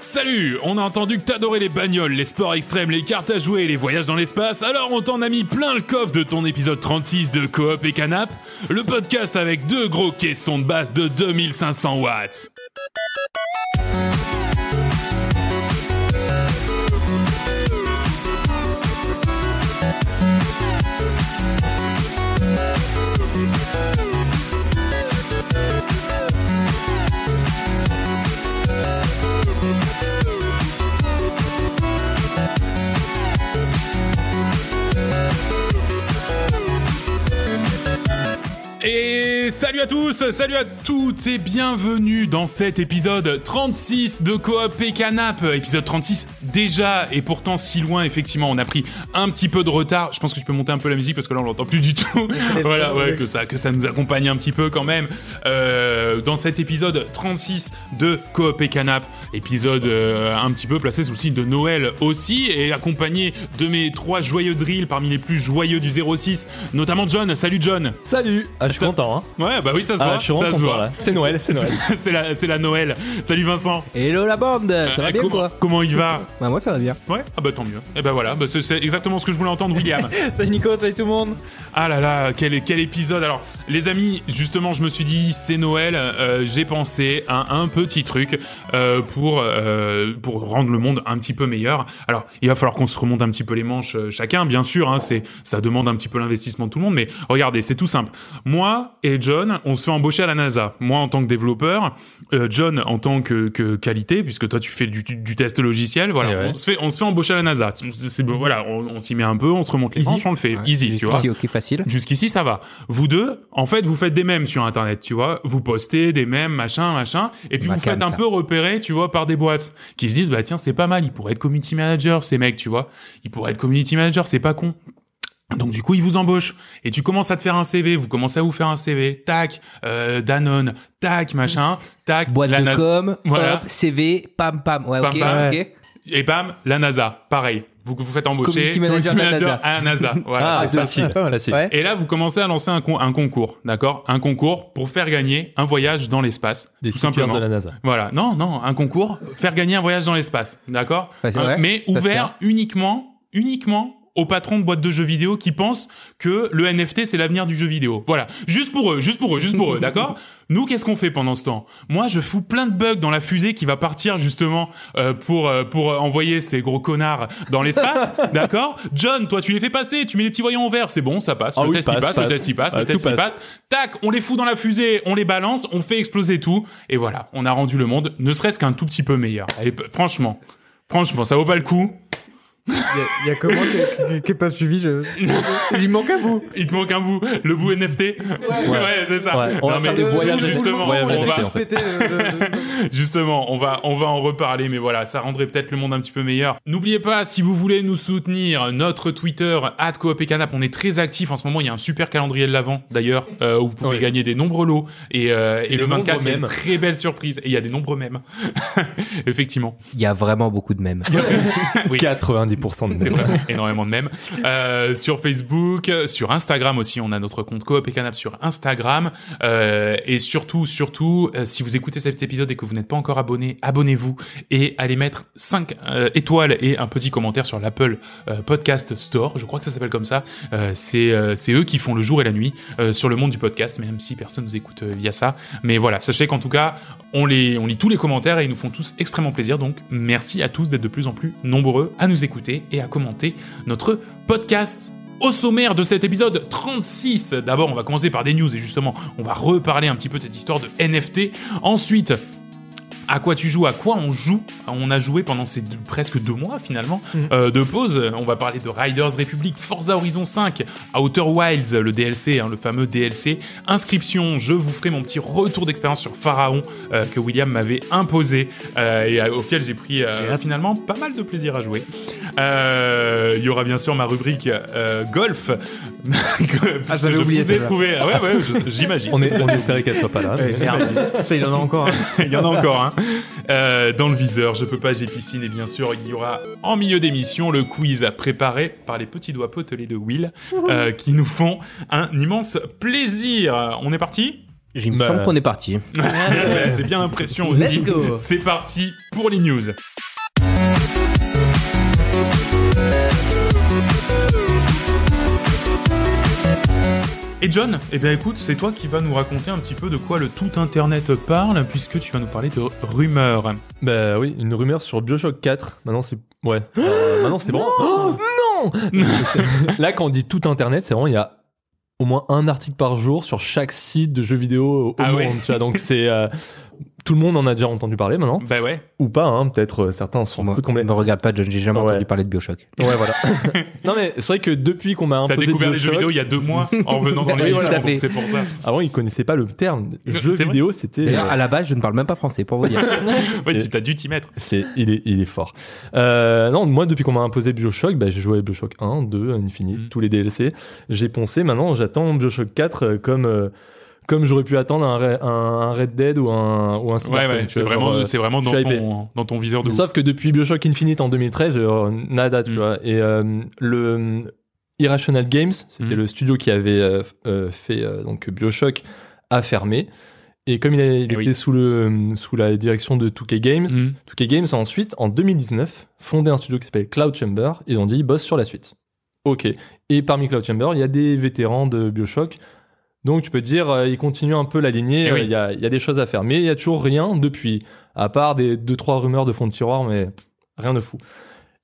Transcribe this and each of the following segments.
Salut On a entendu que t'adorais les bagnoles, les sports extrêmes, les cartes à jouer et les voyages dans l'espace, alors on t'en a mis plein le coffre de ton épisode 36 de Coop et Canap, le podcast avec deux gros caissons de base de 2500 watts. Salut à tous, salut à toutes et bienvenue dans cet épisode 36 de Coop et Canap. Épisode 36 déjà et pourtant si loin effectivement on a pris un petit peu de retard. Je pense que je peux monter un peu la musique parce que là on l'entend plus du tout. voilà, ouais, que ça, que ça nous accompagne un petit peu quand même. Euh, dans cet épisode 36 de Coop et Canap, épisode euh, un petit peu placé sous le signe de Noël aussi et accompagné de mes trois joyeux drills parmi les plus joyeux du 06, notamment John. Salut John. Salut Ah, je suis Ça- content, hein Ouais, bah oui, ça se Ah, voit. je suis ça se voit. C'est Noël, c'est Noël. c'est la, Noël. Salut Vincent. Hello la bande, ça Euh, va bien comment, quoi comment il va Bah moi ça va bien. Ouais, ah bah tant mieux. Et bah voilà, bah c'est, c'est exactement ce que je voulais entendre, William. Salut Nico, salut tout le monde. ah là là, quel, quel épisode. Alors, les amis, justement, je me suis dit, c'est Noël. euh, j'ai pensé à un petit truc euh, pour euh, pour rendre le monde un petit peu meilleur. Alors, il va falloir qu'on se remonte un petit peu les manches euh, chacun, bien sûr. Hein, c'est ça demande un petit peu l'investissement de tout le monde, mais regardez, c'est tout simple. Moi et John, on se fait embaucher à la NASA. Moi en tant que développeur, euh, John en tant que, que qualité, puisque toi tu fais du, du test logiciel. Voilà, Eh ouais. on se fait on se fait embaucher à la NASA. C'est, voilà, on, on s'y met un peu, on se remonte les Easy. manches, on le fait Ouais. easy, tu vois. Ici, ok, facile. Jusqu'ici, ça va. Vous deux, en fait, vous faites des mèmes sur Internet, tu vois. Vous postez des mèmes, machin, machin. Et puis, Ma vous faites un peu repérer, tu vois, par des boîtes qui se disent, bah, tiens, c'est pas mal. Ils pourraient être community manager, ces mecs, tu vois. Ils pourraient être community manager, c'est pas con. Donc du coup, ils vous embauchent et tu commences à te faire un CV. Vous commencez à vous faire un CV. Tac, euh, Danone. Tac, machin. Tac. Boîte la de com, Voilà. hop, CV, pam pam. Ouais, pam. ok. Et bam, la NASA. Pareil. Vous vous faites embaucher. Community manager à la NASA. Voilà. Ah, c'est facile, pas mal facile. Ouais. Et là, vous commencez à lancer un, con- un concours, d'accord? Un concours pour faire gagner un voyage dans l'espace, Des tout simplement. de la NASA. Voilà, non, non, un concours, faire gagner un voyage dans l'espace, d'accord? Vrai, Mais ouvert uniquement, uniquement aux patrons de boîtes de jeux vidéo qui pensent que le NFT c'est l'avenir du jeu vidéo. Voilà, juste pour eux, juste pour eux, juste pour eux, d'accord? Nous, qu'est-ce qu'on fait pendant ce temps? Moi, je fous plein de bugs dans la fusée qui va partir justement euh, pour euh, pour euh, envoyer ces gros connards dans l'espace, d'accord? John, toi, tu les fais passer, tu mets les petits voyants au vert, c'est bon, ça passe. Ah le oui, test il passe, passe, le passe. test il passe, Ah, le test tout il passe. passe. Tac, on les fout dans la fusée, on les balance, on fait exploser tout, et voilà, on a rendu le monde, ne serait-ce qu'un tout petit peu meilleur. Allez, franchement, franchement, ça vaut pas le coup. Il y a comment qui- qui est pas suivi je... Il manque un bout. Il te manque un bout, le bout NFT. Ouais, c'est ça. Ouais, on va faire des ju- voyages justement, on va, en fait. Euh, justement, on va, on va en reparler, mais voilà, ça rendrait peut-être le monde un petit peu meilleur. N'oubliez pas, si vous voulez nous soutenir, notre Twitter, @coop-et-canap, on est très actif en ce moment. Il y a un super calendrier de l'avant, d'ailleurs, euh, où vous pouvez gagner des nombreux lots. Et, euh, et le 24, nombreux il y a une très belle surprise. Et il y a des nombreux mèmes. Effectivement. Il y a vraiment beaucoup de mèmes. Oui. 90% de C'est mèmes. vrai, énormément de mèmes. Euh, sur Facebook, sur Instagram aussi, on a notre compte Coop et Canap sur Instagram. Euh, et surtout, surtout, euh, si vous écoutez cet épisode et que vous n'êtes pas encore abonné, abonnez-vous et allez mettre 5 étoiles et un petit commentaire sur l'Apple euh, Podcast Store. Je crois que ça s'appelle comme ça. Euh, c'est euh, eux qui font le jour et la nuit euh, sur le monde du podcast, même si personne nous écoute euh, via ça. Mais voilà, sachez qu'en tout cas, on, lit tous les commentaires et ils nous font tous extrêmement plaisir. Donc, merci à tous d'être de plus en plus nombreux à nous écouter et à commenter notre podcast. Au sommaire de cet épisode 36, d'abord on va commencer par des news et justement on va reparler un petit peu de cette histoire de NFT. Ensuite, à quoi tu joues, à quoi on joue. On a joué pendant ces deux- presque deux mois finalement euh, de pause. On va parler de Riders Republic, Forza Horizon 5, Outer Wilds, le DLC, hein, le fameux DLC. Inscription, je vous ferai mon petit retour d'expérience sur Pharaon euh, que William m'avait imposé euh, et auquel j'ai pris finalement pas mal de plaisir à jouer. Il y aura bien sûr ma rubrique golf. Ah, je l'avais oublié, celle-là. trouvé. Ah ouais, ouais, j'imagine. On, est, on espérait qu'elle soit pas là. mais-. Putain, il y en a encore. il y en a encore un. Euh, dans le viseur, je peux pas, j'ai piscine. Et bien sûr, il y aura en milieu d'émission le quiz préparé par les petits doigts potelés de Will, euh, qui nous font un immense plaisir. On est parti? Me Bah. semble qu'on est parti. J'ai bien l'impression aussi. C'est parti pour les news. Et John, eh bien écoute, c'est toi qui vas nous raconter un petit peu de quoi le tout internet parle, puisque tu vas nous parler de rumeurs. Bah oui, une rumeur sur Bioshock 4. Maintenant c'est ouais. Euh, maintenant c'est bon. Oh, non. Là quand on dit tout internet, c'est vraiment il y a au moins un article par jour sur chaque site de jeux vidéo au Ah monde. ouais. tu vois. donc c'est euh, tout le monde en a déjà entendu parler maintenant Bah ouais. ou pas. Hein, Peut-être euh, certains s'en Moi, ne complètement. me regarde pas, John. J'ai jamais Ouais. entendu parler de Bioshock. Ouais voilà. non mais c'est vrai que depuis qu'on m'a T'as imposé découvert les jeux Bioshock, vidéo il y a deux mois en venant dans Oui, l'émission, voilà. donc c'est pour ça. avant ils connaissaient pas le terme C'est jeu vrai vidéo. C'était D'ailleurs, euh, à la base, je ne parle même pas français, pour vous dire. Ouais, tu t'as dû t'y mettre. C'est, il est, il est fort. Euh, non, moi, depuis qu'on m'a imposé Bioshock, bah, j'ai joué à Bioshock 1, 2, Infinite, Mm. tous les DLC. J'ai poncé. Maintenant, j'attends Bioshock 4 euh, comme, euh, comme j'aurais pu attendre un, Re- un, un Red Dead ou un, ou un Ouais, ouais, c'est vraiment, c'est vraiment dans ton, dans ton viseur de ouf. Sauf que depuis Bioshock Infinite en 2013, euh, nada, tu Mm. vois. Et euh, le euh, Irrational Games, c'était Mm. le studio qui avait euh, fait donc Bioshock, a fermé. Et comme il, a- il Eh était oui. sous, le, sous la direction de 2K Games, Mhm. 2K Games a ensuite, en 2019, fondé un studio qui s'appelle Cloud Chamber. Ils ont dit, bosse sur la suite. Ok. Et parmi Cloud Chamber, il y a des vétérans de Bioshock. Donc tu peux dire, euh, ils continuent un peu la lignée. Eh euh, oui. Il y, a, il y a des choses à faire. Mais il y a toujours rien depuis. À part des deux, trois rumeurs de fond de tiroir, mais pff, rien de fou.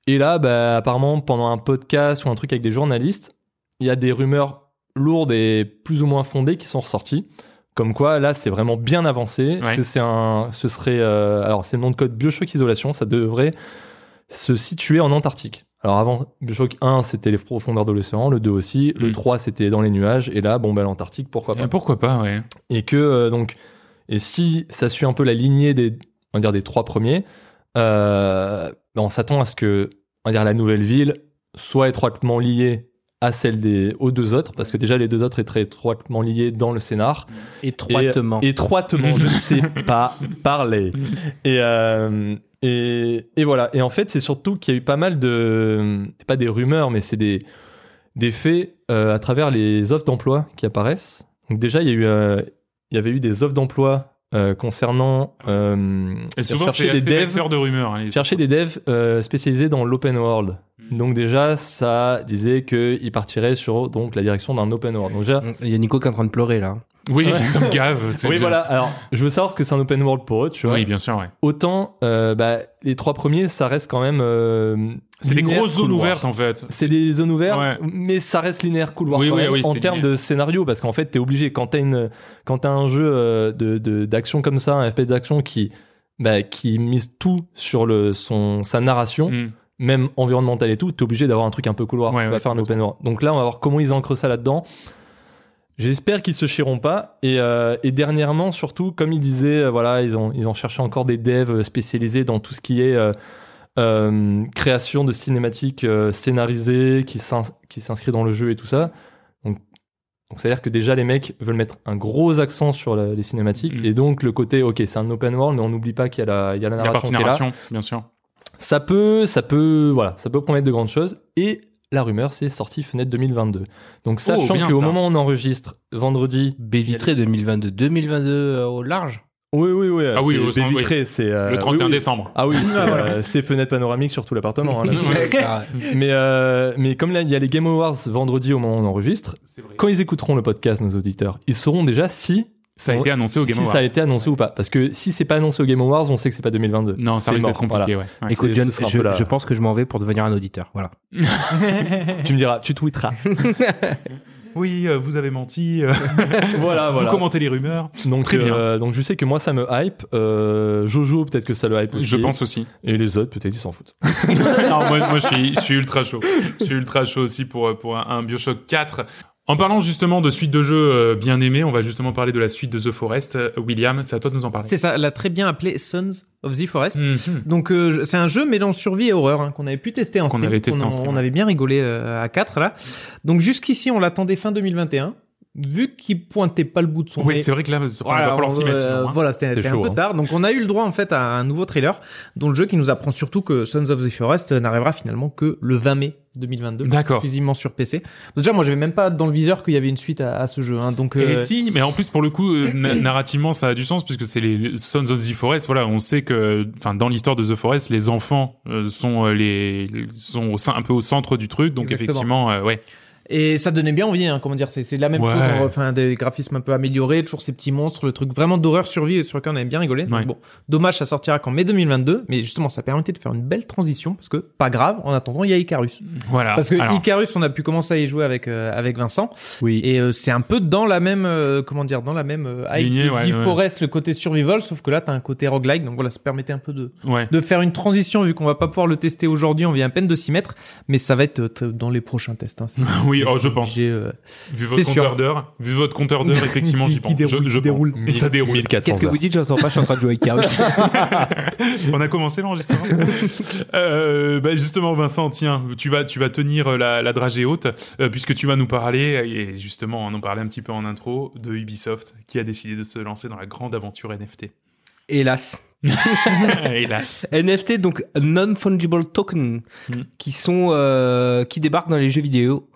Et là, bah, apparemment, pendant un podcast ou un truc avec des journalistes, il y a des rumeurs lourdes et plus ou moins fondées qui sont ressorties. Comme quoi, là, c'est vraiment bien avancé. Ouais. Que c'est un, ce serait, euh, alors c'est le nom de code Bioshock Isolation. Ça devrait se situer en Antarctique. Alors avant Bioshock 1, c'était les profondeurs de l'océan, le 2 aussi, le Mm. 3 c'était dans les nuages, et là, bon ben l'Antarctique, pourquoi pas. Euh, Pourquoi pas, ouais. Et que euh, donc, et si ça suit un peu la lignée des, on va dire des trois premiers, euh, ben, on s'attend à ce que, on va dire la nouvelle ville soit étroitement liée à celle des aux deux autres, parce que déjà les deux autres étaient très étroitement liés dans le scénar. Étroitement. Et, étroitement, je ne sais pas parler. Et, euh, et, et voilà. Et en fait, c'est surtout qu'il y a eu pas mal de. C'est pas des rumeurs, mais c'est des, des faits euh, à travers les offres d'emploi qui apparaissent. Donc, déjà, il y, a eu, euh, il y avait eu des offres d'emploi euh, concernant. Euh, Et souvent, chercher c'est des devs, de rumeurs. hein, chercher des devs euh, spécialisés dans l'open world. Mm. Donc, déjà, ça disait qu'ils partiraient sur donc, la direction d'un open world. Donc, déjà, Il y a Nico qui est en train de pleurer là. Oui, Ouais. ça me gave. oui, bien. voilà. Alors, je veux savoir ce que c'est un open world pour eux, tu vois. Oui, bien sûr, ouais. Autant, euh, bah, les trois premiers, ça reste quand même. euh, C'est des grosses zones couloir. ouvertes, en fait. C'est des zones ouvertes, Ouais. mais ça reste linéaire couloir Oui, quand oui, même, oui, en termes de scénario, parce qu'en fait, t'es obligé quand t'as une, quand t'as un jeu euh, de de- d'action comme ça, un FPS d'action qui, bah, qui mise tout sur le son sa narration, Mm. même environnementale et tout, t'es obligé d'avoir un truc un peu couloir. Ouais, tu vas ouais, faire un open world. Donc là, on va voir comment ils ancrent ça là-dedans. J'espère qu'ils se chieront pas. Et, euh, et dernièrement, surtout, comme ils disaient, euh, voilà, ils ont, ils ont cherché encore des devs spécialisés dans tout ce qui est euh, création de cinématiques scénarisées, qui s'ins- qui s'inscrit dans le jeu et tout ça. Donc, c'est-à-dire que déjà, les mecs veulent mettre un gros accent sur la- les cinématiques. Mhm. Et donc, le côté, ok, c'est un open world, mais on n'oublie pas qu'il y a la, y a la La narration qui est là narration, bien sûr. ça peut, ça peut, voilà, ça peut promettre de grandes choses. Et la rumeur, c'est sortie fenêtre 2022. Donc, sachant Oh, bien, qu'au moment où on enregistre, vendredi. Baie vitrée 2022. 2022 euh, au large. Oui, oui, oui. Ah oui, c'est c'est. euh, Le 31 oui, oui. décembre. Ah oui, c'est euh, fenêtre panoramique sur tout l'appartement. hein, là. mais, euh, mais comme là, il y a les Game Awards vendredi au moment où on enregistre, quand ils écouteront le podcast, nos auditeurs, ils sauront déjà si, Ça a été annoncé au Game si Awards. ça a été annoncé ou pas. Parce que si c'est pas annoncé au Game Awards, on sait que c'est pas 2022. Non, ça risque d'être compliqué, ouais. Ouais. Écoute, John, je, la- je pense que je m'en vais pour devenir un auditeur. Voilà. Tu me diras, tu tweeteras. Oui, euh, vous avez menti. euh, voilà, Vous voilà. commentez les rumeurs. Donc, Très bien. euh, donc je sais que moi ça me hype. Euh, Jojo peut-être que ça le hype aussi. Je pense aussi. Et les autres peut-être ils s'en foutent. non, moi, moi, je suis, je suis ultra chaud. Je suis ultra chaud aussi pour, pour un, un Bioshock 4. En parlant justement de suite de jeux euh, bien aimés, on va justement parler de la suite de The Forest. Euh, William, c'est à toi de nous en parler. C'est ça, l'a très bien appelé Sons of the Forest. Mhm. Donc euh, c'est un jeu mélange survie et horreur hein, qu'on avait pu tester en stream. avait testé en on, stream, on ouais. avait bien rigolé euh, à 4 là. Donc jusqu'ici on l'attendait fin 2021. Vu qu'il pointait pas le bout de son Oui, nez, c'est vrai que là, il va Voilà, falloir s'y mettre. euh, sinon, hein. voilà, c'était un chaud, peu hein. tard. Donc on a eu le droit en fait à un nouveau trailer, dont le jeu qui nous apprend surtout que Sons of the Forest n'arrivera finalement que le 20 mai 2022, D'accord. exclusivement sur PC. Donc déjà, moi, j'avais même pas dans le viseur qu'il y avait une suite à, à ce jeu. Hein, donc Et euh, si, mais en plus pour le coup, euh, na- narrativement, ça a du sens puisque c'est les Sons of the Forest. Voilà, on sait que, enfin, dans l'histoire de The Forest, les enfants euh, sont euh, les sont au, sein- un peu au centre du truc. Donc Exactement. effectivement, euh, ouais. Et ça donnait bien envie, hein, comment dire, c'est c'est la même Ouais. chose, en- enfin des graphismes un peu améliorés, toujours ces petits monstres, le truc vraiment d'horreur survie sur lequel on avait bien rigolé. Donc Ouais. bon, dommage, ça sortira qu'en mai 2022, mais justement, ça permettait de faire une belle transition parce que pas grave. En attendant, il y a Icarus. Voilà. Parce que Alors, Icarus, on a pu commencer à y jouer avec euh, avec Vincent, Oui. et euh, c'est un peu dans la même, euh, comment dire, dans la même euh, Lignée, de ouais. Forest, le côté survival, sauf que là, t'as un côté roguelike, donc voilà, ça permettait un peu de ouais. de faire une transition vu qu'on va pas pouvoir le tester aujourd'hui, on vient à peine de s'y mettre, mais ça va être euh, dans les prochains tests. Hein, C'est- Oui, oh, je pense. euh, Vu votre compteur d'heure, vu votre compteur d'heure, effectivement, j'y pense. Je- déroule, je qui déroule. pense. Et ça déroule. 1400 Qu'est-ce que heures. vous dites J'entends pas, je suis en train de jouer avec Icarus. On a commencé l'enregistrement. euh, bah justement, Vincent, tiens, tu vas, tu vas tenir la, la dragée haute euh, puisque tu vas nous parler et justement, on en parlait un petit peu en intro de Ubisoft qui a décidé de se lancer dans la grande aventure NFT. Hélas. Hélas. NFT, donc non-fungible token, Mm. qui sont euh, qui débarquent dans les jeux vidéo.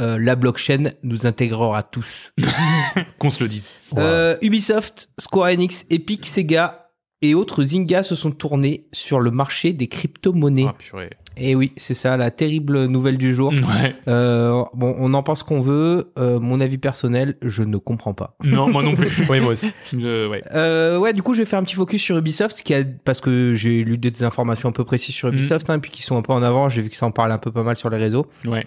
Euh, la blockchain nous intégrera tous. Qu'on se le dise. Euh, Ubisoft, Square Enix, Epic, Sega et autres Zynga se sont tournés sur le marché des crypto-monnaies. Ah, purée. Et oui, c'est ça, la terrible nouvelle du jour. Ouais. Euh, bon, on en pense qu'on veut. Euh, mon avis personnel, je ne comprends pas. Non, moi non plus. Oui, moi aussi. Euh, ouais. Euh, ouais, du coup, je vais faire un petit focus sur Ubisoft, qui a, parce que j'ai lu des informations un peu précises sur Mhm. Ubisoft, hein, puis qui sont un peu en avant. J'ai vu que ça en parle un peu pas mal sur les réseaux. Ouais.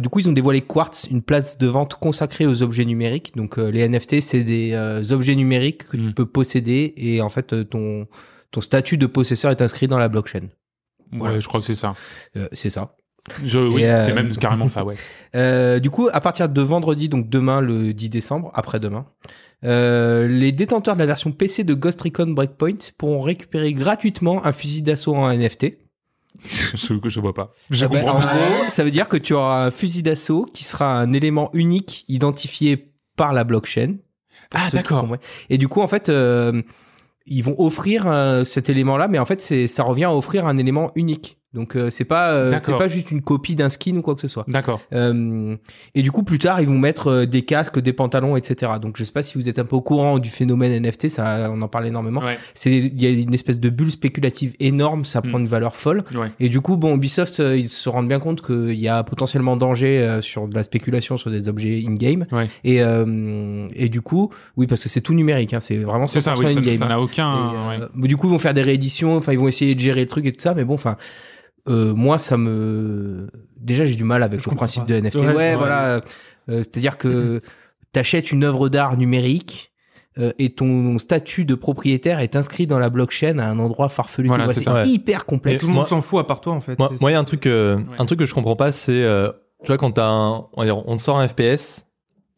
Du coup, ils ont dévoilé Quartz, une place de vente consacrée aux objets numériques. Donc, les NFT, c'est des objets numériques que Mhm. tu peux posséder, et en fait, euh, ton ton statut de possesseur est inscrit dans la blockchain. Ouais, je crois que c'est ça. Euh, c'est ça. Je, oui, Et, euh, c'est même carrément ça, ouais. Euh, du coup, à partir de vendredi, donc demain, le 10 décembre, après-demain, euh, les détenteurs de la version PC de Ghost Recon Breakpoint pourront récupérer gratuitement un fusil d'assaut en NFT. je, je vois pas. Je Ah ben, comprends en pas. gros, ça veut dire que tu auras un fusil d'assaut qui sera un élément unique identifié par la blockchain. Ah, d'accord. Et du coup, en fait, euh, ils vont offrir euh, cet élément-là, mais en fait, ça revient à offrir un élément unique. Donc, euh, c'est pas euh, c'est pas juste une copie d'un skin ou quoi que ce soit. D'accord. Euh, et du coup, plus tard, ils vont mettre euh, des casques, des pantalons, etc. Donc, je sais pas si vous êtes un peu au courant du phénomène NFT, ça, on en parle énormément. Ouais. C'est, il y a une espèce de bulle spéculative énorme, ça prend Mm. une valeur folle. Ouais. Et du coup, bon, Ubisoft, euh, ils se rendent bien compte qu'il y a potentiellement danger euh, sur de la spéculation sur des objets in-game. Ouais. Et, euh, et du coup, oui, parce que c'est tout numérique, hein, c'est vraiment C'est ça, 100% oui, ça- n'a aucun. du coup, ils vont faire des rééditions, enfin, ils vont essayer de gérer le truc et tout ça, mais bon, enfin, euh, moi, ça me, déjà, j'ai du mal avec Je le principe pas. de NFT. Ouais, Ouais, ouais. voilà, euh, c'est-à-dire que t'achètes une œuvre d'art numérique. euh, et ton statut de propriétaire est inscrit dans la blockchain à un endroit farfelu. Voilà, c'est. Ouais. hyper complexe. Tout le monde s'en fout à part toi en fait. Moi, il y a un truc, euh, Ouais. un truc que je comprends pas, c'est, euh, tu vois, quand t'as un, on, va dire, on te sort un FPS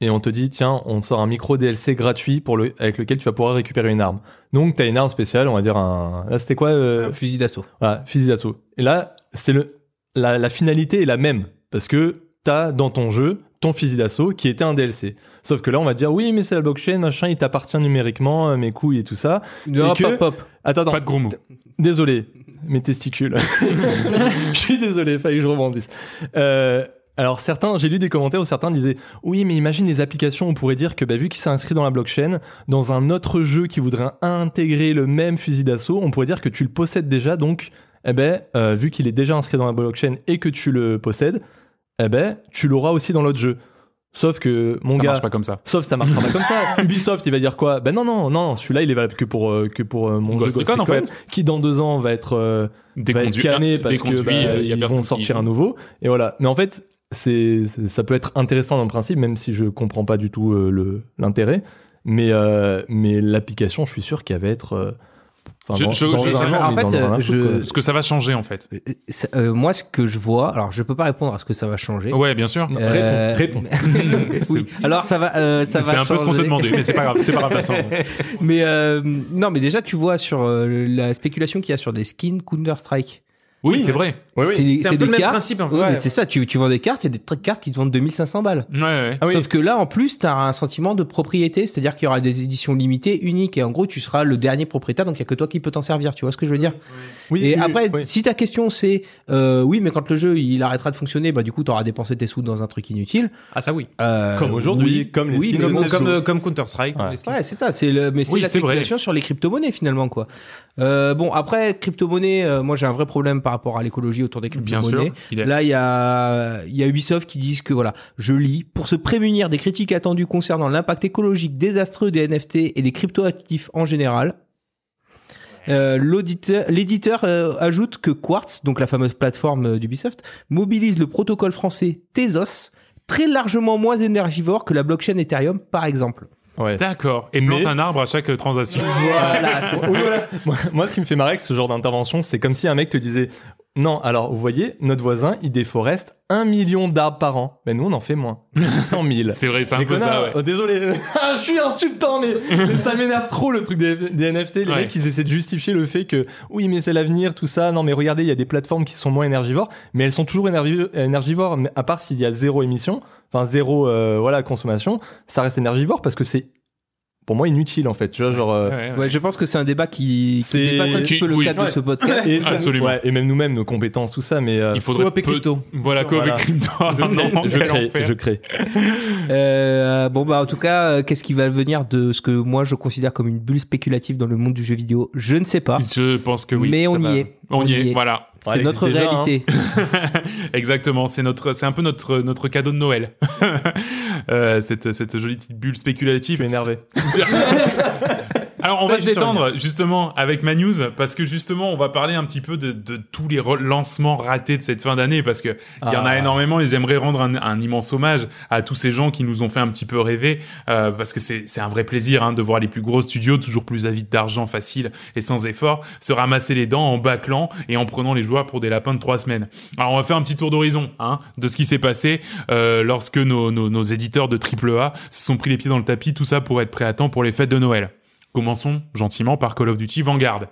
et on te dit, tiens, on te sort un micro DLC gratuit pour le, avec lequel tu vas pouvoir récupérer une arme. Donc, t'as une arme spéciale, on va dire un, là, c'était quoi, euh, Un fusil d'assaut. voilà, fusil d'assaut. Et là, c'est le, la, la finalité est la même parce que t'as dans ton jeu ton fusil d'assaut qui était un DLC. Sauf que là, on va dire, oui, mais c'est la blockchain, machin, il t'appartient numériquement, euh, mes couilles et tout ça. Hop, que- hop, hop. Attends, attends. Pas de gros mots. Désolé, mes testicules. je suis désolé, fallait que je rebondisse. Euh, alors certains, j'ai lu des commentaires où certains disaient oui, mais imagine les applications, on pourrait dire que bah, vu qu'il s'est inscrit dans la blockchain, dans un autre jeu qui voudrait intégrer le même fusil d'assaut, on pourrait dire que tu le possèdes déjà, donc eh ben euh, vu qu'il est déjà inscrit dans la blockchain et que tu le possèdes, eh ben tu l'auras aussi dans l'autre jeu. Sauf que mon Ça gars, marche pas comme ça. Sauf ça marchera pas comme ça. Ubisoft, il va dire quoi? Ben non, non, non, celui-là, il est valable que pour, euh, que pour euh, mon Ghost jeu Ghost Recon, en fait. qui dans deux ans va être, euh, va être canné parce que bah, y a ils vont qui- sortir un nouveau. Et voilà. Mais en fait, c'est, ça peut être intéressant dans le principe, même si je comprends pas du tout euh, le, l'intérêt. Mais, euh, mais l'application, je suis sûr qu'elle va être. euh, enfin, Je- je- je- en fait, euh, je-. Parce que ça va changer en fait. Euh, euh, moi, ce que je vois, alors je peux pas répondre à ce que ça va changer. Ouais, bien sûr. Euh, réponds, réponds. oui. Alors ça va, euh, ça C'est va un peu ce qu'on te demandait, mais c'est pas grave, c'est pas grave, mais euh, non, mais déjà tu vois sur euh, la spéculation qu'il y a sur des skins Counter Strike. Oui, c'est vrai. Oui, oui. C'est un peu le même cartes. principe. ouais. mais c'est ça, tu, tu vends des cartes, il y a des trucs cartes qui te vendent 2500 balles. Ouais, ouais. Ah oui. Sauf que là, en plus, tu as un sentiment de propriété, c'est-à-dire qu'il y aura des éditions limitées, uniques, et en gros, tu seras le dernier propriétaire, donc il y a que toi qui peux t'en servir, tu vois ce que je veux dire? Oui, Et oui, après, oui. si ta question c'est, euh, oui, mais quand le jeu il arrêtera de fonctionner, bah du coup, tu auras dépensé tes sous dans un truc inutile. Ah ça oui. Euh, Comme aujourd'hui, oui, comme les skins. Comme, euh, comme Counter Strike. Ouais. C'est ça, c'est le, mais c'est la spéculation sur les crypto-monnaies finalement quoi. Euh, bon après crypto-monnaies, euh, moi j'ai un vrai problème par rapport à l'écologie autour des crypto-monnaies. Là il y a il y a Ubisoft qui disent que voilà, je lis pour se prémunir des critiques attendues concernant l'impact écologique désastreux des NFT et des crypto-actifs en général. Euh, L'éditeur euh, ajoute que Quartz, donc la fameuse plateforme euh, d'Ubisoft, mobilise le protocole français Tezos, très largement moins énergivore que la blockchain Ethereum par exemple. Ouais. D'accord. Et plante Mais- un arbre à chaque transaction. Voilà, c'est ça. Oui, voilà. Moi, moi, ce qui me fait marrer avec ce genre d'intervention, c'est comme si un mec te disait Non, alors vous voyez, notre voisin, il déforeste un million d'arbres par an. Mais nous, on en fait moins. 100 000. C'est vrai, c'est un Les peu ça, ouais. oh, désolé, Ah, je suis insultant, mais, mais ça m'énerve trop le truc des, des NFT. Les Ouais. mecs, ils essaient de justifier le fait que oui, mais c'est l'avenir, tout ça. Non, mais regardez, il y a des plateformes qui sont moins énergivores, mais elles sont toujours énergivores. À part s'il y a zéro émission, enfin zéro euh, voilà consommation, ça reste énergivore parce que c'est pour moi inutile en fait. Tu vois, genre. euh, Ouais, ouais. Ouais, je pense que c'est un débat qui, qui C'est- dépasse un petit qui- peu le oui. cadre de ce podcast. Et, ça- Absolument. ouais, et même nous-mêmes, nos compétences, tout ça, mais euh, Il faudrait peu- crypto. Voilà, coop Voilà. crypto. je crée, Non, je quel crée, enfer. je crée. Euh, bon bah en tout cas, euh, qu'est-ce qui va venir de ce que moi je considère comme une bulle spéculative dans le monde du jeu vidéo? Je ne sais pas. Je pense que oui. Mais on y va. est. On, y est, voilà. C'est notre déjà, réalité. Exactement, c'est notre, c'est un peu notre notre cadeau de Noël. euh, cette cette jolie petite bulle Je spéculative. suis énervé. Alors on Ça, va se détendre justement avec ma news parce que justement on va parler un petit peu de, de tous les lancements ratés de cette fin d'année parce que il y en a Ah. énormément et j'aimerais rendre un, un immense hommage à tous ces gens qui nous ont fait un petit peu rêver euh, parce que c'est un vrai plaisir hein, de voir les plus gros studios toujours plus avides d'argent facile et sans effort se ramasser les dents en bâclant et en prenant les joueurs pour des lapins de trois semaines. Alors on va faire un petit tour d'horizon hein, de ce qui s'est passé euh, lorsque nos, nos, nos éditeurs de AAA se sont pris les pieds dans le tapis tout ça pour être prêts à temps pour les fêtes de Noël. Commençons gentiment par Call of Duty Vanguard.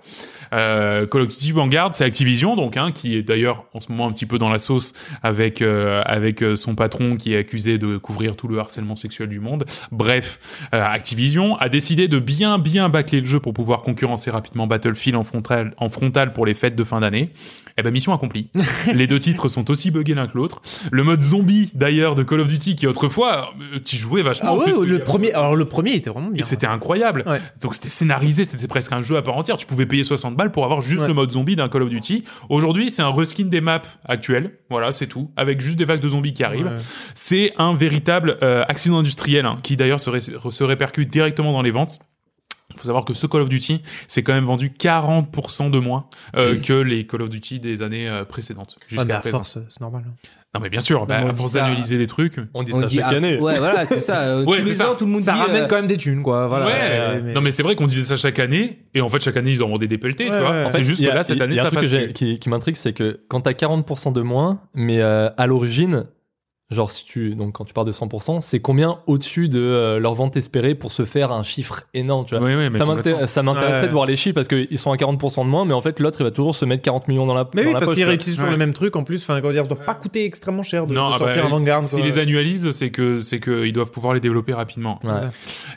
Euh, Call of Duty Vanguard, c'est Activision, donc hein, qui est d'ailleurs en ce moment un petit peu dans la sauce avec euh, avec euh, son patron qui est accusé de couvrir tout le harcèlement sexuel du monde. Bref, euh, Activision a décidé de bien bien bâcler le jeu pour pouvoir concurrencer rapidement Battlefield en frontal en frontal pour les fêtes de fin d'année. Eh ben mission accomplie. les deux titres sont aussi buggés l'un que l'autre. Le mode zombie d'ailleurs de Call of Duty qui autrefois tu jouais vachement. Ah ouais, plus, le premier. Alors le premier était vraiment et bien. c'était incroyable. Ouais. Donc c'était scénarisé, c'était presque un jeu à part entière. Tu pouvais payer 60 balles pour avoir juste Ouais. le mode zombie d'un Call of Duty. Aujourd'hui, c'est un reskin des maps actuelles. Voilà, c'est tout. Avec juste des vagues de zombies qui arrivent. Ouais. C'est un véritable euh, accident industriel hein, qui d'ailleurs se, ré- se répercute directement dans les ventes. Il faut savoir que ce Call of Duty, c'est quand même vendu 40% de moins euh, que les Call of Duty des années euh, précédentes. Ouais, jusqu'à force, c'est normal. Non mais bien sûr, bah, à force d'analyser des trucs. On dit On ça dit chaque année. Ouais, voilà, c'est ça. Euh, Ouais, tous c'est les ça. ans, tout le monde Ça dit. ramène euh, quand même des thunes, quoi. Voilà. ouais, Euh, mais- non mais c'est vrai qu'on disait ça chaque année, et en fait chaque année ils en vendaient des pelletés, Ouais, tu vois. ouais. En fait, c'est juste que là cette il y a année un ça truc passe que plus. qui, qui m'intrigue, c'est que quand t'as 40% de moins, mais euh, à l'origine, genre si tu donc quand tu pars de 100%, c'est combien au-dessus de euh, leur vente espérée pour se faire un chiffre énorme, tu vois? Oui, oui, mais ça m'intéresserait Ouais. de voir les chiffres parce qu'ils sont à 40% de moins, mais en fait l'autre il va toujours se mettre 40 millions dans la, Mais dans oui, la parce qu'ils réutilisent toujours Ouais. le même truc en plus. Enfin, comment dire, ça doit pas coûter extrêmement cher de, Non, de ah sortir bah, un Vanguard. S'ils quoi. les annualisent, c'est que c'est que ils doivent pouvoir les développer rapidement. Ouais.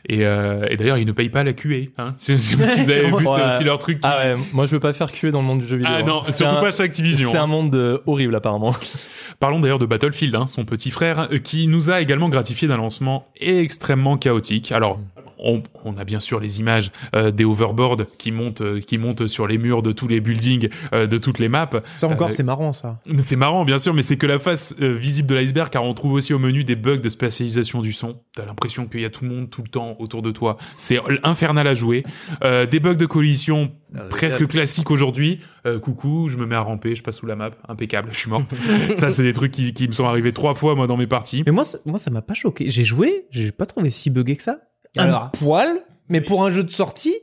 Et, euh, et d'ailleurs, ils ne payent pas la QA. Hein. Si, si vous avez vu, c'est Ouais. aussi leur truc. qui- Ah ouais, moi je veux pas faire cuer dans le monde du jeu vidéo. Ah hein. non, C'est surtout pas chez Activision. C'est un monde euh, horrible apparemment. Parlons d'ailleurs de Battlefield, hein, son petit frère, euh, qui nous a également gratifié d'un lancement extrêmement chaotique. Alors, on, on a bien sûr les images euh, des overboards qui montent, euh, qui montent sur les murs de tous les buildings, euh, de toutes les maps. Ça encore, c'est marrant, ça. C'est marrant, bien sûr, mais c'est que la face visible de l'iceberg, car on trouve aussi au menu des bugs de spatialisation du son. T'as l'impression qu'il y a tout le monde tout le temps autour de toi. C'est infernal à jouer. Des bugs de collision presque classiques aujourd'hui. Coucou, je me mets à ramper, je passe sous la map, impeccable, je suis mort. Ça, c'est des trucs qui, qui me sont arrivés trois fois moi dans mes parties. Mais moi, ça- moi, ça m'a pas choqué. J'ai joué, j'ai pas trouvé si buggé que ça. Alors. un poil, mais pour un jeu de sortie,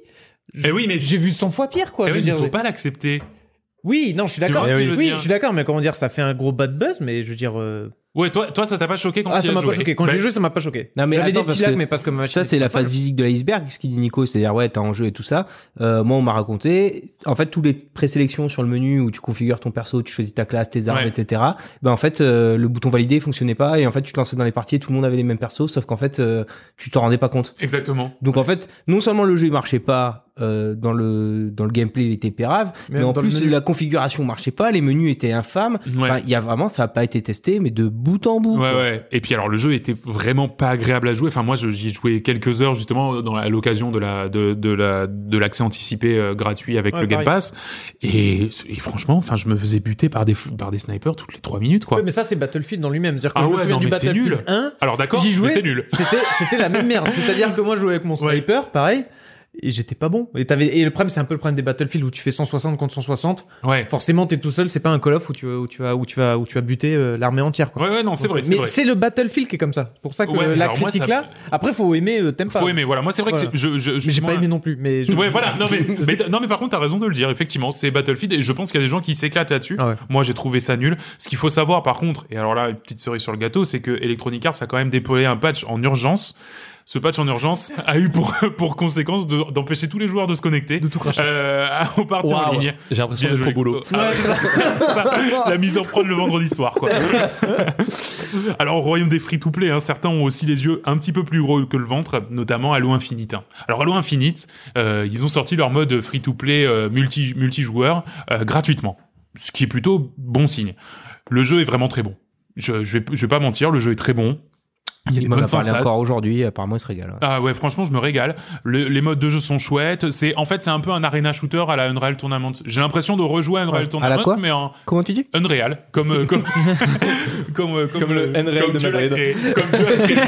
Eh oui, mais j'ai vu 100 fois pire, quoi. eh je oui, veux il dire, faut j'ai- pas l'accepter. Oui, non, je suis Tu d'accord. vois ce que je Oui, veux oui, dire je suis d'accord, mais comment dire, ça fait un gros bad buzz, mais je veux dire, euh, Ouais, toi, toi, ça t'a pas choqué quand Ah, tu ça m'a pas joué choqué. Quand Bah, j'ai joué, ça m'a pas choqué. Non, mais J'avais des attends, petits parce lags, que mais parce que ma Ça, c'est la phase physique de l'iceberg, ce qu'il dit Nico, c'est-à-dire, ouais, t'as en jeu et tout ça. Euh, moi, on m'a raconté, en fait, tous les présélections sur le menu où tu configures ton perso, tu choisis ta classe, tes armes, Ouais. etc. Ben, en fait, euh, le bouton valider fonctionnait pas et en fait, tu te lançais dans les parties et tout le monde avait les mêmes persos, sauf qu'en fait, euh, tu t'en rendais pas compte. Exactement. Donc, en fait, non seulement le jeu il marchait pas, euh, dans le, dans le gameplay, il était pérave, mais, en plus, menu. la configuration marchait pas, les menus étaient infâmes. Ouais. Enfin, il y a vraiment, ça a pas été testé, mais de bout en bout. Ouais, quoi. ouais. Et puis alors le jeu était vraiment pas agréable à jouer. Enfin moi j'y joué quelques heures justement dans, à l'occasion de la de, de la de l'accès anticipé euh, gratuit avec Ouais, le Game pareil. Pass. Et, et franchement, enfin je me faisais buter par des par des snipers toutes les trois minutes quoi. Ouais, mais ça, c'est Battlefield dans lui-même. C'est-à-dire que Ah je me ouais, souviens non, du mais Battlefield nul. 1. Alors d'accord, J'y jouais. mais c'est nul. C'était, c'était la même merde. C'est-à-dire que moi, je jouais avec mon Ouais. sniper, pareil. Et j'étais pas bon. Et, t'avais, et le problème, c'est un peu le problème des Battlefield où tu fais 160 contre 160. Ouais. Forcément, t'es tout seul. C'est pas un Call of où tu, où tu vas, où tu vas, où tu vas buter euh, l'armée entière, quoi. Ouais ouais non c'est vrai mais c'est le Battlefield qui est comme ça. Pour ça que Ouais, la alors moi, critique ça- là. Après, faut aimer, euh, t'aimes pas. Faut aimer. Voilà moi c'est vrai Voilà. que je, je, je j'ai pas aimé non plus. Mais je- Ouais, voilà. Non, mais, mais- non, mais par contre, t'as raison de le dire. Effectivement, c'est Battlefield et je pense qu'il y a des gens qui s'éclatent là-dessus. Ah ouais. Moi, j'ai trouvé ça nul. Ce qu'il faut savoir, par contre, et alors là, une petite cerise sur le gâteau, c'est que Electronic Arts a quand même déployé un patch en urgence. Ce patch en urgence a eu pour, pour conséquence de- d'empêcher tous les joueurs de se connecter. De tout cracher. Euh, à partir en Waouh. ligne. J'ai l'impression d'être au boulot. Ah ouais, c'est ça. La mise en prod le vendredi soir, quoi. Alors, au royaume des free-to-play, hein, certains ont aussi les yeux un petit peu plus gros que le ventre, notamment Halo Infinite. hein. Alors, Halo Infinite, euh, ils ont sorti leur mode free-to-play euh, multi, multijoueur euh, gratuitement. Ce qui est plutôt bon signe. Le jeu est vraiment très bon. Je, je, vais, je vais pas mentir, le jeu est très bon. Il y a des bonnes sensations. encore aujourd'hui, apparemment, il se régale. Ah ouais, franchement, je me régale. Le- les modes de jeu sont chouettes. C'est en fait, c'est un peu un arena shooter à la Unreal Tournament. J'ai l'impression de rejouer Unreal Ouais. Tournament, À la quoi mais en Comment tu dis Unreal, comme euh, comme comme euh, Comme le Unreal comme de Madrid. créé, comme créé.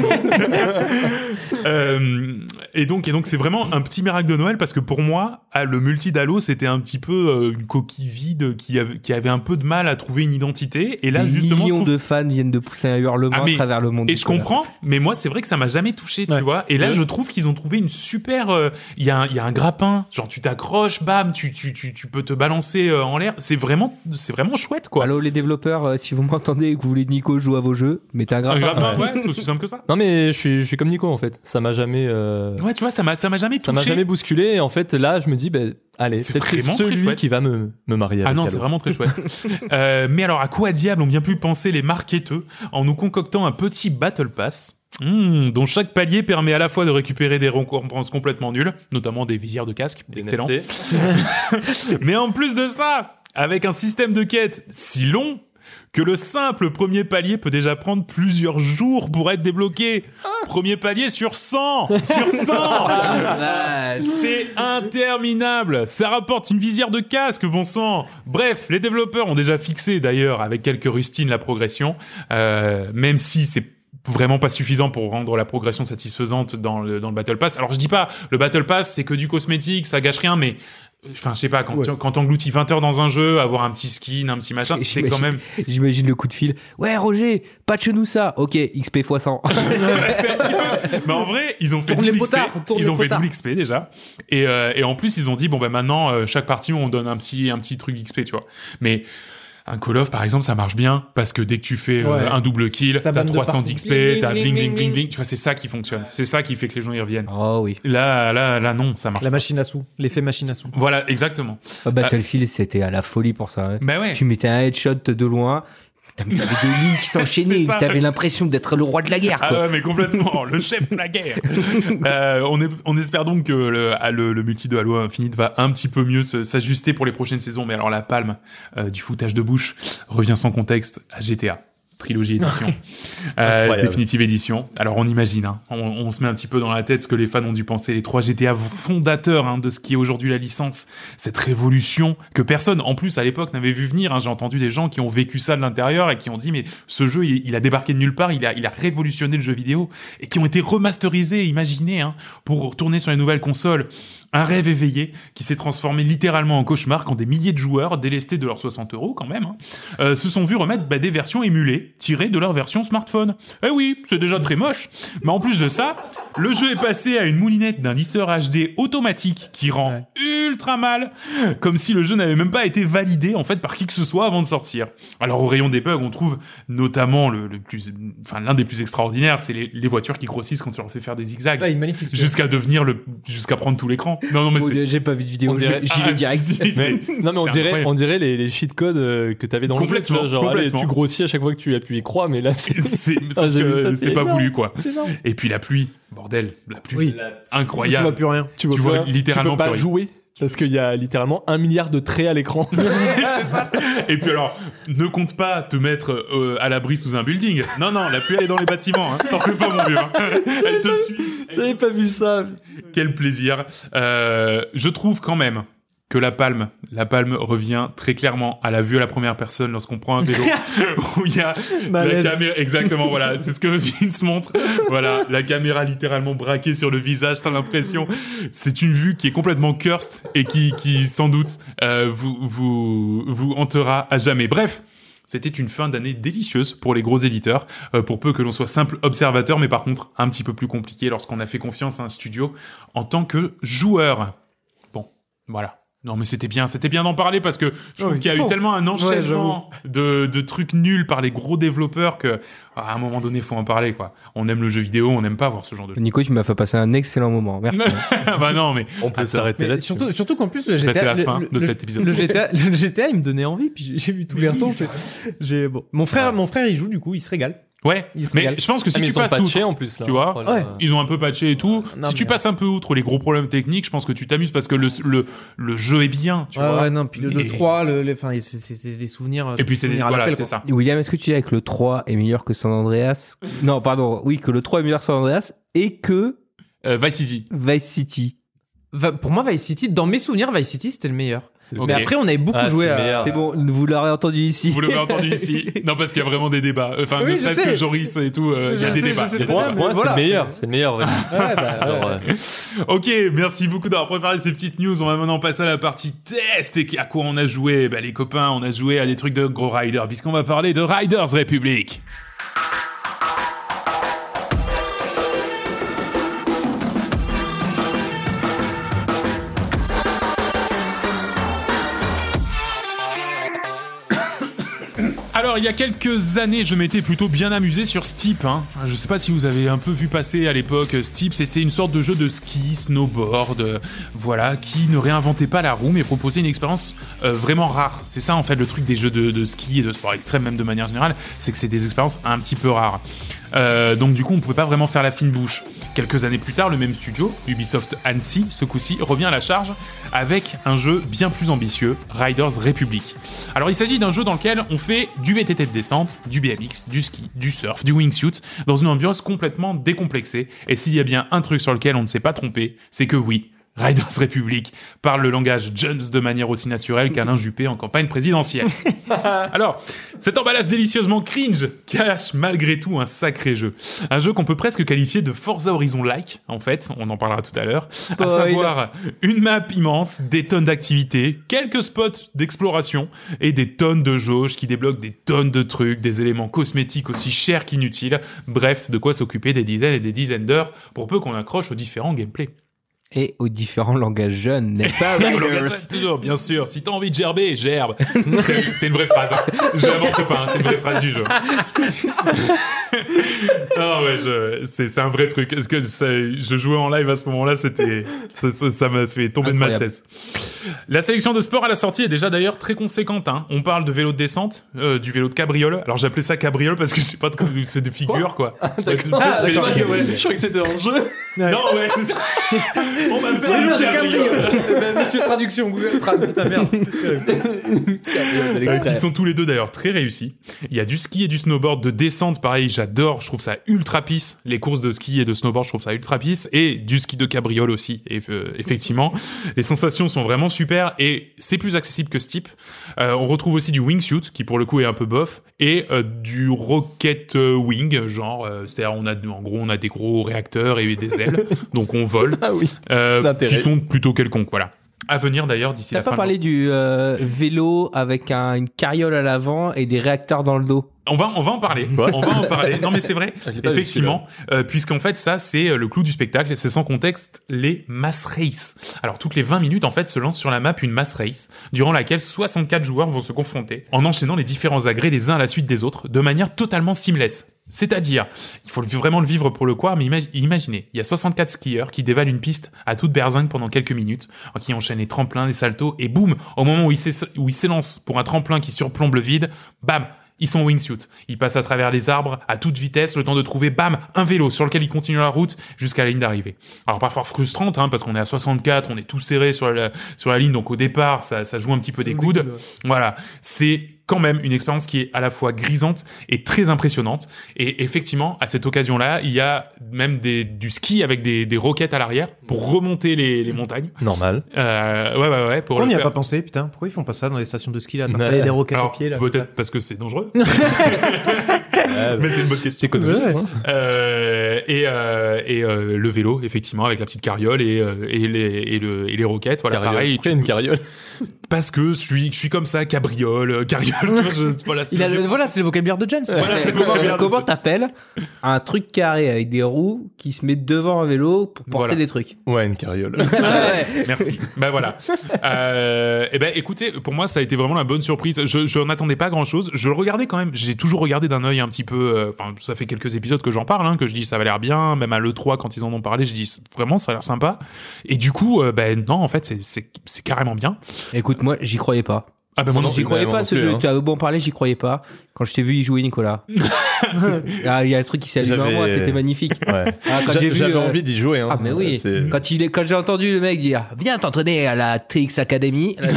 Euh, et donc et donc c'est vraiment un petit miracle de Noël parce que pour moi, ah, le multi d'Halo, c'était un petit peu euh, une coquille vide qui avait qui avait un peu de mal à trouver une identité. Et là, Des justement, millions trouve- de fans viennent de pousser un hurlement Ah, mais- à travers le monde. et je comprends, mais moi c'est vrai que ça m'a jamais touché, tu Ouais. vois. Et là Ouais. je trouve qu'ils ont trouvé une super. euh, Il y a un, il y a un grappin, genre tu t'accroches, bam, tu tu tu tu peux te balancer euh, en l'air. C'est vraiment c'est vraiment chouette quoi. Allô les développeurs, euh, si vous m'entendez et que vous voulez Nico joue à vos jeux, mettez un un grappin. grappin, Ouais. c'est aussi simple que ça. Non mais je suis, je suis comme Nico en fait. Ça m'a jamais, euh, Ouais, tu vois, ça m'a ça m'a jamais ça m'a touché. jamais bousculé. Et en fait là, je me dis, ben allez, C'est celui chouette. qui va me, me marier. Ah avec non, Halo. c'est vraiment très chouette. euh, mais alors, à quoi diable ont bien pu penser les marketeux en nous concoctant un petit Battle Pass hmm, dont chaque palier permet à la fois de récupérer des récompenses complètement nulles, notamment des visières de casque, Des excellent. Mais en plus de ça, avec un système de quête si long que le simple premier palier peut déjà prendre plusieurs jours pour être débloqué. Premier palier sur 100 Sur 100 C'est interminable. Ça rapporte une visière de casque, bon sang. Bref, les développeurs ont déjà fixé d'ailleurs avec quelques rustines la progression, euh, même si c'est vraiment pas suffisant pour rendre la progression satisfaisante dans le, dans le Battle Pass. Alors je dis pas, le Battle Pass c'est que du cosmétique, ça gâche rien, mais enfin je sais pas, quand, Ouais. quand t'engloutis 20 heures dans un jeu, avoir un petit skin, un petit machin, c'est quand même... J'imagine le coup de fil. Ouais Roger, patch-nous ça. Ok, XP x 100. Ouais, c'est un petit peu- Mais en vrai, ils ont fait Tourne double XP. potards, Ils ont fait double XP déjà. Et, euh, et en plus, ils ont dit bon bah maintenant euh, chaque partie on donne un petit un petit truc XP, tu vois. Mais un Call of par exemple, ça marche bien parce que dès que tu fais euh, un double kill, t'as banne de 300 partout. d'XP, t'as bling, bling bling bling. Tu vois, c'est ça qui fonctionne. C'est ça qui fait que les gens y reviennent. oh oui. Là, là, là, non, ça marche. La pas. machine à sous. L'effet machine à sous. Voilà, exactement. Ah, Battlefield, c'était à la folie pour ça. hein. Bah ouais. Tu mettais un headshot de loin. T'avais des lignes qui s'enchaînaient. T'avais l'impression d'être le roi de la guerre. Ah ouais, mais complètement, le chef de la guerre. Euh, on, est, on espère donc que le, ah, le, le multi de Halo Infinite va un petit peu mieux s'ajuster pour les prochaines saisons. Mais alors la palme euh, du foutage de bouche revient sans contexte à GTA. Trilogie édition, euh, définitive édition. Alors on imagine, hein, on, on se met un petit peu dans la tête ce que les fans ont dû penser, les trois GTA fondateurs hein, de ce qui est aujourd'hui la licence, cette révolution que personne, en plus à l'époque, n'avait vu venir. hein. J'ai entendu des gens qui ont vécu ça de l'intérieur et qui ont dit mais ce jeu il, il a débarqué de nulle part, il a, il a révolutionné le jeu vidéo et qui ont été remasterisés, imaginés, hein, pour tourner sur les nouvelles consoles. Un rêve éveillé qui s'est transformé littéralement en cauchemar quand des milliers de joueurs, délestés de leurs 60 euros quand même, hein, euh, se sont vus remettre bah, des versions émulées, tirées de leur version smartphone. Eh oui, c'est déjà très moche. Mais en plus de ça, le jeu est passé à une moulinette d'un lisseur HD automatique qui rend ultra mal, comme si le jeu n'avait même pas été validé en fait par qui que ce soit avant de sortir. Alors au rayon des bugs, on trouve notamment le, le plus, enfin l'un des plus extraordinaires, c'est les, les voitures qui grossissent quand tu leur fais faire des zigzags, Ouais, jusqu'à devenir le, jusqu'à prendre tout l'écran. Non non mais c'est J'ai pas vu de vidéo, On dirait- j'y Ah, vais direct. si, si, c'est- Non mais on dirait, incroyable. on dirait les, les cheat codes euh, que t'avais dans le jeu, tu Complètement, genre allez, tu grossis à chaque fois que tu appuies croix, mais là c'est c'est Ah, ça, c'est pas énorme. voulu quoi. Et puis la pluie, bordel, la pluie Oui. Tu incroyable. vois plus rien. Tu vois, Tu vois littéralement tu peux pas plus rien. jouer parce qu'il y a littéralement un milliard de traits à l'écran. c'est ça. Et puis alors, ne compte pas te mettre euh, à l'abri sous un building. Non, non, la pluie elle est dans les bâtiments. Hein. T'en fais pas, mon vieux. hein. Elle te suit. J'avais pas vu ça. Quel plaisir. Euh, je trouve quand même que la palme, la palme revient très clairement à la vue à la première personne lorsqu'on prend un vélo où il y a la caméra. Exactement, voilà, c'est ce que Vince montre. Voilà, la caméra littéralement braquée sur le visage, t'as l'impression. C'est une vue qui est complètement cursed et qui, qui sans doute euh, vous, vous, vous hantera à jamais. Bref. C'était une fin d'année délicieuse pour les gros éditeurs, euh, pour peu que l'on soit simple observateur, mais par contre un petit peu plus compliqué lorsqu'on a fait confiance à un studio en tant que joueur. Bon, voilà. Non mais c'était bien, c'était bien d'en parler parce que je trouve Oui, qu'il y a faut. eu tellement un enchaînement de, de trucs nuls par les gros développeurs que à un moment donné faut en parler quoi. On aime le jeu vidéo, on n'aime pas voir ce genre de. Nico, tu m'as fait passer un excellent moment. Merci. bah non mais On peut Ah, s'arrêter là. surtout, surtout qu'en plus, le GTA, c'est la le- fin le- de cet épisode. Le GTA, le GTA, il me donnait envie, puis j'ai- vu tous les retours. j'ai- J'ai, bon. Mon frère, mon frère, il joue, du coup, il se régale. Ouais, mais je pense que si Ah, tu ils passes outre, en plus là. tu vois. Ouais. ils ont un peu patché et tout. Non, si tu passes un peu outre les gros problèmes techniques, je pense que tu t'amuses parce que le le le jeu est bien, tu ouais, vois. ouais, non, puis le, le Et- 3, le, les- enfin, c'est, des souvenirs. Et puis c'est des voilà, c'est ça. William, est-ce que tu dis que le 3 est meilleur que San Andreas? Non, pardon. Oui, que le 3 est meilleur que San Andreas et que Euh, Vice City. Vice City. Va- pour moi, Vice City, dans mes souvenirs, Vice City, c'était le meilleur. Mais après, on avait beaucoup Ah, joué c'est à. C'est bon, vous l'aurez entendu ici. Vous l'avez entendu ici Non, parce qu'il y a vraiment des débats. Enfin, Oui, ne serait-ce sais. que Joris et tout, euh, il y a des sais, débats. Pour moi, c'est le meilleur. C'est le meilleur. Ouais, bah, Alors, ouais. euh, Ok, merci beaucoup d'avoir préparé ces petites news. On va maintenant passer à la partie test. Et à quoi on a joué bah, Les copains, on a joué à des trucs de gros riders, puisqu'on va parler de Riders Republic. Alors, il y a quelques années, je m'étais plutôt bien amusé sur Steep. Hein. Je sais pas si vous avez un peu vu passer à l'époque. Steep, c'était une sorte de jeu de ski, snowboard, euh, voilà, qui ne réinventait pas la roue, mais proposait une expérience euh, vraiment rare. C'est ça, en fait, le truc des jeux de, ski et de sport extrême, même de manière générale, c'est que c'est des expériences un petit peu rares. Euh, donc, du coup, on pouvait pas vraiment faire la fine bouche. Quelques années plus tard, le même studio, Ubisoft Annecy, ce coup-ci, revient à la charge avec un jeu bien plus ambitieux, Riders Republic. Alors il s'agit d'un jeu dans lequel on fait du VTT de descente, du BMX, du ski, du surf, du wingsuit, dans une ambiance complètement décomplexée. Et s'il y a bien un truc sur lequel on ne s'est pas trompé, c'est que oui, Riders Republic parle le langage Jones de manière aussi naturelle qu'Alain Juppé en campagne présidentielle. Alors, cet emballage délicieusement cringe cache malgré tout un sacré jeu. Un jeu qu'on peut presque qualifier de Forza Horizon-like, en fait, on en parlera tout à l'heure. À savoir une map immense, des tonnes d'activités, quelques spots d'exploration et des tonnes de jauges qui débloquent des tonnes de trucs, des éléments cosmétiques aussi chers qu'inutiles. Bref, de quoi s'occuper des dizaines et des dizaines d'heures pour peu qu'on accroche aux différents gameplays. Et aux différents langages jeunes, n'est-ce pas, Riders toujours, bien sûr. Si t'as envie de gerber, gerbe. C'est- C'est une vraie phrase. hein. Je l'invente pas, hein, c'est une vraie phrase du jeu. non, ouais, c'est c'est un vrai truc. Est-ce que je jouais en live à ce moment-là, c'était ça- m'a fait tomber de ma chaise. La sélection de sport à la sortie est déjà d'ailleurs très conséquente. Hein. On parle de vélo de descente, euh, du vélo de cabriole. Alors j'appelais ça cabriole parce que je sais pas de quoi c'est de figure quoi. Ah, d'accord, ouais. Je crois que c'était le jeu. Non ouais. c'est ça. On m'appelle Ouais, le non, j'ai cabriole. Bah, Monsieur Traduction, Google Trad, putain merde. Euh, qui sont tous les deux d'ailleurs très réussis. Il y a du ski et du snowboard de descente, pareil, j'adore, je trouve ça ultra pisse. Les courses de ski et de snowboard, je trouve ça ultra pisse. Et du ski de cabriole aussi, et, euh, effectivement. les sensations sont vraiment super et c'est plus accessible que ce type. Euh, on retrouve aussi du wingsuit, qui pour le coup est un peu bof, et euh, du rocket wing, genre, euh, c'est-à-dire on a, en gros, on a des gros réacteurs et des ailes, donc on vole, Ah oui. euh, qui sont plutôt quelconques, voilà. À venir d'ailleurs d'ici T'as la fin. pas de parlé du euh, vélo avec un- une carriole à l'avant et des réacteurs dans le dos? On va, on va en parler. On va en parler. Non, mais c'est vrai. Effectivement, euh, puisqu'en fait, ça, c'est euh, le clou du spectacle et c'est sans contexte les mass race. Alors, toutes les 20 minutes, en fait, se lance sur la map une mass race, durant laquelle 64 joueurs vont se confronter en enchaînant les différents agrès les uns à la suite des autres, de manière totalement seamless. C'est-à-dire, il faut vraiment le vivre pour le croire, mais imag- imaginez, il y a 64 skieurs qui dévalent une piste à toute berzingue pendant quelques minutes, qui enchaînent les tremplins, les saltos, et boum, au moment où ils s'ess- où ils s'élancent pour un tremplin qui surplombe le vide, bam, ils sont en wingsuit. Ils passent à travers les arbres à toute vitesse, le temps de trouver, bam, un vélo sur lequel ils continuent la route jusqu'à la ligne d'arrivée. Alors parfois frustrante, hein, parce qu'on est à 64, on est tout serré sur la, sur la ligne, donc au départ, ça, ça joue un petit peu des coudes. Voilà, c'est quand même une expérience qui est à la fois grisante et très impressionnante. Et effectivement, à cette occasion-là, il y a même des, du ski avec des, des roquettes à l'arrière pour remonter les, les montagnes. Normal. Euh, ouais, ouais, ouais. Pour Pourquoi on n'y a pas pensé, putain? Pourquoi ils font pas ça dans les stations de ski là? T'as fait des roquettes Alors, au pied là peut-être parce que c'est dangereux, mais c'est une bonne question. Euh, et euh, et euh, le vélo, effectivement, avec la petite carriole et, et, les, et, le, et les roquettes. Voilà, Carriole. pareil. Pourquoi tu une carriole parce que je suis, je suis comme ça, cabriole, carriole. je- voilà, c'est Il a le- le- Voilà, c'est le vocabulaire de James. Voilà, c'est Comment, t'appelles un truc carré avec des roues qui se met devant un vélo pour porter Voilà. des trucs? Ouais, une carriole. Merci. bah voilà. Euh, et ben écoutez, pour moi ça a été vraiment la bonne surprise. Je je n'en attendais pas grand chose. Je le regardais quand même. J'ai toujours regardé d'un œil un petit peu. euh, Enfin, ça fait quelques épisodes que j'en parle, hein, que je dis ça va l'air bien. Même à le 3 quand ils en ont parlé, je dis vraiment ça a l'air sympa. Et du coup, euh, ben non, en fait c'est carrément bien. Écoute, moi, j'y croyais pas. Ah ben moi non. J'y croyais moi pas ce plus, jeu. hein. Tu avais beau en parler, j'y croyais pas. Quand je t'ai vu y jouer, Nicolas. Ah, Il y a un truc qui s'est allumé en moi, c'était magnifique. Ouais. Ah, quand j'ai vu, J'avais euh, envie d'y jouer. Hein. Ah mais oui, quand il est, quand j'ai entendu le mec dire viens t'entraîner à la Trix Academy, là,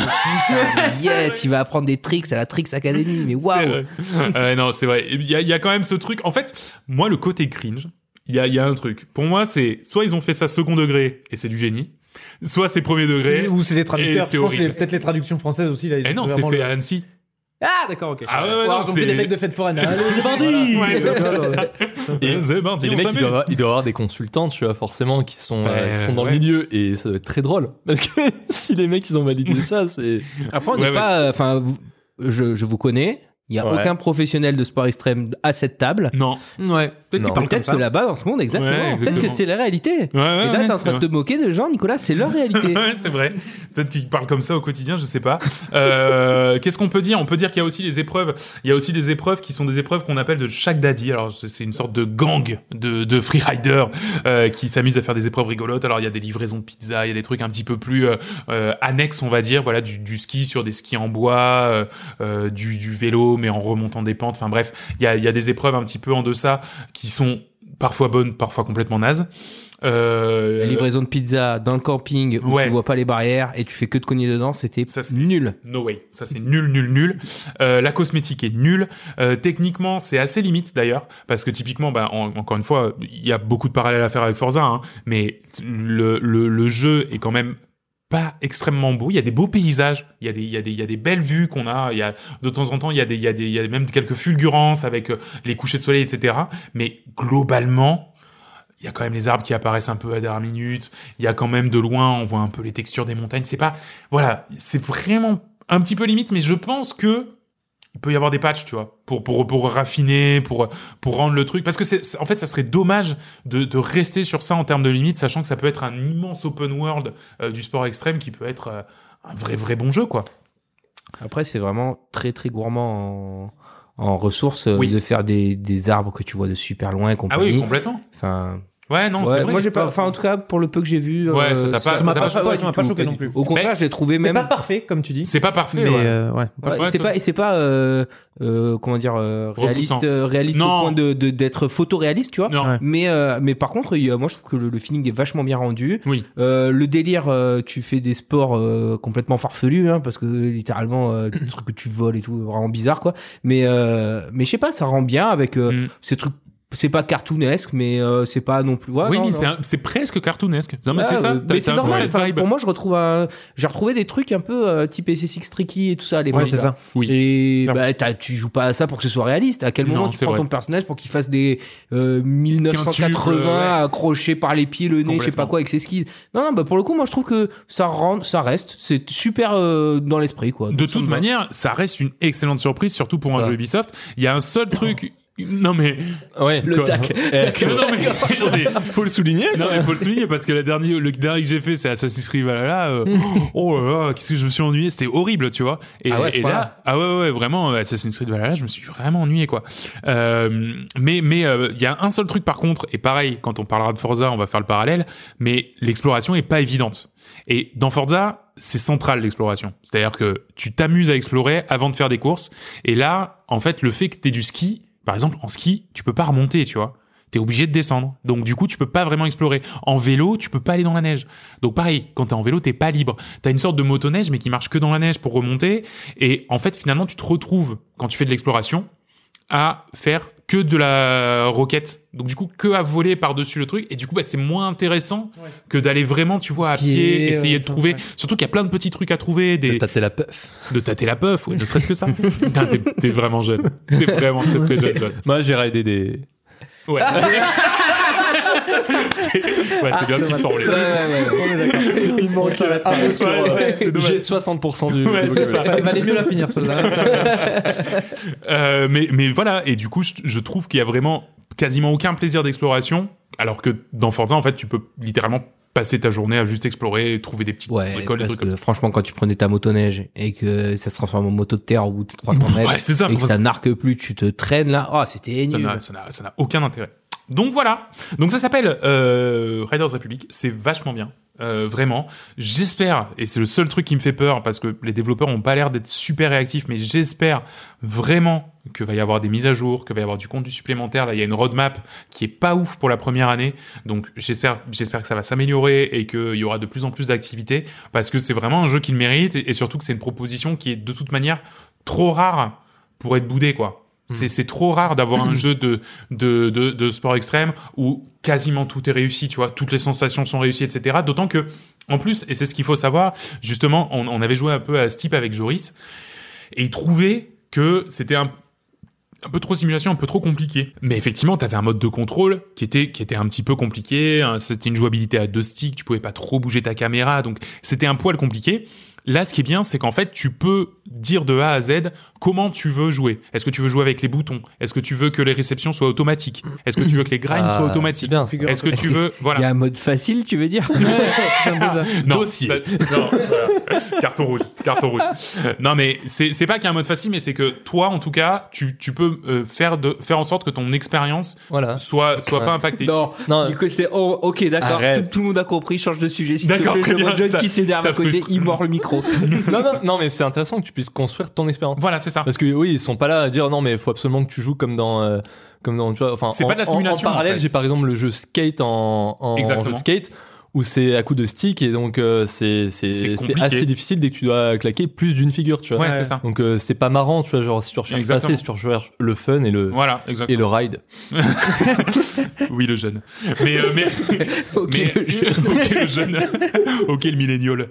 dit, yes, il va apprendre des tricks à la Trix Academy, mais waouh. Euh, non, c'est vrai. Il y a, il y a quand même ce truc. En fait, moi, le côté cringe, il y a, y a un truc. Pour moi, c'est soit ils ont fait ça second degré et c'est du génie, soit c'est premier degré. Ou c'est les Et traducteurs. Je pense peut-être les traductions françaises aussi. Là, ils Eh non, c'est fait le- à Annecy. Ah, d'accord, ok. Ah ouais, ouais, Ouais, non, des mecs de fête foraine. Allez, c'est Ouais, c'est. Et- Et les mecs, ils doivent, ils doivent avoir des consultants, tu vois, forcément, qui sont, euh, Ouais, qui sont dans ouais. le milieu. Et ça doit être très drôle. Parce que si les mecs, ils ont validé ça, c'est. Après on Ouais, n'est pas, enfin, je, je vous connais, il y a Ouais. aucun professionnel de sport extrême à cette table. Non. Ouais, peut-être que là-bas dans ce monde, exactement, Ouais, peut-être que c'est la réalité. Ouais, ouais, Et là ouais, t'es en train de te moquer de gens, Nicolas, c'est leur réalité. Ouais, c'est vrai. Peut-être qu'ils parlent comme ça au quotidien, je sais pas. Euh, Qu'est-ce qu'on peut dire? On peut dire qu'il y a aussi les épreuves. Il y a aussi des épreuves qui sont des épreuves qu'on appelle de chaque daddy. Alors c'est c'est une sorte de gang de, de freeriders euh, qui s'amusent à faire des épreuves rigolotes. Alors il y a des livraisons de pizza, il y a des trucs un petit peu plus euh, euh, annexes, on va dire. Voilà, du, du ski sur des skis en bois, euh, euh, du, du vélo mais en remontant des pentes. Enfin bref, il y a, il y a des épreuves un petit peu en deçà qui sont parfois bonnes, parfois complètement nazes. Euh, La livraison de pizza dans le camping où Ouais. tu vois pas les barrières et tu fais que de cogner dedans, c'était nul. No way. Ça, c'est nul, nul, nul. Euh, la cosmétique est nulle. Euh, techniquement, c'est assez limite d'ailleurs, parce que typiquement, bah, en- encore une fois, il y a beaucoup de parallèles à faire avec Forza, hein, mais le, le, le jeu est quand même pas extrêmement beau. Il y a des beaux paysages, il y a des, il y a des, il y a des belles vues qu'on a. Il y a de temps en temps, il y a des, il y a des, il y a même quelques fulgurances avec euh, les couchers de soleil, etc. Mais globalement, il y a quand même les arbres qui apparaissent un peu à dernière minute. Il y a quand même de loin, on voit un peu les textures des montagnes. C'est pas, voilà, c'est vraiment un petit peu limite, mais je pense que il peut y avoir des patchs, tu vois, pour pour pour raffiner, pour pour rendre le truc, parce que c'est en fait, ça serait dommage de de rester sur ça en termes de limite, sachant que ça peut être un immense open world euh, du sport extrême qui peut être euh, un vrai vrai bon jeu, quoi. Après, c'est vraiment très très gourmand en, en ressources euh, Oui. de faire des, des arbres que tu vois de super loin et Ah compagnie. oui, complètement. Enfin, Ouais, non, ouais, c'est vrai. moi j'ai pas. Enfin, en tout cas, pour le peu que j'ai vu, Ouais, euh, ça t'a pas- Ça m'a pas, pas ouais, m'a pas tout, choqué pas non plus. Au contraire, Mais j'ai trouvé C'est même. pas parfait, comme tu dis. C'est pas parfait, Mais ouais. euh, ouais. C'est pas, et c'est pas, euh, euh, comment dire, euh, réaliste, euh, réaliste Non. au point de de- d'être photoréaliste, tu vois. Non. Ouais. Mais euh, mais par contre, il y a- moi je trouve que le, le feeling est vachement bien rendu. Oui. Euh, le délire, euh, tu fais des sports euh, complètement farfelus, hein, parce que littéralement euh, des trucs que tu voles et tout, vraiment bizarre quoi. Mais euh, mais je sais pas, ça rend bien avec euh, Mm. ces trucs c'est pas cartoonesque, mais euh, c'est pas non plus. Ouais, oui, non, mais c'est un- c'est presque cartoonesque. Non, mais Ouais, c'est ça. euh, mais c'est normal. enfin, pour moi, je retrouve un... j'ai retrouvé des trucs un peu euh, type SSX Tricky et tout ça. Les Ouais, c'est ça. Oui. Et bah, t'as- tu joues pas à ça pour que ce soit réaliste. À quel Non, moment tu prends vrai. ton personnage pour qu'il fasse des euh, 1980 Quintuple, ouais. accrochés par les pieds, le nez, je sais pas quoi avec ses skis. Non, non, bah pour le coup, moi je trouve que ça rentre, ça reste, c'est super euh, dans l'esprit quoi. De toute manière, ça reste une excellente surprise, surtout pour un jeu Ubisoft. Il y a un seul truc. Non mais, Ouais. Le tac. Eh, non mais, non, mais- faut le souligner. non, mais faut le souligner parce que la dernière, le dernier que j'ai fait, c'est Assassin's Creed Valhalla. euh, oh là là, qu'est-ce que je me suis ennuyé, c'était horrible, tu vois. Et, Ah ouais, et là, ah ouais, ouais, vraiment, euh, Assassin's Creed Valhalla, je me suis vraiment ennuyé, quoi. Euh, mais, mais euh, il y a un seul truc par contre, et pareil, quand on parlera de Forza, on va faire le parallèle, mais l'exploration est pas évidente. Et dans Forza, c'est central l'exploration. C'est-à-dire que tu t'amuses à explorer avant de faire des courses. Et là, en fait, le fait que t'aies du ski, par exemple, en ski, tu peux pas remonter, tu vois. T'es obligé de descendre. Donc du coup, tu peux pas vraiment explorer. En vélo, tu peux pas aller dans la neige. Donc pareil, quand t'es en vélo, t'es pas libre. T'as une sorte de motoneige, mais qui marche que dans la neige pour remonter. Et en fait, finalement, tu te retrouves, quand tu fais de l'exploration, à faire que de la roquette. Donc du coup, que à voler par-dessus le truc. Et du coup, bah, c'est moins intéressant que d'aller vraiment, tu vois, à Skier, pied, essayer ouais, de trouver. ouais. Surtout qu'il y a plein de petits trucs à trouver, des, T'as la puff. de tâter la puff, ouais, ne serait-ce que ça. T'es, t'es vraiment jeune. T'es vraiment très très jeune, jeune. Moi, j'ai raidé des. Ouais. c'est, ouais, c'est bien ce qui me semblait. Il me manque ça. Ah, Ouais, c'est- c'est dommage. J'ai 60% du. Ouais, du- c'est ça. Il valait mieux la finir celle-là. Euh, mais, mais voilà, et du coup, je, je trouve qu'il y a vraiment quasiment aucun plaisir d'exploration, alors que dans Forza, en fait, tu peux littéralement passer ta journée à juste explorer, trouver des petites Ouais, bricoles, des parce trucs comme franchement, quand tu prenais ta motoneige et que ça se transforme en moto de terre au bout de 300 ça. mètres Ouais, ça. et que ça n'arque plus, tu te traînes là. Oh, c'était nul. ça n'a aucun intérêt. Donc voilà. Donc ça s'appelle euh, Riders Republic. C'est vachement bien. Euh, vraiment. J'espère, et c'est le seul truc qui me fait peur, parce que les développeurs ont pas l'air d'être super réactifs, mais j'espère vraiment que va y avoir des mises à jour, que va y avoir du contenu supplémentaire. Là, il y a une roadmap qui est pas ouf pour la première année. Donc j'espère, j'espère que ça va s'améliorer et qu'il y aura de plus en plus d'activités, parce que c'est vraiment un jeu qui le mérite, et, et surtout que c'est une proposition qui est de toute manière trop rare pour être boudée, quoi. C'est, c'est trop rare d'avoir un jeu de, de, de, de sport extrême où quasiment tout est réussi, tu vois, toutes les sensations sont réussies, etc. D'autant que, en plus, et c'est ce qu'il faut savoir, justement, on, on avait joué un peu à ce type avec Joris, et il trouvait que c'était un, un peu trop simulation, un peu trop compliqué. Mais effectivement, t'avais un mode de contrôle qui était, qui était un petit peu compliqué, hein, c'était une jouabilité à deux sticks, tu pouvais pas trop bouger ta caméra, donc c'était un poil compliqué. Là, ce qui est bien, c'est qu'en fait, tu peux dire de A à Z comment tu veux jouer? Est-ce que tu veux jouer avec les boutons? Est-ce que tu veux que les réceptions soient automatiques? Est-ce que tu veux que les grinds Ah, soient automatiques? Est-ce que tu veux Il y voilà a un mode facile, tu veux dire? Non, Dossier. ça- non, voilà. carton rouge, carton rouge. Non, mais c'est c'est pas qu'il y a un mode facile, mais c'est que toi, en tout cas, tu tu peux euh, faire de faire en sorte que ton expérience Voilà. soit soit Ouais. pas impactée. Non, Non. du coup, c'est oh, ok, d'accord. Tout, tout le monde a compris. Change de sujet. Te D'accord, très bien, John ça- qui s'énerve à côté. frustre. Il mord le micro. non, non, non, mais c'est intéressant que tu puisses construire ton expérience. Voilà, c'est ça. Parce que oui, ils sont pas là à dire non, mais il faut absolument que tu joues comme dans. euh, comme dans, tu vois, enfin, C'est en- pas de la en- simulation, En, parallèle, en fait. j'ai par exemple le jeu Skate en, en jeu de skate où c'est à coup de stick et donc euh, c'est assez difficile dès que tu dois claquer plus d'une figure, tu vois. Ouais, c'est ça. Donc euh, c'est pas marrant, tu vois, genre si tu recherches pas assez, si tu recherches le fun et le Voilà, et le ride. Oui, le jeune. Mais euh, mais ok, mais le jeu. ok le jeune, ok le millénial.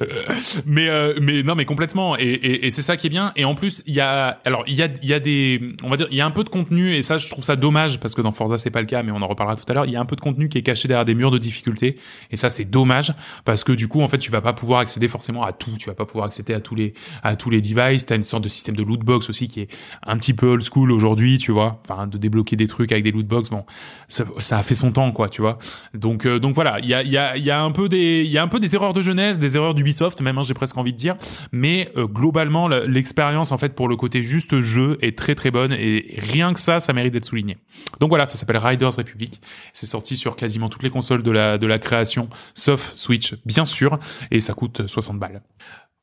Mais euh, mais non mais complètement et, et, et c'est ça qui est bien et en plus il y a alors il y a il y a des on va dire il y a un peu de contenu et ça je trouve ça dommage parce que dans Forza c'est pas le cas mais on en reparlera tout à l'heure il y a un peu de contenu qui est caché derrière des murs de difficulté et ça c'est dommage parce que du coup en fait tu vas pas pouvoir accéder forcément à tout. Tu vas pas pouvoir accéder à tous les à tous les devices. T'as une sorte de système de loot box aussi qui est un petit peu old school aujourd'hui tu vois. Enfin de débloquer des trucs avec des loot box bon ça, a fait son temps quoi tu vois. Donc euh, donc voilà il y a il y a il y a un peu des il y a un peu des erreurs de jeunesse des erreurs d'Ubisoft même hein, j'ai presque envie de dire. Mais euh, globalement l'expérience en fait pour le côté juste jeu est très très bonne et rien que ça ça mérite d'être souligné. Donc voilà ça s'appelle Riders Republic. C'est sorti sur quasiment toutes les consoles de la de la création sauf Switch bien sûr et ça coûte 60 balles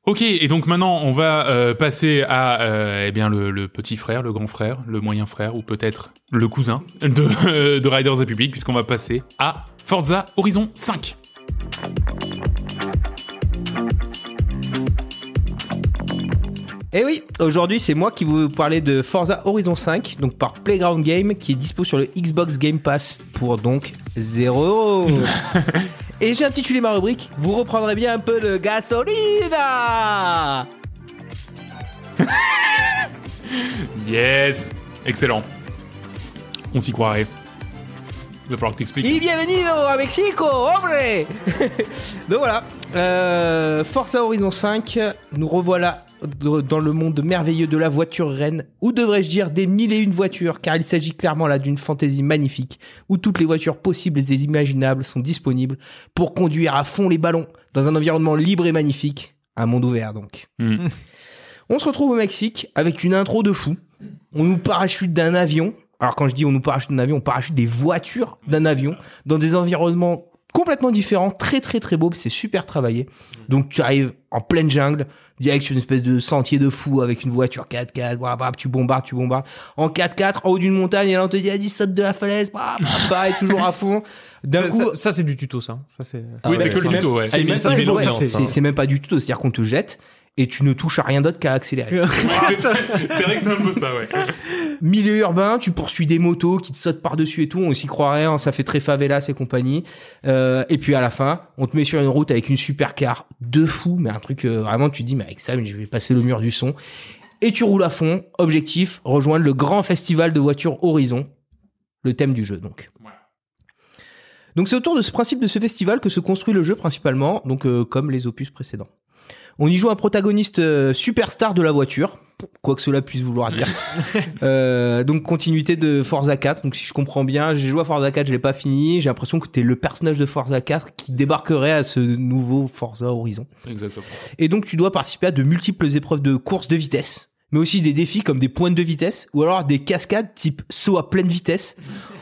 Ok, et donc maintenant on va euh, passer à euh, eh bien le, le petit frère, le grand frère, le moyen frère ou peut-être le cousin de, de Riders Republic puisqu'on va passer à Forza Horizon 5. Et oui, aujourd'hui c'est moi qui vais vous parler de Forza Horizon 5, donc par Playground Game, qui est dispo sur le Xbox Game Pass pour donc 0 Et j'ai intitulé ma rubrique Vous reprendrez bien un peu de gasolina Yes Excellent. On s'y croirait. Il va falloir que t'expliques. Y bienvenido a Mexico, hombre Donc voilà, euh, Forza Horizon 5, nous revoilà dans le monde merveilleux de la voiture reine, ou devrais-je dire des mille et une voitures, car il s'agit clairement là d'une fantaisie magnifique, où toutes les voitures possibles et imaginables sont disponibles pour conduire à fond les ballons dans un environnement libre et magnifique, un monde ouvert donc. Hmm. On se retrouve au Mexique avec une intro de fou. On nous parachute d'un avion. Alors quand je dis on nous parachute d'un avion, on parachute des voitures d'un avion dans des environnements complètement différents, très très très beaux, c'est super travaillé. Donc tu arrives en pleine jungle, direct sur une espèce de sentier de fou avec une voiture 4x4, blah, blah, tu bombardes, tu bombardes. En 4x4, en haut d'une montagne, et là on te dit, vas-y, saute de la falaise, blah, blah, pareil, toujours à fond. D'un Ça, coup, ça, ça, c'est du tuto, ça. Ça, c'est. Ah oui, ouais, c'est que le tuto, ouais. c'est c'est même pas c'est du- ouais, l'ambiance, c'est- c'est même pas du tout, c'est-à-dire qu'on te jette et tu ne touches à rien d'autre qu'à accélérer. c'est c'est vrai que c'est un peu ça, ouais. milieu urbain, tu poursuis des motos qui te sautent par-dessus et tout, on s'y croirait, hein, ça fait très favelas et compagnie. Euh, et puis à la fin, on te met sur une route avec une supercar de fou, mais un truc euh, vraiment, tu te dis, mais avec ça, je vais passer le mur du son. Et tu roules à fond, objectif, rejoindre le grand festival de voitures Horizon, le thème du jeu donc. Ouais. Donc c'est autour de ce principe de ce festival que se construit le jeu principalement, donc euh, comme les opus précédents. On y joue un protagoniste euh, superstar de la voiture, quoi que cela puisse vouloir dire. Euh, donc continuité de Forza 4. Donc si je comprends bien, j'ai joué à Forza 4, je l'ai pas fini. J'ai l'impression que t'es le personnage de Forza 4 qui débarquerait à ce nouveau Forza Horizon. Exactement. Et donc tu dois participer à de multiples épreuves de course de vitesse, mais aussi des défis comme des pointes de vitesse ou alors des cascades type saut à pleine vitesse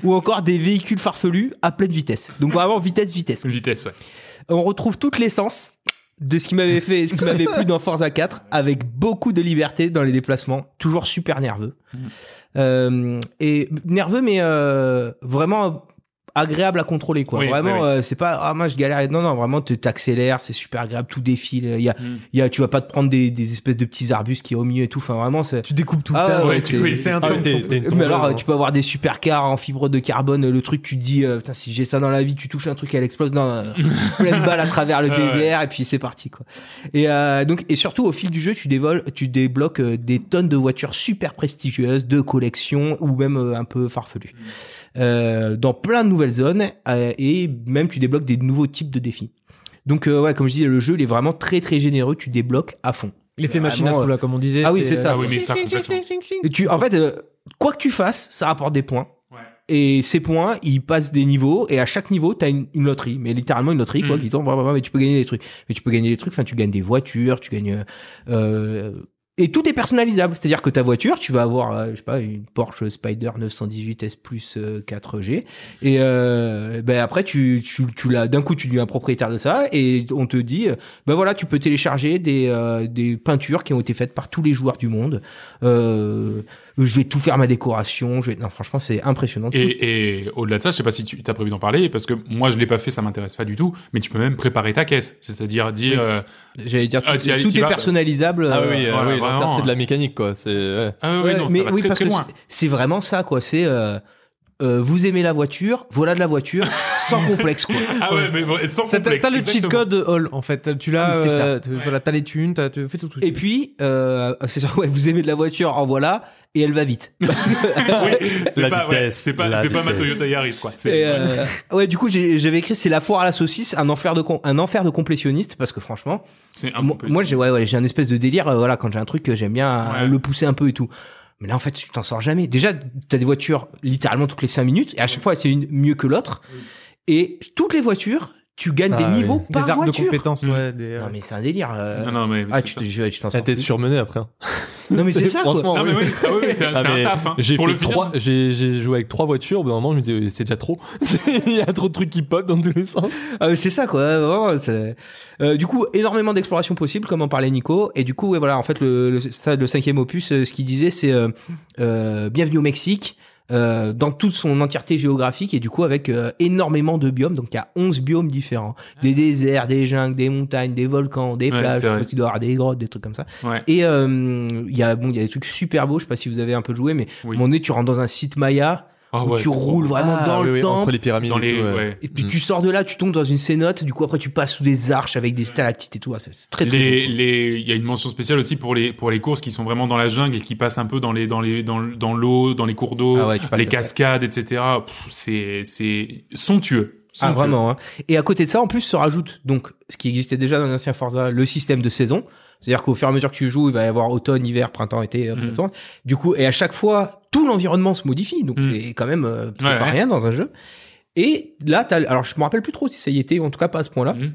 ou encore des véhicules farfelus à pleine vitesse. Donc vraiment vitesse vitesse. Vitesse, ouais. On retrouve toute l'essence de ce qui m'avait fait, ce qui m'avait plu dans Forza 4, avec beaucoup de liberté dans les déplacements, toujours super nerveux. Mhm. Euh, et nerveux, mais euh, vraiment agréable à contrôler, quoi. Oui, vraiment, oui, oui. euh, c'est pas ah moi je galère. Non, non, vraiment, tu t'accélères, c'est super agréable, tout défile. Il y a, Mm. il y a, tu vas pas te prendre des, des espèces de petits arbustes qui est au milieu et tout. Enfin, vraiment, c'est Tu découpes tout. Ah, ouais, c'est- un Ah, temps. mais alors, hein. tu peux avoir des supercars en fibre de carbone. Le truc, tu te dis, euh, putain, si j'ai ça dans la vie, tu touches un truc, elle explose. Non, non, non. pleine balle à travers le Ouais, ouais. désert, et puis c'est parti, quoi. Et euh, donc, et surtout, au fil du jeu, tu dévoles, tu débloques euh, des tonnes de voitures super prestigieuses, de collection ou même euh, un peu farfelues, euh, dans plein de nouvelles zones, euh, et même tu débloques des nouveaux types de défis. Donc, euh, ouais, comme je dis, le jeu, il est vraiment très très généreux. Tu débloques à fond. L'effet machine à sous, là, comme on disait. Ah oui, c'est ça. Ah oui, mais ça, complètement. Et tu, en fait, euh, quoi que tu fasses, ça rapporte des points. Ouais. Et ces points, ils passent des niveaux, et à chaque niveau, t'as une, une loterie, mais littéralement une loterie, quoi, Mm. qui tombe, mais tu peux gagner des trucs. Mais tu peux gagner des trucs, enfin, tu gagnes des voitures, tu gagnes, euh, et tout est personnalisable. C'est-à-dire que ta voiture, tu vas avoir, euh, je sais pas, une Porsche Spider 918 S Plus euh, 4G, et euh, ben après, tu, tu, tu l'as, d'un coup, tu deviens propriétaire de ça, et on te dit, euh, ben voilà, tu peux télécharger des, euh, des peintures qui ont été faites par tous les joueurs du monde. Euh, je vais tout faire ma décoration. Je vais... Non, franchement, c'est impressionnant. Et, et au-delà de ça, je sais pas si tu as prévu d'en parler, parce que moi je l'ai pas fait, ça m'intéresse pas du tout, mais tu peux même préparer ta caisse. C'est-à-dire dire, euh, J'allais dire, tout, Ah, tout est personnalisable. Ah euh, oui, euh, voilà, oui, de la mécanique, quoi. C'est, ouais. ah oui, ouais, non, mais ça va oui, très parce très que loin. c'est- vraiment ça, quoi. C'est euh, euh, vous aimez la voiture, voilà de la voiture, sans complexe, quoi. Ah ouais, mais bon, sans Ça, T'as complexe. t'as le cheat code Hall en fait. Tu l'as, Ah, c'est ça. euh, voilà, t'as les thunes, t'as, tu fais tout. tout Et puis, euh, c'est ça, ouais, vous aimez de la voiture, en voilà, et elle va vite. Oui, c'est pas, ouais, c'est pas, la pas ma. Toyota Yaris, quoi. Euh, ouais, du coup, j'ai- j'avais écrit c'est la foire à la saucisse, un enfer de con- un enfer de complétionniste, parce que franchement, c'est un moi, j'ai ouais, ouais, j'ai un espèce de délire. euh, voilà, quand j'ai un truc, euh, j'aime bien Ouais. le pousser un peu et tout. Mais là, en fait, tu t'en sors jamais. Déjà, t'as des voitures littéralement toutes les 5 minutes, et à chaque fois, c'est une mieux que l'autre. Et toutes les voitures, tu gagnes Ah des oui. niveaux par des arbres de voiture. compétences, ouais. Des, euh, Non mais c'est un délire. euh. Non, non, mais. ah, tu t'en T'as sors. été plus. surmené après. hein. Non mais c'est ça quoi. Non, mais oui. ah oui, c'est un, Ah, un taf, hein. J'ai trois, j'ai, j'ai joué avec trois voitures. Au bout d'un moment, je me dis, c'est déjà trop. Il y a trop de trucs qui pop dans tous les sens. Ah, mais c'est ça quoi. vraiment, c'est- Euh, du coup, énormément d'exploration possible, comme en parlait Nico. Et du coup, ouais, voilà, en fait, le, le, ça, le cinquième opus, euh, ce qu'il disait, c'est euh, euh, bienvenue au Mexique. Euh, dans toute son entièreté géographique et du coup avec euh, énormément de biomes. Donc il y a 11 biomes différents. Des déserts, des jungles, des montagnes, des volcans, des Ouais, plages, je vrai. pense qu'il doit y avoir des grottes, des trucs comme ça. Ouais. Et euh, il y a bon, il y a des trucs super beaux. Je sais pas si vous avez un peu joué, mais Oui. moment donné, tu rentres dans un site Maya Ah où ouais, tu roules vraiment Ah, dans oui, le oui, temps. entre les pyramides. Dans et les, tout, ouais. ouais. Et puis Mm. tu sors de là, tu tombes dans une cénote. Du coup après tu passes sous des arches avec des stalactites et tout. Ah, c'est très très les, il y a une mention spéciale aussi pour les pour les courses qui sont vraiment dans la jungle et qui passent un peu dans les dans les dans, dans l'eau, dans les cours d'eau, Ah ouais, les cascades, etc. C'est c'est somptueux. Ah, Somptueux. vraiment. hein. Et à côté de ça, en plus, se rajoute donc ce qui existait déjà dans l'ancien Forza, le système de saison. C'est-à-dire qu'au fur et à mesure que tu joues, il va y avoir automne, hiver, printemps, été, ça tourne. Du coup, et à chaque fois, tout l'environnement se modifie. Donc Mhm. c'est quand même euh, c'est Ouais, pas ouais. rien dans un jeu. Et là, t'as, alors je me rappelle plus trop si ça y était, ou en tout cas pas à ce point-là. Mhm.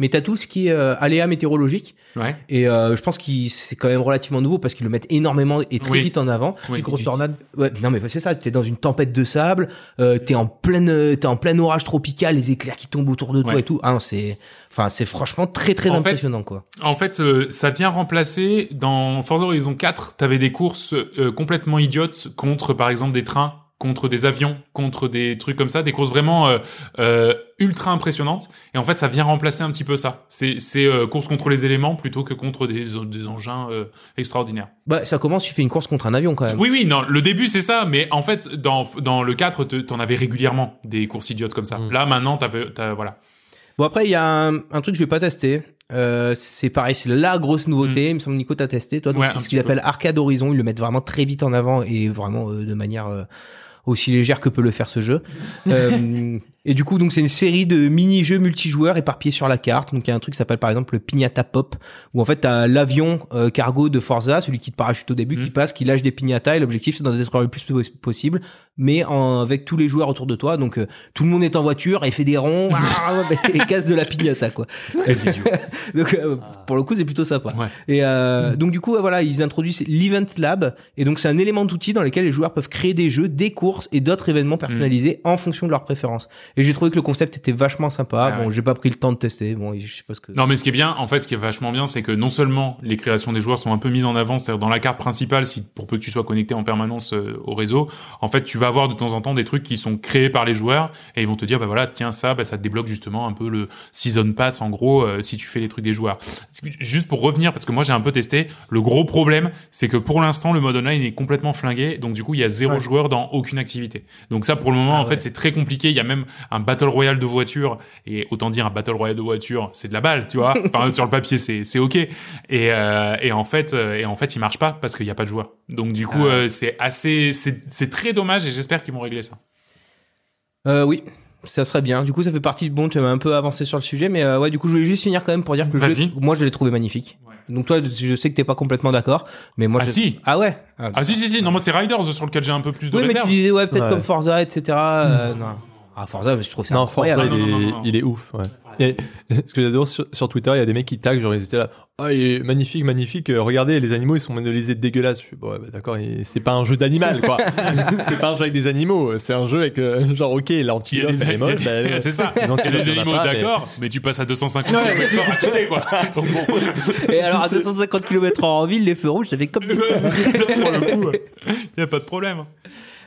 Mais t'as tout ce qui est euh, aléa météorologique. Ouais. Et euh, je pense que c'est quand même relativement nouveau parce qu'ils le mettent énormément et très Oui. vite en avant. Oui. Grosse tu- tornade. Ouais, non mais c'est ça, t'es dans une tempête de sable, euh, t'es en pleine, euh, t'es en plein orage tropical, les éclairs qui tombent autour de toi Ouais. et tout. Ah, non, c'est, enfin, c'est franchement très très En fait, impressionnant quoi. En fait, euh, ça vient remplacer dans Forza Horizon 4, t'avais des courses euh, complètement idiotes contre, par exemple, des trains, contre des avions, contre des trucs comme ça, des courses vraiment euh, euh, ultra impressionnantes. Et en fait, ça vient remplacer un petit peu ça. C'est c'est euh, course contre les éléments plutôt que contre des, des engins euh, extraordinaires. Bah, ça commence, tu fais une course contre un avion quand même. Oui, oui, non, le début c'est ça, mais en fait, dans, dans le 4, te- t'en avais régulièrement des courses idiotes comme ça. Mm. Là, maintenant, t'avais, t'as, voilà. Bon après, il y a un, un truc que je vais pas tester. Euh, c'est pareil, c'est la grosse nouveauté. Il me semble Nico t'as testé, toi. Donc Ouais, c'est ce qu'ils appellent Arcade Horizon. Ils le mettent vraiment très vite en avant et vraiment euh, de manière euh, aussi légère que peut le faire ce jeu. Et du coup, donc c'est une série de mini-jeux multijoueurs éparpillés sur la carte. Donc il y a un truc qui s'appelle par exemple le Pignata Pop, où en fait t'as l'avion euh, cargo de Forza, celui qui te parachute au début, Mhm. qui passe, qui lâche des pignatas. Et l'objectif c'est d'en détruire le plus pos- possible, mais en, avec tous les joueurs autour de toi. Donc euh, tout le monde est en voiture et fait des ronds ah, et casse de la pignata quoi. Donc euh, pour le coup c'est plutôt sympa. Ouais. Et euh, donc du coup voilà ils introduisent l'Event Lab et donc c'est un élément d'outil dans lequel les joueurs peuvent créer des jeux, des courses et d'autres événements personnalisés en fonction de leurs préférences. Et j'ai trouvé que le concept était vachement sympa. Ah bon ouais. j'ai pas pris le temps de tester. Bon je sais pas ce que. Non, mais ce qui est bien, en fait, ce qui est vachement bien, c'est que non seulement les créations des joueurs sont un peu mises en avant, c'est-à-dire dans la carte principale, si pour peu que tu sois connecté en permanence euh, au réseau, en fait, tu vas avoir de temps en temps des trucs qui sont créés par les joueurs et ils vont te dire, bah voilà, tiens ça, bah ça te débloque justement un peu le season pass en gros euh, si tu fais les trucs des joueurs. Juste pour revenir, parce que moi j'ai un peu testé, le gros problème, c'est que pour l'instant le mode online est complètement flingué, donc du coup il y a zéro Ouais. joueur dans aucune activité. Donc ça pour le moment Ah en fait c'est très compliqué. Il y a même un battle royale de voiture et autant dire un battle royale de voiture, c'est de la balle, tu vois. Enfin sur le papier c'est c'est ok. Et euh, et en fait euh, et en fait il marche pas parce qu'il y a pas de joueurs. Donc du coup Ah euh, c'est assez c'est c'est très dommage et j'espère qu'ils vont régler ça. Euh, oui. Ça serait bien. Du coup, ça fait partie bon. Tu m'as un peu avancé sur le sujet, mais euh, ouais. Du coup, je voulais juste finir quand même pour dire que le jeu, Vas-y. moi, je l'ai trouvé magnifique. Ouais. Donc toi, je sais que t'es pas complètement d'accord, mais moi, Ah je... si. ah ouais. Ah si si si non moi c'est Riders sur lequel j'ai un peu plus de oui, mais tu disais ouais, peut-être Ouais. comme Forza, etc. euh, non. Ah Forza, je trouve ça Non, incroyable. Forza, il, Non, non, est, non, non. il est ouf. Ouais. Et, ce que j'adore sur, sur Twitter, il y a des mecs qui taguent, genre ils étaient là. Ah, il est magnifique, magnifique. euh, regardez, les animaux, ils sont modélisés dégueulasses. Je suis bon, ouais, bah, d'accord, c'est pas un jeu d'animal, quoi. c'est pas un jeu avec des animaux. C'est un jeu avec, euh, genre, ok, l'antilope, elle est moche. bah, c'est ça. les Il y a des animaux, pas, mais- d'accord, mais tu passes à 250 km à côté, quoi. Et alors à 250 km en ville, les feux rouges, ça fait comme des... pour le coup, il y a pas de problème.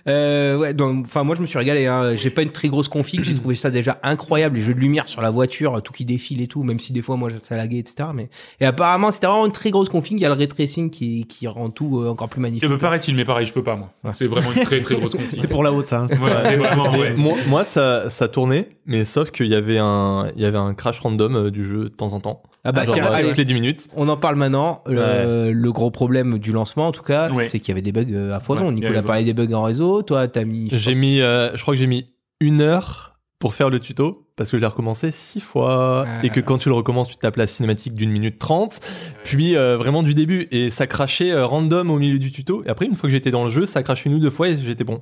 Euh, ouais, donc, enfin, moi, je me suis régalé. Hein. J'ai pas une très grosse config. J'ai trouvé ça déjà incroyable. Les jeux de lumière sur la voiture, tout qui défile et tout. Même si des fois, moi, ça laguait, etc. Mais et apparemment, c'était vraiment une très grosse config. Il y a le ray tracing qui qui rend tout euh, encore plus magnifique. Me paraît-il, mais pareil, je peux pas, moi. Ouais. C'est vraiment une très très grosse config. C'est pour la haute, ça. hein. Ouais, c'est vraiment, ouais. moi, moi, ça, ça tournait, mais sauf qu'il y avait un, il y avait un crash random euh, du jeu de temps en temps. Ah bah, Genre, tiens, euh, allez, toutes les 10 minutes. on en parle maintenant. Le, le gros problème du lancement, en tout cas, Ouais. c'est qu'il y avait des bugs euh, à foison. Ouais, Nicolas avait- parlait des bugs en réseau. Toi, t'as mis. J'ai mis, euh, je crois que j'ai mis une heure pour faire le tuto parce que je l'ai recommencé six fois Ah. et que quand tu le recommences, tu tapes la cinématique d'une minute trente, puis euh, vraiment du début et ça crachait euh, random au milieu du tuto. Et après, une fois que j'étais dans le jeu, ça crachait une ou deux fois et j'étais bon.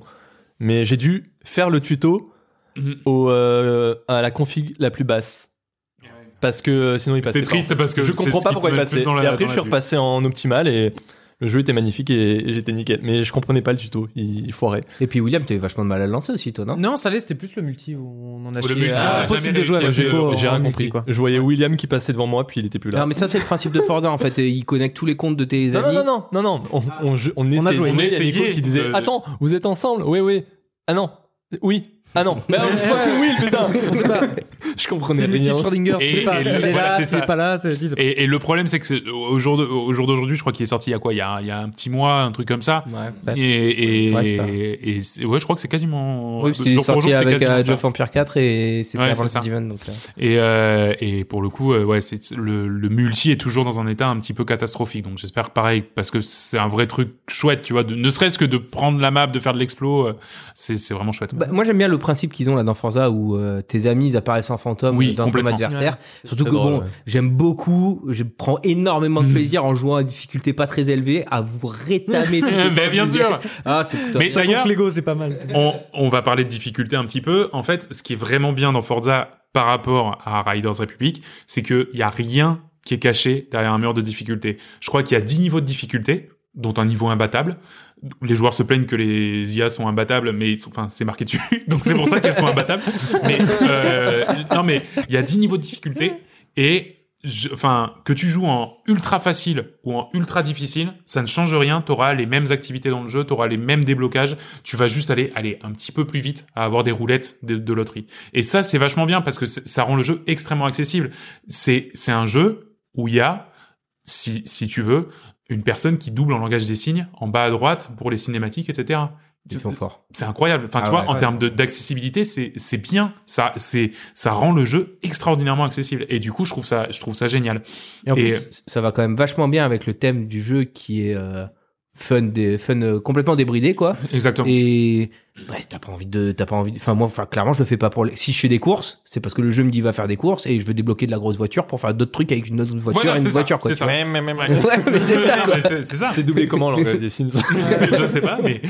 Mais j'ai dû faire le tuto Mhm. au, euh, à la config la plus basse. Parce que euh, sinon il passait C'est triste parce que je comprends pas pourquoi il passait. plus dans la- et après dans je suis repassé en optimal et Le jeu était magnifique et, et j'étais nickel. Mais je comprenais pas le tuto. Il, il foirait. Et puis William, t'avais vachement de mal à le lancer aussi, toi, non? Non, ça allait, c'était plus le multi où on en a Oh, le chié. multi, Ah, impossible de jouer avec J'ai en rien compris. quoi. Je voyais William qui passait devant moi, puis il était plus là. Non, mais ça, c'est le principe de Forza, en fait. Il connecte tous les comptes de tes amis. non, non, non, non, non. On, on, on, on On a essayait. joué. On a qui disait Attends, vous êtes ensemble Oui, oui. Ah non. Oui. Ah non. Ouais, oui, putain. C'est pas- Je comprenais C'est rien. Schrödinger. Et- C'est pas, et le- est voilà, là, c'est ça. pas là, c'est Et, et le problème, c'est que c'est- au jour de- au jour d'aujourd'hui, je crois qu'il est sorti il y a quoi? Il y a, il y a un petit mois, un truc comme ça. Ouais. Et, et, Ouais, ça. et, et c'est- ouais, je crois que c'est quasiment. Oui, parce qu'il est jour pour sorti jour, c'est avec. Age of Empire 4 et c'était Ouais, avant c'est. Steven. Donc, euh, Et, euh, et pour le coup, euh, ouais, c'est le, le multi est toujours dans un état un petit peu catastrophique. Donc j'espère que pareil, parce que c'est un vrai truc chouette, tu vois, de, ne serait-ce que de prendre la map, de faire de l'explo, euh, c'est c'est vraiment chouette. Bah, moi j'aime bien le principe qu'ils ont là dans Forza où euh, tes amis apparaissent en fantôme Oui, dans ton adversaire. Surtout que drôle, bon, ouais. j'aime beaucoup, je prends énormément de Mm. plaisir en jouant à difficulté pas très élevée à vous rétamer. Ben, bien sûr. Ah c'est. Mais Ça d'ailleurs, Lego, c'est pas mal. on, on va parler de difficulté un petit peu. En fait, ce qui est vraiment bien dans Forza par rapport à Riders Republic, c'est qu'il y a rien qui est caché derrière un mur de difficulté. Je crois qu'il y a 10 niveaux de difficulté, dont un niveau imbattable. Les joueurs se plaignent que les IA sont imbattables, mais enfin c'est marqué dessus, donc c'est pour ça qu'elles sont imbattables. Mais euh, non, mais il y a 10 niveaux de difficulté et enfin que tu joues en ultra facile ou en ultra difficile, ça ne change rien. T'auras les mêmes activités dans le jeu, t'auras les mêmes déblocages. Tu vas juste aller aller un petit peu plus vite à avoir des roulettes de, de loterie. Et ça c'est vachement bien parce que ça rend le jeu extrêmement accessible. C'est c'est un jeu où il y a si si tu veux une personne qui double en langage des signes en bas à droite pour les cinématiques, etc. Ils sont forts. C'est incroyable. Enfin, Ah tu vois, ouais, en termes d'accessibilité, c'est c'est bien. Ça c'est ça rend le jeu extraordinairement accessible. Et du coup, je trouve ça je trouve ça génial. Et en Et- plus ça va quand même vachement bien avec le thème du jeu qui est euh, fun, des, fun euh, complètement débridé quoi. Exactement. Et ouais, t'as pas envie de, t'as pas envie. de- Enfin moi, enfin clairement, je le fais pas pour. Les... Si je fais des courses, c'est parce que le jeu me dit va faire des courses et je veux débloquer de la grosse voiture pour faire d'autres trucs avec une autre voiture Voilà, et une c'est ça, voiture quoi. c'est ça. Ouais. Mais c'est ça. Mais c'est- c'est ça. C'est doublé comment, langage des signes je sais pas, mais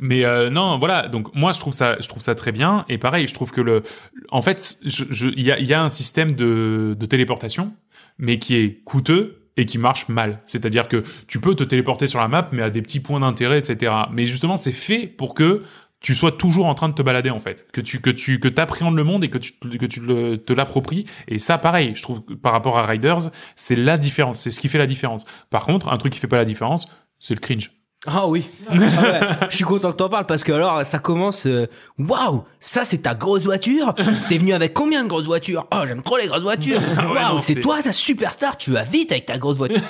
mais euh, non, voilà. Donc moi, je trouve ça, je trouve ça très bien. Et pareil, je trouve que le, en fait, je- je- il y a, il y a un système de, de téléportation, mais qui est coûteux et qui marche mal. C'est-à-dire que tu peux te téléporter sur la map, mais à des petits points d'intérêt, etc. Mais justement, c'est fait pour que tu sois toujours en train de te balader en fait, que tu que tu que t'appréhendes le monde et que tu que tu te l'appropries. Et ça, pareil, je trouve que par rapport à Riders, c'est la différence, c'est ce qui fait la différence. Par contre, un truc qui fait pas la différence, c'est le cringe. Ah oui. Ah ouais. Je suis content que t'en parles parce que alors ça commence. euh, Waouh, ça c'est ta grosse voiture. T'es venu avec combien de grosses voitures? Oh, j'aime trop les grosses voitures. Ah ouais, Waouh, c'est toi ta superstar. Tu vas vite avec ta grosse voiture.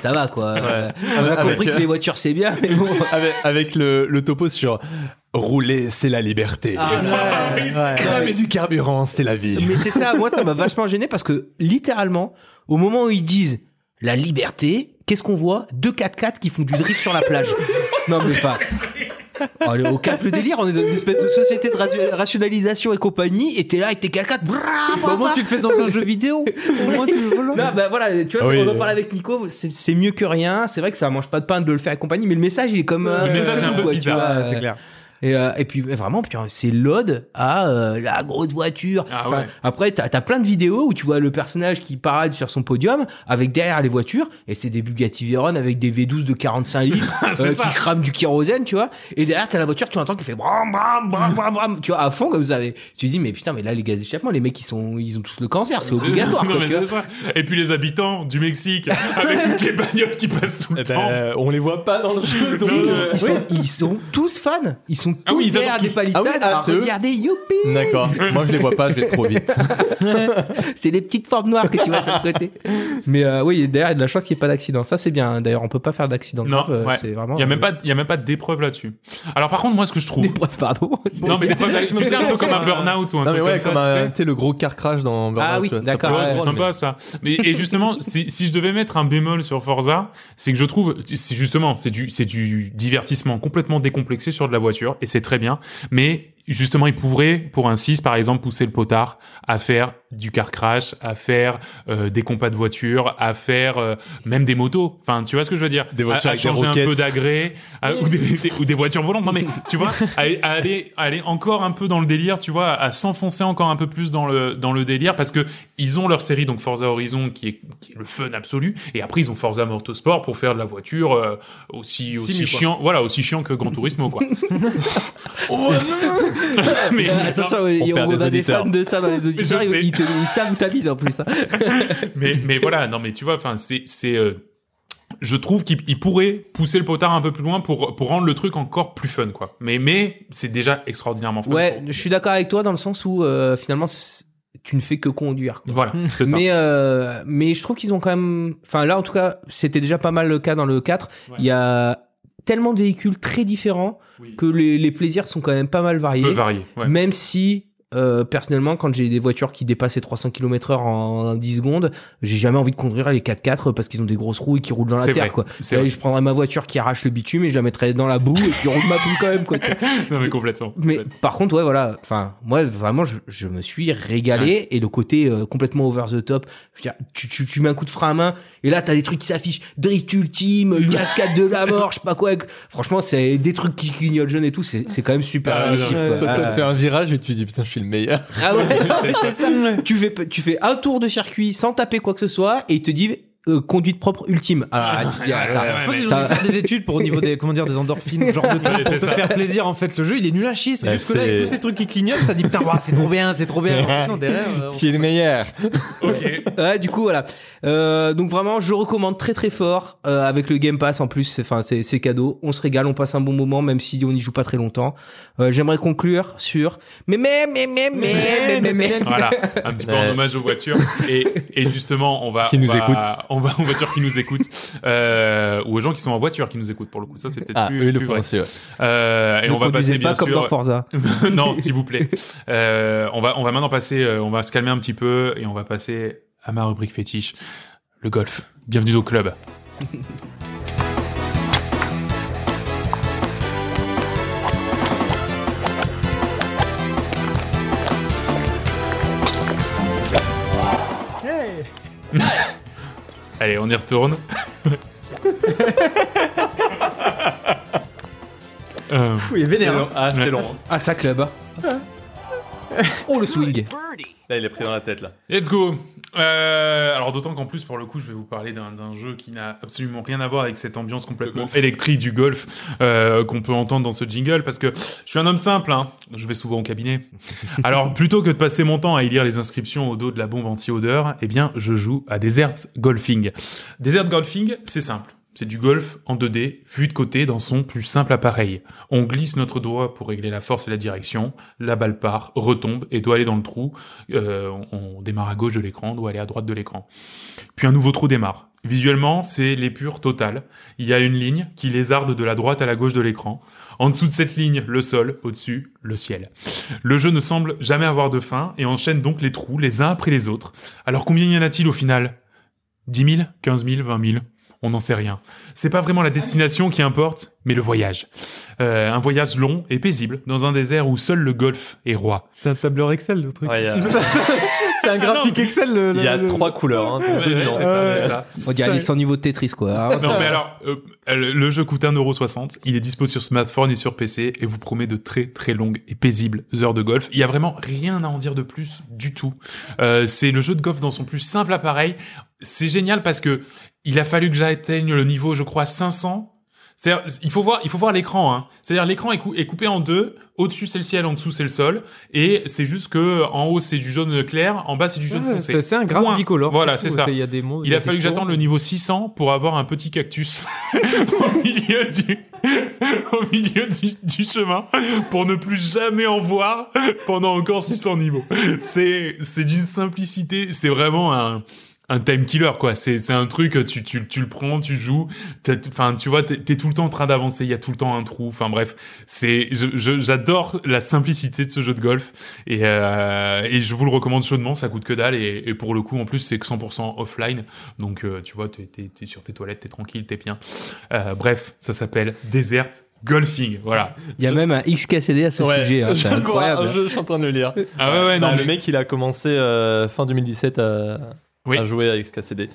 ça va quoi. On a Avec, compris euh, que les voitures c'est bien, mais bon. avec, avec le, le topo sur rouler, c'est la liberté. Ah, Ouais. Cramer du carburant, c'est la vie. Mais c'est ça, moi ça m'a vachement gêné parce que littéralement, au moment où ils disent la liberté, qu'est-ce qu'on voit? Deux 4x4 qui font du drift sur la plage. Non mais pas. Oh, allez, au cap le délire, on est dans une espèce de société de rationalisation et compagnie, et t'es là avec tes 4x4. brrr, Bah, au moins, tu le fais dans un jeu vidéo. Au moins, tu voilà. Non, bah voilà, tu vois, Ah oui. on en parle avec Nico, c'est mieux que rien. C'est vrai que ça mange pas de pain de le faire et compagnie, mais le message il est comme. euh, message est un peu quoi, bizarre, c'est euh, clair. Et, euh, et puis vraiment, putain, c'est l'ode à euh, la grosse voiture. Ah Enfin, ouais. Après, t'as as plein de vidéos où tu vois le personnage qui parade sur son podium avec derrière les voitures, et c'est des Bugatti Veyron avec des V12 de 45 litres C'est euh, ça. qui crament du kérosène, tu vois. Et derrière, t'as la voiture, tu entends qui fait bram bram bram bram bram, tu vois, à fond comme ça. Et tu te dis, mais putain, mais là, les gaz d'échappement, les mecs, ils sont, ils ont tous le cancer, c'est obligatoire. Non, quoi, mais tu vois. c'est ça. Et puis les habitants du Mexique, avec toutes les bagnoles qui passent tout le Eh temps. ben, on les voit pas dans le jeu. donc, Si, euh, ils, sont, ils sont tous fans. Ils sont tous Ah oui, ils derrière adorent des tous. palissades Ah oui, ah, à c'est eux regarder Youpi. D'accord. Moi, je les vois pas, je vais trop vite. C'est les petites formes noires que tu vois sur le côté. Mais euh, oui, d'ailleurs, il y a de la chance qu'il n'y ait pas d'accident. Ça, c'est bien. D'ailleurs, on peut pas faire d'accident. Non, euh, ouais. c'est vraiment. Il y a même pas, il y a même pas d'épreuve là-dessus. Alors par contre, moi, ce que je trouve, Des preuves, pardon. non mais d'épreuve, tu sais un peu comme un burn-out ou un Non, mais truc ouais, comme ça. comme tu sais. un, tu sais, le gros car crash dans Burnout. Ah oui, d'accord, c'est sympa ça. Mais et justement, si, si je devais mettre un bémol sur Forza, c'est que je trouve, c'est justement, c'est du, c'est du divertissement complètement décomplexé sur de la voiture et c'est très bien. Mais justement, ils pourraient, pour un 6, par exemple, pousser le potard à faire du car crash, à faire euh, des compas de voitures, à faire euh, même des motos. Enfin, tu vois ce que je veux dire? Des voitures à, à des changer un peu d'agré, ou, des, des- ou des voitures volantes. Non mais tu vois, à, à aller, à aller encore un peu dans le délire, tu vois, à s'enfoncer encore un peu plus dans le dans le délire parce que ils ont leur série donc Forza Horizon qui est, qui est le fun absolu et après ils ont Forza Motorsport pour faire de la voiture euh, aussi aussi quoi. chiant, voilà, aussi chiant que Gran Turismo quoi. Oh, mais Attention, il on des a des auditeurs. fans de ça dans les auditeurs. Ils, ils te, ils savent où t'habites en plus. hein. mais mais voilà non mais tu vois enfin c'est c'est euh, je trouve qu'il il pourrait pousser le potard un peu plus loin pour pour rendre le truc encore plus fun quoi mais mais c'est déjà extraordinairement fun Ouais, pour- je suis d'accord avec toi dans le sens où euh, finalement tu ne fais que conduire. quoi. voilà c'est ça Mais euh, mais je trouve qu'ils ont quand même enfin là en tout cas, c'était déjà pas mal le cas dans le 4. Ouais. Il y a tellement de véhicules très différents Oui. que les, les plaisirs sont quand même pas mal peu variés. varié ouais. Même si euh, personnellement, quand j'ai des voitures qui dépassent les 300 km/h en 10 secondes, j'ai jamais envie de conduire les 4x4 parce qu'ils ont des grosses roues et qui roulent dans la terre. vrai, Quoi. vrai. je prendrais ma voiture qui arrache le bitume et je la mettrais dans la boue et puis roule ma boue quand même. Quoi, non mais complètement Mais par contre, ouais, voilà. Enfin, moi, vraiment, je, je me suis régalé et le côté euh, complètement over the top. Je veux dire, tu, tu, tu mets un coup de frein à main et là, t'as des trucs qui s'affichent. Drift ultime, cascade de la mort, je sais pas quoi. Franchement, c'est des trucs qui clignotent jaune et tout. C'est, c'est quand même super Ah, que Ah, tu fais un virage et tu dis putain je suis le meilleur. ah ouais, c'est ça. Tu fais, tu fais un tour de circuit sans taper quoi que ce soit et il te dit euh, conduite propre ultime. Ah, ah tu dis, ah, ouais, ouais, ouais, ils ont dû faire des études pour au niveau des comment dire des endorphines, genre de truc pour te ça. faire plaisir en fait. Le jeu il est nul à chier, c'est juste que là avec tous ces trucs qui clignotent, ça dit putain wow, c'est trop bien, c'est trop bien. non derrière, euh, on... le meilleur. ok. Ouais, du coup voilà. Euh, donc vraiment je recommande très très fort euh, avec le Game Pass en plus, c'est enfin c'est c'est cadeau. On se régale, on passe un bon moment même si on n'y joue pas très longtemps. Euh, j'aimerais conclure sur mais mais mais mais mais mais mais, mais, mais. voilà un petit peu en hommage aux voitures et et justement on va qui nous écoute va aux voitures qui nous écoutent euh, ou aux gens qui sont en voiture qui nous écoutent pour le coup ça c'est peut-être Ah plus, eux plus vrai. aussi. ouais. Euh, et Ne on va passer bien pas comme dans Forza. non, s'il vous plaît. Euh, on va, on va maintenant passer, on va se calmer un petit peu et on va passer à ma rubrique fétiche, le golf. Bienvenue au club. Allez, on y retourne. Euh, il est C'est vénère. long. Ah c'est long. Ah, ça club. Oh le swing. Là il est pris dans la tête là. Let's go. Euh, alors d'autant qu'en plus pour le coup je vais vous parler d'un jeu qui n'a absolument rien à voir avec cette ambiance complètement électrique du golf euh, qu'on peut entendre dans ce jingle parce que je suis un homme simple, hein. je vais souvent au cabinet. Alors plutôt que de passer mon temps à y lire les inscriptions au dos de la bombe anti-odeur, eh bien je joue à Desert Golfing. Desert Golfing, c'est simple. C'est du golf en 2D, vu de côté dans son plus simple appareil. On glisse notre doigt pour régler la force et la direction, la balle part, retombe et doit aller dans le trou. Euh, on démarre à gauche de l'écran, doit aller à droite de l'écran. Puis un nouveau trou démarre. Visuellement, c'est l'épure totale. Il y a une ligne qui lézarde de la droite à la gauche de l'écran. En dessous de cette ligne, le sol, au-dessus, le ciel. Le jeu ne semble jamais avoir de fin et enchaîne donc les trous les uns après les autres. Alors combien y en a-t-il au final? 10 000 15 000 20 000 on n'en sait rien. C'est pas vraiment la destination qui importe, mais le voyage. Euh, un voyage long et paisible dans un désert où seul le golf est roi. C'est un tableur Excel le truc. Ouais, a, C'est un graphique Excel. Le, il y a le- trois couleurs. Hein, pour Ouais, deux ouais, nuances. c'est ça, c'est ça. On dirait les 100 niveaux de Tetris quoi. hein. Non mais alors, euh, le le jeu coûte 1,60€, il est dispo sur smartphone et sur PC et vous promet de très très longues et paisibles heures de golf. Il y a vraiment rien à en dire de plus du tout. Euh, c'est le jeu de golf dans son plus simple appareil. C'est génial parce que il a fallu que j'atteigne le niveau, je crois, 500. C'est-à-dire, il faut voir, il faut voir l'écran. Hein. C'est-à-dire, l'écran est, cou- est coupé en deux. Au-dessus c'est le ciel, en dessous c'est le sol, et c'est juste que en haut c'est du jaune clair, en bas c'est du jaune Ouais, foncé. c'est un graphe bicolore. Voilà, c'est ça. Il y a des mots. Il y a fallu que j'attende le niveau 600 pour avoir un petit cactus au milieu du au milieu du, du chemin pour ne plus jamais en voir pendant encore 600 niveaux. C'est c'est d'une simplicité, c'est vraiment un un time killer quoi c'est c'est un truc tu tu tu le prends tu joues enfin tu vois t'es t'es tout le temps en train d'avancer il y a tout le temps un trou enfin bref c'est je je- j'adore la simplicité de ce jeu de golf et euh, et je vous le recommande chaudement ça coûte que dalle et, et pour le coup en plus c'est que 100% offline donc euh, tu vois t'es t'es t'es sur tes toilettes t'es tranquille t'es bien Euh, bref ça s'appelle Desert Golfing, voilà. Il y a même un XKCD à ce Ouais, sujet. hein, je, c'est incroyable. je- je suis en train de le lire. Ah ouais, ouais, non, Bah, mais... Le mec, il a commencé euh, fin 2017 à, Oui. à jouer avec XKCD.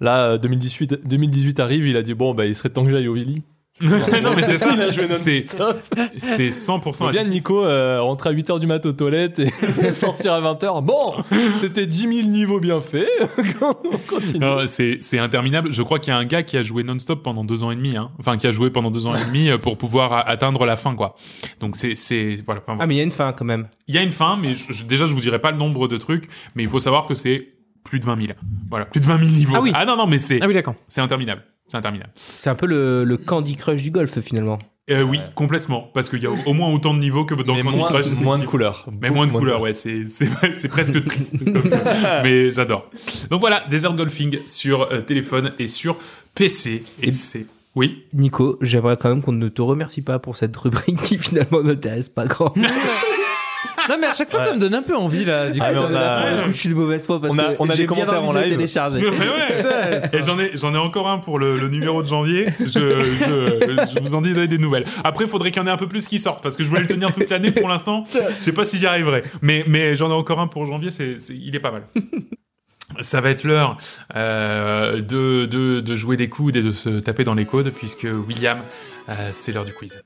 Là, euh, 2018, 2018 arrive, il a dit bon, bah, il serait temps que j'aille au Willy. non, mais c'est ça. Il a joué C'est non-stop. c'est 100% Faut bien. Nico euh, rentrer à 8h du mat aux toilettes et sortir à 20h. Bon, c'était 10 000 niveaux bien faits. On continue. C'est interminable. Je crois qu'il y a un gars qui a joué non-stop pendant deux ans et demi, hein. Enfin, qui a joué pendant deux ans et demi euh, pour pouvoir a- atteindre la fin, quoi. Donc c'est c'est voilà. Enfin, Ah, mais il y a une fin quand même. Il y a une fin, mais je- déjà je vous dirai pas le nombre de trucs, mais il faut savoir que c'est plus de 20 000. Voilà, plus de 20 000 niveaux. Ah oui. non non, mais c'est Ah oui, d'accord. c'est interminable. C'est interminable. C'est un peu le, le Candy Crush du golf finalement. Euh, oui, complètement, parce qu'il y a au, au moins autant de niveaux que dans Mais Candy moins, Crush. moins de couleurs. Mais moins de couleurs, ouais, c'est c'est c'est presque triste. mais j'adore. Donc voilà, Desert Golfing sur euh, téléphone et sur PC. Et, Et- c'est oui. Nico, j'aimerais quand même qu'on ne te remercie pas pour cette rubrique qui finalement n'intéresse pas grand. Non, mais à chaque fois, ça me donne un peu envie, là. Du coup, Ah, mais on a- je suis de mauvaise foi parce On a- que on a j'ai des bien commentaires envie en de le live. télécharger. Mais ouais. Et j'en ai, j'en ai encore un pour le, le numéro de janvier. Je, je, je vous en dis donner des nouvelles. Après, il faudrait qu'il y en ait un peu plus qui sortent parce que je voulais le tenir toute l'année pour l'instant. Je sais pas si j'y arriverai. Mais, mais j'en ai encore un pour janvier. C'est, c'est, il est pas mal. Ça va être l'heure euh, de, de, de jouer des coudes et de se taper dans les codes puisque William, euh, c'est l'heure du quiz.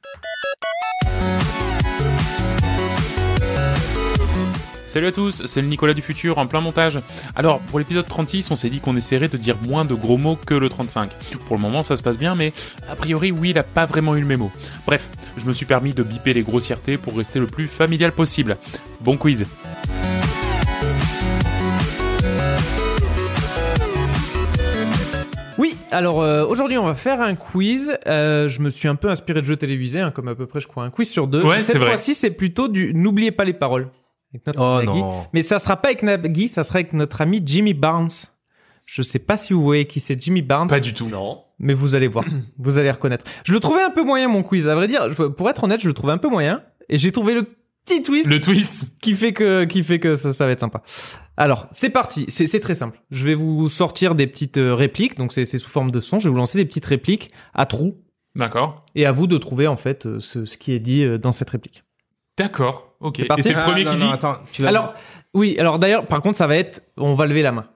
Salut à tous, c'est le Nicolas du futur en plein montage. Alors, pour l'épisode 36, on s'est dit qu'on essaierait de dire moins de gros mots que le 35. Pour le moment, ça se passe bien, mais a priori, oui, il a pas vraiment eu le mémo. Bref, je me suis permis de biper les grossièretés pour rester le plus familial possible. Bon quiz. Oui, alors euh, aujourd'hui on va faire un quiz. Euh, je me suis un peu inspiré de jeux télévisés, hein, comme à peu près je crois un quiz sur deux. Ouais, Cette c'est vrai. fois-ci c'est plutôt du n'oubliez pas les paroles. Avec notre Oh Nagui. non. Mais ça sera pas avec Nagui, ça sera avec notre ami Jimmy Barnes. Je sais pas si vous voyez qui c'est Jimmy Barnes, Pas du tout. Non. mais vous allez voir, vous allez reconnaître. Je le trouvais un peu moyen mon quiz, à vrai dire. Pour être honnête, je le trouvais un peu moyen, et j'ai trouvé le petit twist Le twist. qui fait que qui fait que ça, ça va être sympa. Alors, c'est parti. C'est très simple. Je vais vous sortir des petites euh, répliques. Donc, c'est c'est sous forme de son. Je vais vous lancer des petites répliques à trous D'accord. et à vous de trouver en fait euh, ce, ce qui est dit euh, dans cette réplique. D'accord. Ok. C'est Et parti. c'est le Ah, premier qui non, dit. attends, tu vas- Alors, oui. Alors d'ailleurs, par contre, ça va être. On va lever la main.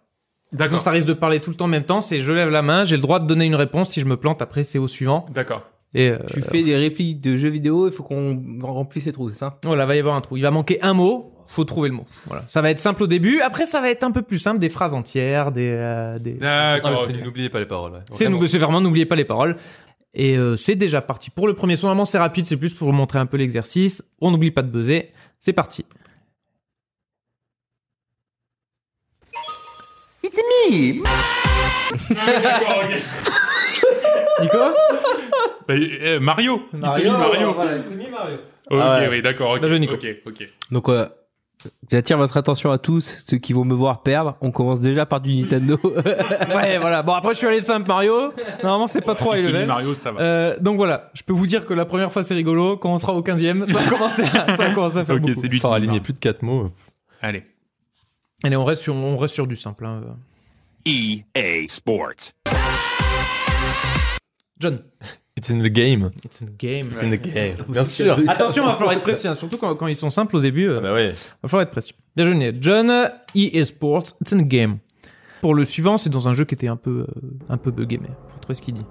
Sinon, D'accord. ça risque de parler tout le temps en même temps. C'est je lève la main. J'ai le droit de donner une réponse. Si je me plante, après c'est au suivant. D'accord. Et euh, tu fais des répliques de jeux vidéo, il faut qu'on remplisse ces trous, c'est ça? Voilà, va y avoir un trou. Il va manquer un mot. Faut trouver le mot. Voilà. Ça va être simple au début. Après, ça va être un peu plus simple. Des phrases entières. Des. euh, des... Ah, D'accord. ok. du N'oubliez pas les paroles. ouais. C'est Vraiment. nou- c'est vraiment, n'oubliez pas les paroles. Et euh, c'est déjà parti. Pour le premier son, normalement, c'est rapide, c'est plus pour vous montrer un peu l'exercice. On n'oublie pas de buzzer. C'est parti. D'accord, ok. Nico Bah, euh, Mario. It's me, Mario. Mario. Ok, Ah ouais. oui, d'accord. Ok. Bien joué, Nico. Ok, ok. Donc, euh, j'attire votre attention à tous, ceux qui vont me voir perdre. On commence déjà par du Nintendo. Ouais, voilà. Bon, après, je suis allé simple Mario. Normalement, c'est pas trop me, level. Mario, ça va. Euh, donc voilà, je peux vous dire que la première fois c'est rigolo, quand on sera au 15e, ça va commencer à, ça va commencer à faire Ok, beaucoup. c'est lui qui Faut aligner plus de 4 mots. Allez. Allez, on reste sur, on reste sur du simple. hein. EA Sports. John, It's in the game. it's a game. It's in the game. Bien sûr. Attention, il va falloir être précis, hein, surtout quand, quand ils sont simples au début. euh, Ah bah ouais. va falloir être précis. Bien joué, John, EA Sports, it's a game. Pour le suivant, c'est dans un jeu qui était un peu, euh, un peu bugué, mais faut trouver ce qu'il dit.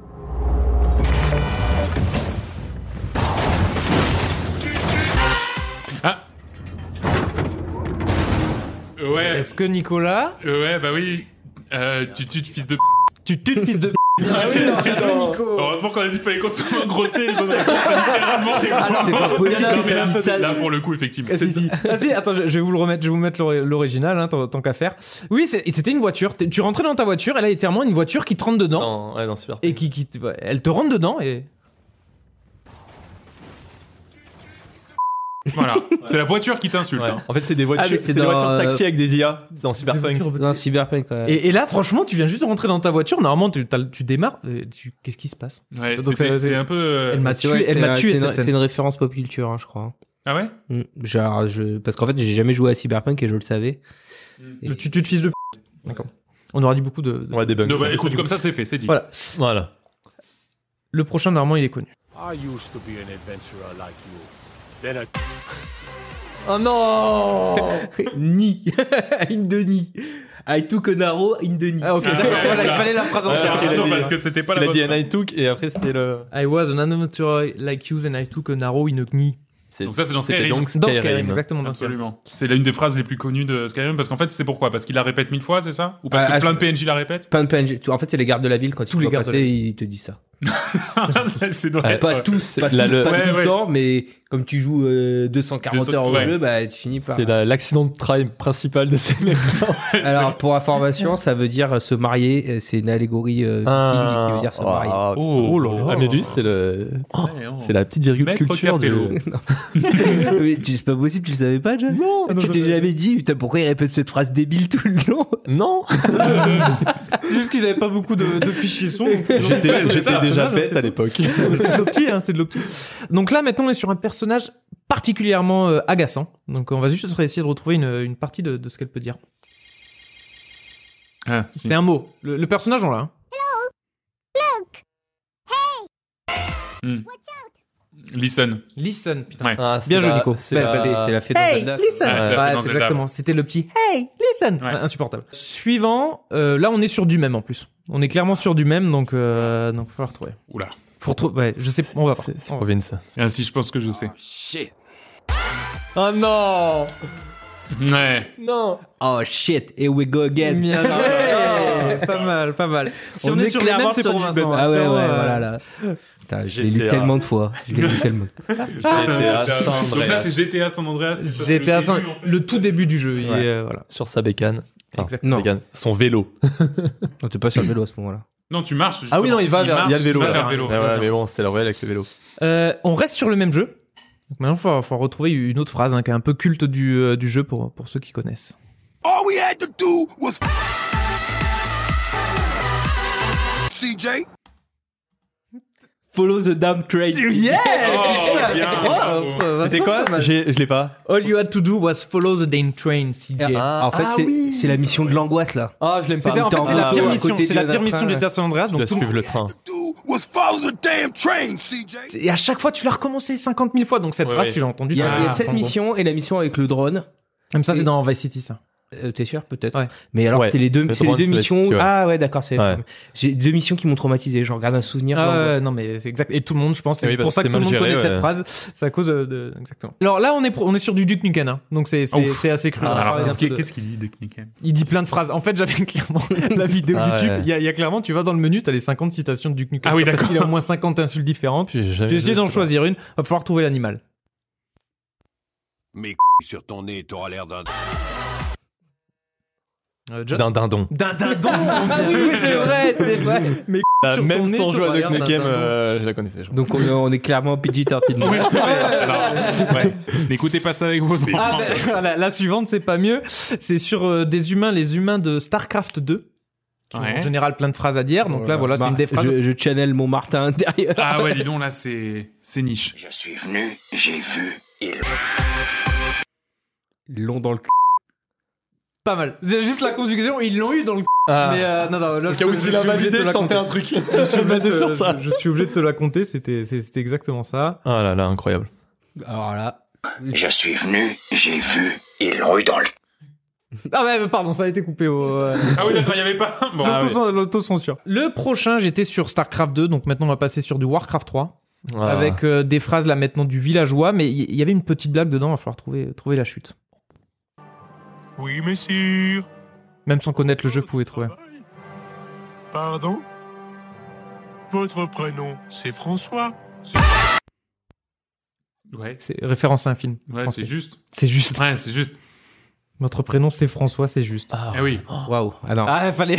Ah. Ouais. Est-ce que Nicolas, euh, Ouais, bah oui. Euh, tu tues, fils de. Tu tues fils de Ah oui, Heureusement qu'on a dit qu'il fallait qu'on soit grossier. les réponses, littéralement, j'ai Ah, c'est pas possible Non, que mais là, ça. pour le coup, effectivement. Ah, si, si. Ah, si, attends, je, je vais vous le remettre, je vais vous mettre l'ori- l'original, hein, tant, tant qu'à faire. Oui, c'est- et c'était une voiture. T'es- Tu rentrais dans ta voiture, et là, littéralement, une voiture qui te rentre dedans. Non, ouais, non, super. Et qui, qui, te- ouais, elle te rentre dedans, et. Voilà. C'est la voiture qui t'insulte. Ouais. hein. En fait, c'est des voitures, Ah, mais c'est c'est des dans, voitures euh, taxi avec des IA dans Cyberpunk. Dans Cyberpunk, ouais. Et, et là, franchement, tu viens juste de rentrer dans ta voiture. Normalement, tu, t'as- tu démarres. euh, tu- Qu'est-ce qui se passe? Ouais, Donc, c'est- ça- c'est un peu. euh, Elle m'a tué. Elle c'est m'a un- tué c'est une- cette C'est scène. une référence pop culture, hein, je crois. Ah ouais? Mm. Genre, je... Parce qu'en fait, j'ai jamais joué à Cyberpunk et je le savais. Le tutu de fils de. p- D'accord. On aura dit beaucoup de. de- Ouais, des bugs. Non, bah, écoute, comme ça, c'est fait, c'est dit. Voilà. Voilà. Le prochain, normalement, il est connu. I used to be an adventurer like you. Oh non Ni. in the ni. I took an arrow in the ni. Ah, ok, Ah, d'accord. ouais, voilà, il fallait la phrase Ouais, entière. il parce que c'était pas Il la a dit bonne. and I took et après c'était le. I was an adventurer like you and I took an arrow in a knee. Donc ça, c'est dans Skyrim. donc Dans Skyrim. Exactement. dans Skyrim. Absolument. C'est l'une des phrases les plus connues de Skyrim parce qu'en fait, c'est pourquoi? Parce qu'il la répète mille fois, c'est ça? Ou parce Ah, que ah, plein de PNJ la répètent? Plein de PNJ. En fait, c'est les gardes de la ville quand Tous ils les passer, ils te disent ça. C'est Ouais. Pas euh, tous, pas, la- tous, le- pas Ouais, tout ouais. le temps, mais comme tu joues euh, 240 heures au Ouais. jeu, bah tu finis par. C'est la- l'accident de travail principal de ces mecs. Alors pour information, ça veut dire euh, se marier. euh, C'est une allégorie euh, viking qui veut dire se marier. Ah, Oh, oh là là. Ah, mais lui, c'est le. Oh. C'est la petite virgule Maître culture du. C'est pas possible, tu le savais pas, John Non, Tu t'es jamais dit, putain, pourquoi il répète cette phrase débile tout le long non. C'est juste qu'ils avaient pas beaucoup de, de fichiers son. J'étais. Déjà bête c'est à l'époque. c'est de l'opti, hein, c'est de l'opti. Donc là, maintenant, on est sur un personnage particulièrement euh, agaçant. Donc on va juste essayer de retrouver une, une partie de, de ce qu'elle peut dire. Ah, C'est un mot. Le, le personnage, on l'a. hein. Listen. Listen, putain. Ouais. Ah, c'est Bien joué, la- Nico. C'est la- la fée dans Hey, Zelda. listen. Ouais, c'est la Ouais, fête dans Zelda. exactement. C'était le petit Hey, listen. Insupportable. Suivant. euh, là, on est sur du même en plus. On est clairement sur du même, donc euh, donc faut la retrouver. Oula. Faut retrouver. Ouais, je sais. On va voir. C'est c'est On va pour Vince. Ah, si, je pense que je sais. Shit. Oh non Ouais. Non Oh shit, here we go again. Pas mal, pas mal. Si on, est, sur les mêmes, c'est pour Vincent. Ah ouais, ouais, euh, voilà là. Putain, je l'ai lu GTA. tellement de fois. Je l'ai lu tellement. GTA San Donc ça, Andreas. c'est GTA San Andreas. GTA le San- le tout début du jeu. il Ouais. est, euh, voilà. Sur sa bécane. Enfin, Exactement. Non. bécane. Son vélo. On t'es pas sur le vélo à ce moment-là. Non, tu marches. Ah oui, non, il va justement. vers. Il y a le vélo. va là. vers le vélo. Ouais, ouais, mais bon, c'était le réel avec le vélo. Euh, on reste sur le même jeu. Donc maintenant, il faut, faut retrouver une autre phrase hein, qui est un peu culte du, euh, du jeu pour, pour ceux qui connaissent. All we had to do was. CJ? Follow the damn train. Oh, bien. Oh, C'était quoi? Je l'ai pas. All you had to do was follow the damn train, CJ. Ah, En fait, ah c'est oui. c'est la mission de l'angoisse là. Ah, je l'aime pas. C'était en fait, c'est la pire mission. C'est la pire mission de San Andreas. Tu Donc suivre le train. Do was follow the damn train, CJ. Et à chaque fois, tu l'as recommencé 50 000 fois. Donc cette phrase, ouais. tu l'as entendue. Il y a, Ah, cette mission et la mission avec le drone. Comme ça, c'est dans Vice City, ça. Euh, T'es sûr peut-être Ouais. Mais alors Ouais. c'est les deux, Le c'est les deux missions. Ah ouais, d'accord. C'est Ouais. j'ai deux missions qui m'ont traumatisé. J'en garde un souvenir. Ah non mais c'est exact. Et tout le monde, je pense, c'est Oui, pour ça que tout le monde connaît cette phrase. C'est à cause de, de- exactement. Alors là, on est pro- on est sur du Duke Nukem, hein. donc c'est c'est assez cru. Ah, qu'est-ce qu'il de- qu'est-ce qu'il dit, Duke Nukem Il dit plein de phrases. En fait, j'avais clairement la vidéo Ah YouTube. ouais. Il y, a, il y a clairement, tu vas dans le menu, t'as les 50 citations de Duke Nukem. Ah oui, Parce d'accord. qu'il y a au moins 50 insultes différentes. Puis j'ai essayé d'en choisir une. Va falloir trouver l'animal. Mais sur ton nez, t'auras l'air d'un. Euh, John D'un dindon. D'un dindon. oui, c'est vrai, c'est vrai. Mais Ah, sur même sans jouer à Nukem, dindon. euh, je la connaissais. Donc on, est- on est clairement PG-13. Oui, alors, ouais. N'écoutez pas ça avec vos enfants. Ah, ben, voilà, la suivante, c'est pas mieux. C'est sur euh, des humains, les humains de StarCraft 2. Qui ont Ouais. en général plein de phrases à dire. Donc là, voilà, c'est Bah, une des phrases. je, je channel mon Martin derrière. Ah ouais, dis donc, là, c'est c'est niche. Je suis venu, j'ai vu, il. Long dans le cul. Pas mal. C'est juste la conjugaison, ils l'ont eu dans le. Ah. Mais euh, non, non, là, Au je, cas où je s'il suis a obligé validé, de te je la tentais compter. un truc. Je suis obligé basé de- sur ça. Je, je suis obligé de te la compter. C'était, exactement ça. Ah là là, incroyable. Alors là. Je suis venu, j'ai vu, ils l'ont eu dans le. Ah ouais, mais pardon, ça a été coupé au. euh, Ah oui, d'accord, il n'y avait pas. Bon, l'auto- L'autocensure. Le prochain, j'étais sur StarCraft 2, donc maintenant on va passer sur du Warcraft 3. Ah. avec euh, des phrases là maintenant du villageois, mais il y, y avait une petite blague dedans, il va falloir trouver, trouver la chute. Oui, messire. Même sans connaître le jeu, vous pouvez trouver. Pardon? Votre prénom, c'est François ouais, C'est référence à un film. ouais français. c'est juste. C'est juste. Ouais, c'est juste. Votre prénom c'est François, c'est juste. Ah. Eh oui. Waouh. Ah non. Ah, fallait.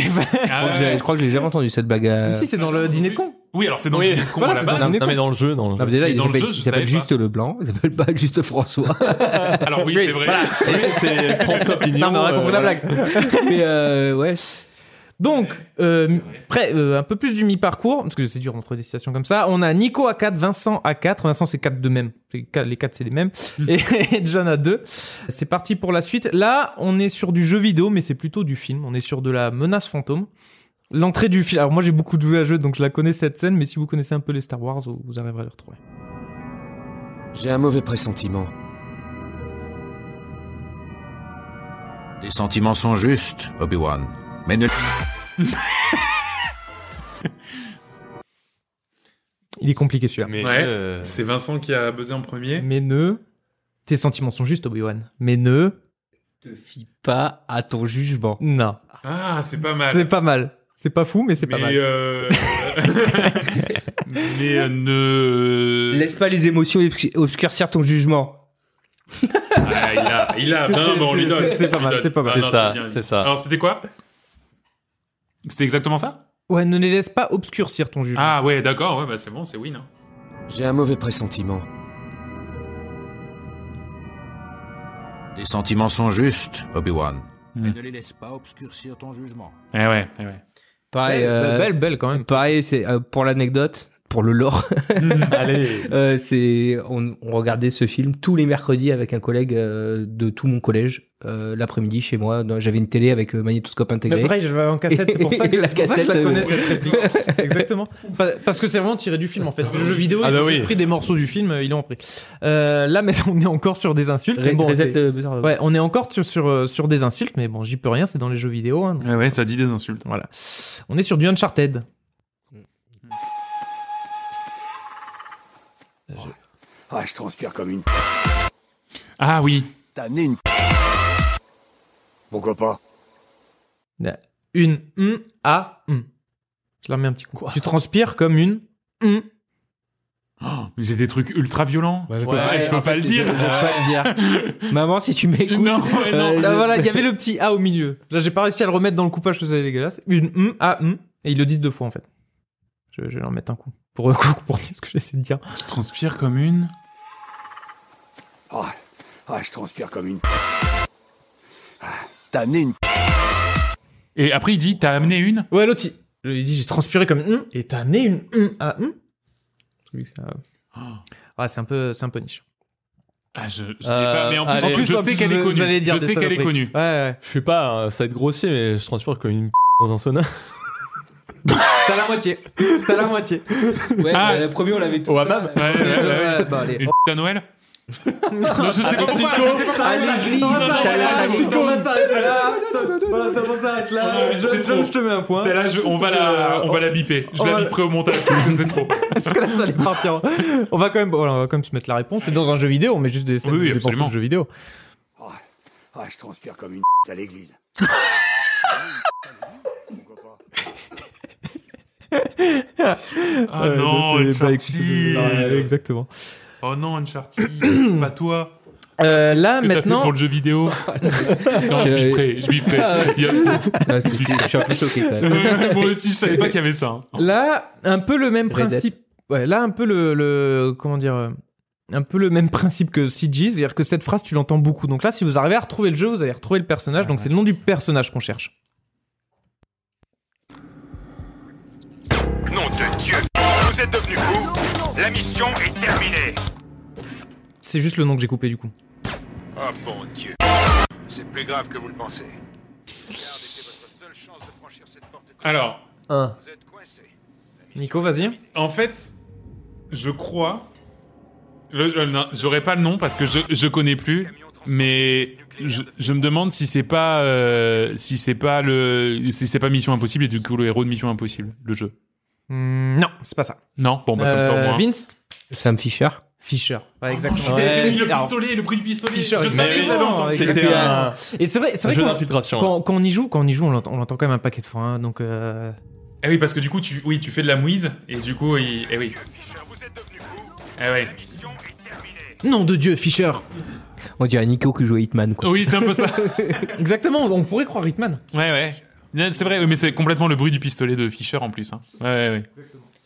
Ah Je crois que j'ai- ouais. je crois que j'ai jamais entendu cette bague. à- Mais si, c'est dans le dîner de con. Oui, alors c'est dans Oui. le con à la base. Non, non, mais dans le jeu, dans le Non, jeu. mais déjà, il le s'appelle jeu, je il s'appelle savais juste Leblanc, il s'appelle pas juste François. Alors oui, c'est vrai. Oui, c'est François Pignon. Non, mais on a compris la euh, blague. mais euh, ouais. Donc, euh, près, euh, un peu plus du mi-parcours, parce que c'est dur d'entrer des citations comme ça. On a Nico à 4, Vincent à 4. Vincent, c'est 4 de même. Les 4, c'est les mêmes. Et, et John à 2. C'est parti pour la suite. Là, on est sur du jeu vidéo, mais c'est plutôt du film. On est sur de la menace fantôme. L'entrée du film. Alors moi j'ai beaucoup joué à jeu donc je la connais cette scène, mais si vous connaissez un peu les Star Wars, vous, vous arriverez à le retrouver. J'ai un mauvais pressentiment. Les sentiments sont justes, Obi-Wan. Mais ne... Il est compliqué celui-là. Mais Ouais. euh, C'est Vincent qui a buzzé en premier. Mais ne. Tes sentiments sont justes, Obi-Wan. Mais ne. Te fie pas à ton jugement. Non. Ah, c'est pas mal. C'est pas mal. C'est pas fou, mais c'est pas mais mal. euh... mais euh, ne. Laisse pas les émotions obscu- obscurcir ton jugement. Ah, il a, il a. Non, bon, on lui donne. C'est- pas mal, c'est pas mal. C'est ça, c'est ça. Alors, c'était quoi? C'était exactement ça? Ouais, ne les laisse pas obscurcir ton jugement. Ah, ouais, d'accord. Ouais, bah c'est bon, c'est win. hein. J'ai un mauvais pressentiment. Les sentiments sont justes, Obi-Wan. Mais Hmm. ne les laisse pas obscurcir ton jugement. Eh ouais, eh ouais. Pareil, belle, euh, belle, belle quand même. pareil, c'est euh, pour l'anecdote, pour le lore. Allez. Euh, c'est on, on regardait ce film tous les mercredis avec un collègue euh, de tout mon collège euh, l'après-midi chez moi. J'avais une télé avec magnétoscope Mais intégré. pareil, je l'avais en cassette, c'est pour ça que, La c'est pour ça que je la cassette, connais cette réplique. Exactement. Parce que c'est vraiment tiré du film en fait. Le jeu vidéo, Ah ils bah ont oui. juste pris des morceaux du film, ils l'ont pris. Euh, là, mais on est encore sur des insultes. Ré- bon. Ouais, on est encore sur, sur, sur des insultes, mais bon, j'y peux rien, c'est dans les jeux vidéo. hein, donc Ouais, ouais, ça dit des insultes. voilà. On est sur du Uncharted. Ah, je transpire comme une... Ah oui. T'as amené une... Pourquoi pas Une à hum. Je la remets un petit coup. Tu transpires comme une. Oh, mais j'ai des trucs ultra violents. Ouais, Ouais, je peux pas fait, le dire. je- je peux pas le dire. Maman, si tu m'écoutes. Non, ouais, non. euh, Là, je- voilà, il y avait le petit A au milieu. Là, j'ai pas réussi à le remettre dans le coupage parce que c'est dégueulasse. Une à hum. Et ils le disent deux fois en fait. Je, je vais leur mettre un coup. Pour, pour dire ce que j'essaie de dire. Je transpire comme une. Ah, ah, je transpire comme une... Ah, T'as amené une... Et après, il dit T'as amené une? Ouais, l'autre, il, il dit j'ai transpiré comme hum. Et t'as amené une à. Celui que ça- Ouais, c'est un peu, c'est un peu niche. Ah, je, je Euh, pas. Mais en plus, allez. en plus, je sais plus, qu'elle est connue. dire je sais qu'elle est connue. Ouais, ouais. Je sais pas, ça va être grossier, mais je transpire comme une dans un sauna. T'as la moitié. T'as la moitié. Ouais, Ah. bah, le premier, on l'avait tout. Au hammam Ouais, ouais, ouais, ouais. Ouais, bah, allez. Une p*** à Noël? Non, je sais pas pourquoi. Cisco. je sais pas pourquoi. À l'église, on va s'arrêter là. Voilà, ça va s'arrêter là. John, je te mets un point. Celle-là, je- on va la, on va la biper. Je on la biperai au montage parce que c'est trop. Parce que là, ça allait partir. On va quand même, voilà, on va quand même se mettre la réponse. C'est dans un jeu vidéo, on met juste des, Oui, oui, absolument. de jeux vidéo. Ah, ah, je transpire comme une... à l'église. Oh non, bah, exactement. Oh non, Uncharted. pas toi. Euh, là, fait maintenant, pour le jeu vidéo. non, je Euh, biperai. Je biperai. Il y a- Ah, je suis un peu choqué. Moi aussi, je savais pas qu'il y avait ça. hein. là, un peu le même Red Dead. principe. Ouais, là, un peu le, le comment dire, euh, un peu le même principe que CG, c'est-à-dire que cette phrase, tu l'entends beaucoup. Donc là, si vous arrivez à retrouver le jeu, vous allez retrouver le personnage. Donc c'est le nom du personnage qu'on cherche. Nom de Dieu Vous êtes devenu fou La mission est terminée C'est juste le nom que j'ai coupé du coup. Oh bon Dieu C'est plus grave que vous le pensez. Alors, Un. Vous êtes coincé. Nico, vas-y. en fait, je crois. Le, le- non, j'aurais pas le nom parce que je, je connais plus. Mais je, je me demande si c'est pas euh, si c'est pas le si c'est pas Mission Impossible et du coup le héros de Mission Impossible le jeu. Hmm, non, c'est pas ça. Non, bon bah comme ça au Euh, moins. Vince Sam Fisher. Fisher. Ouais, Oh, exactement. Ouais. le Alors, pistolet, le bruit du pistolet. Fischer, je savais que oui, non, entendu. C'était un, Et c'est vrai, c'est un vrai jeu qu'on- d'infiltration. quand, quand on y joue, quand on y joue, on l'entend, on l'entend quand même un paquet de fois. hein, donc, euh, Eh oui, parce que du coup, tu, oui, tu fais de la mouise et du coup, il, eh oui, eh terminée nom de Dieu, Fisher. On dirait Nico qui jouait Hitman, quoi. Oui, c'est un peu ça. Exactement. On pourrait croire Hitman. Ouais, ouais. C'est vrai, mais c'est complètement le bruit du pistolet de Fischer en plus. Hein. Ouais, ouais, ouais.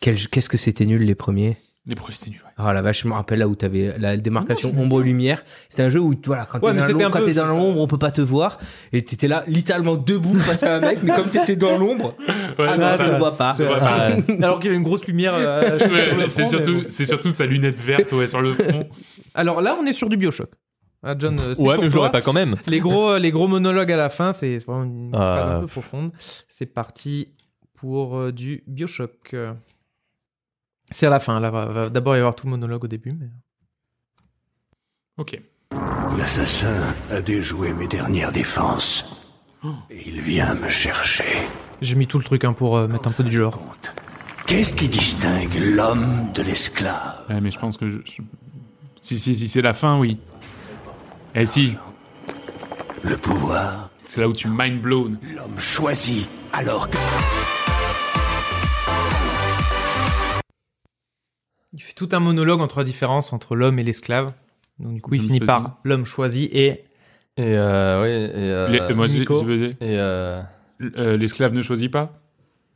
Qu'est-ce que c'était nul les premiers Les premiers, c'était nul. Ouais. Ah la vache, je me rappelle là où t'avais la démarcation ombre-lumière. C'était un jeu où voilà, quand Ouais, t'es dans l'ombre, dans l'ombre, on peut pas te voir, et t'étais là littéralement debout face à un mec, mais comme t'étais dans l'ombre, Ouais, ah non, ça ne voit pas. Ah. Alors qu'il y a une grosse lumière. euh, le c'est surtout, mais bon. c'est surtout sa lunette verte ouais, sur le front. Alors là, on est sur du Bioshock. Ah, John, euh, Ouais, pour mais je l'aurais pas quand même. Les gros, les gros monologues à la fin, c'est vraiment une Ah. phrase un peu profonde. C'est parti. pour euh, du Bioshock. Euh, C'est à la fin, là, va, va d'abord y avoir tout le monologue au début. Mais... Ok. L'assassin a déjoué mes dernières défenses. Et il vient me chercher. J'ai mis tout le truc hein, pour euh, mettre un peu du lore. Compte. Qu'est-ce qui distingue l'homme de l'esclave? Ouais, mais je pense que je- si si si c'est la fin, oui. Eh si, Le pouvoir, c'est là où tu mind blown. l'homme choisi, alors que... Il fait tout un monologue entre la différence entre l'homme et l'esclave. Donc du coup, il finit choisi. par l'homme choisi et Et euh, oui, et, euh, Les- moi, je- Nico. je veux dire, et euh, euh, l'esclave ne choisit pas.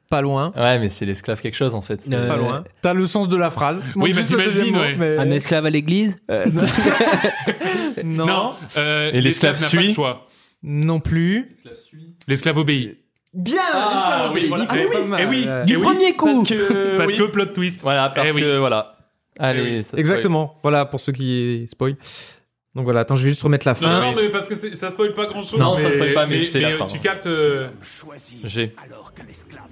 Pas loin. ouais, mais c'est l'esclave quelque chose en fait. C'est- Euh, Pas loin. T'as le sens de la phrase. Oui, bah, le t'imagines, ouais. mais- Un esclave à l'église Euh, non. non. euh, Et l'esclave n'a pas le suit choix. plus. L'esclave obéit. Bien. Ah, l'esclave oui, obéit. voilà. Ah oui, pas mal. eh oui. Ouais. Du premier coup Parce que, Parce oui. que plot twist. Voilà, parce Eh oui. que voilà. Allez, Eh oui. ça- Exactement. Voilà pour ceux qui spoil. Donc voilà, attends, je vais juste remettre la Non, fin. non, mais parce que ça spoil pas grand chose. Non, ça spoil pas, mais c'est la fin. Tu captes. euh, J'ai. alors que l'esclave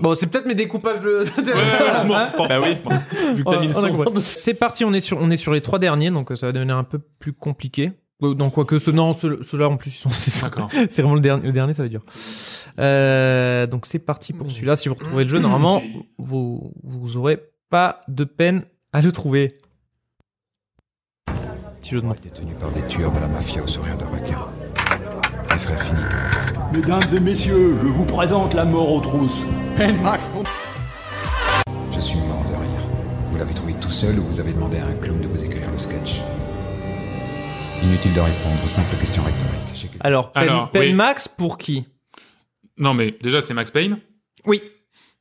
Bon, c'est peut-être mes découpages de. Ouais, bon, Hein Bah oui. Vu que t'as mis le. C'est parti, on est sur on est sur les trois derniers, donc euh, ça va devenir un peu plus compliqué. Non, quoique ce non, ceux- ceux-là en plus ils sont c'est vraiment le dernier, le dernier ça va être dur. Euh, donc c'est parti pour celui-là. Si vous retrouvez le jeu, normalement vous vous aurez pas de peine à le trouver. Petit jeu de mots. été tenu par des tueurs de la mafia au sourire de requin. Les frères Finito. Mesdames et messieurs, je vous présente la mort aux trousses. Max pour... Je suis mort de rire. Vous l'avez trouvé tout seul ou vous avez demandé à un clown de vous écrire le sketch Inutile de répondre aux simples questions rhétoriques. Alors, oui. max pour qui Non, mais déjà, c'est Max Payne. Oui,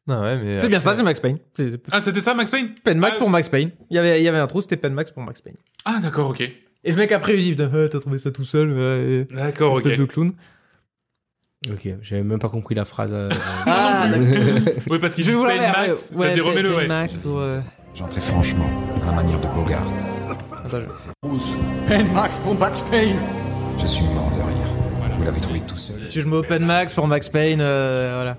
Ah ouais, mais. c'est bien ça, c'est Max Payne. C'est c'est- Ah, c'était ça, Max Payne peine max Ah, pour Max Payne. Il y avait il y avait un trou, c'était peine max pour Max Payne. Ah, d'accord, ok. Et le mec après il dit Ah, t'as trouvé ça tout seul, ouais, D'accord, ok. espèce de clown. Ok, j'avais même pas compris la phrase. euh, Ah, Oui, parce qu'il Je Payne faire, Max. ouais, Vas-y, remets-le, ouais. max pour. euh, J'entrais franchement, à la manière de Bogart. attends, je- Trousse. Max pour Max Payne. Je suis mort de rire. Vous l'avez trouvé tout seul Si je mets open max pour Max Payne, euh, voilà.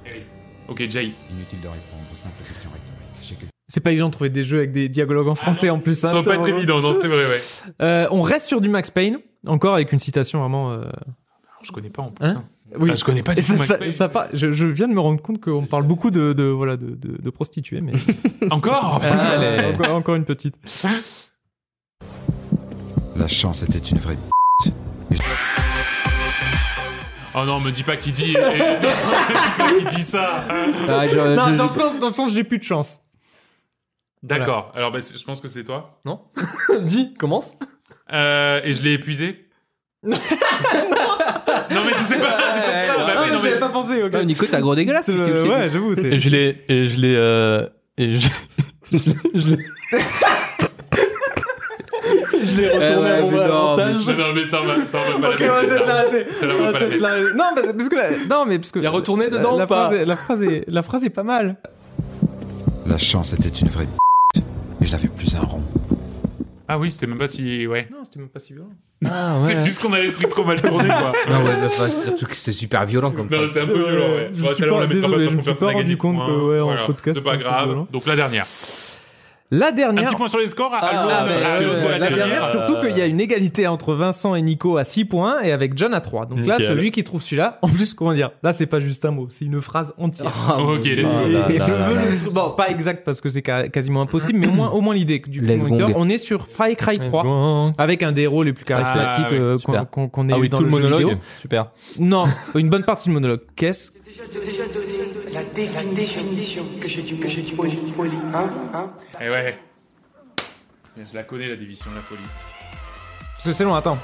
Ok, Jay. Inutile de répondre aux simples questions rhétoriques. C'est pas évident de trouver des jeux avec des dialogues en français en plus. hein, Ça doit pas être évident, non, c'est vrai, ouais. Euh, on reste sur du Max Payne, encore avec une citation vraiment. euh, Je connais pas en plus. Hein hein. Oui. Je connais pas du tout ça, ça- je, je viens de me rendre compte qu'on parle beaucoup de, de voilà de, de, de prostituées, mais Encore Ah, Allez. encore, encore une petite. La chance était une vraie Oh non, me dis pas qu'il dit. qu'il dit ça. ah, je- Non, je- dans, le sens, dans le sens, j'ai plus de chance. D'accord. Alors, bah, c'est- je pense que c'est toi. Non Dis, commence. Euh, et je l'ai épuisé. Non. mais je sais pas. C'est pas ça. Bah, oui, non, j'avais mais- pas pensé. ok. Ah, Nico, t'as gros dégueulasse. qu'est-ce que tu Euh, fais ouais, j'avoue. t'es- Et je l'ai. Et je l'ai. euh, Et je. je l'ai- je l'ai. Je l'ai retourné Eh ouais, à mon mais non, avantage. Non, non, mais ça, va, ça, va pas Ok, la on va mettre. peut-être celle-là. l'arrêter. Celle-là, on On va va pas la peut-être mettre. l'arrêter. Non, parce parce que la- non, mais parce que Il y a retourné dedans la ou pas phrase est- La phrase est la phrase est pas mal. La chance était une vraie et je n'avais plus un rond. Ah oui, c'était même pas si. Ouais. Non, c'était même pas si violent. Ah C'est juste qu'on a l'esprit trop mal tourné, quoi. Non, ouais, bah, enfin, surtout que c'est super violent comme Non, c'est un peu violent, ouais. Je me suis on pas- la désolé, pas je parce me qu'on suis pas personne n'a rendu compte que, ouais, en Voilà, podcast, C'est pas grave. Donc la dernière. La Un dernière. petit point sur les scores. à Ah, ah, pour ouais, la dernière, euh, surtout qu'il y a une égalité entre Vincent et Nico à 6 points et avec John à 3. Donc là, Nickel. celui qui trouve celui-là, en plus, comment dire Là, c'est pas juste un mot, c'est une phrase entière. Ah, Ok, là là là veux là. le- Bon, pas exact parce que c'est quasiment impossible, mais au moins, au moins l'idée que du. On est sur Far Cry 3 avec un des héros les plus charismatiques Ah, ouais, euh, qu'on qu'on ait Ah eu oui, dans tout le monologue. vidéo. Super. Non, une bonne partie du monologue. Qu'est-ce La définition que j'ai du que j'ai du folie, folie, hein, hein. Eh ouais. Je la connais, la division de la folie. Parce que c'est long, attends.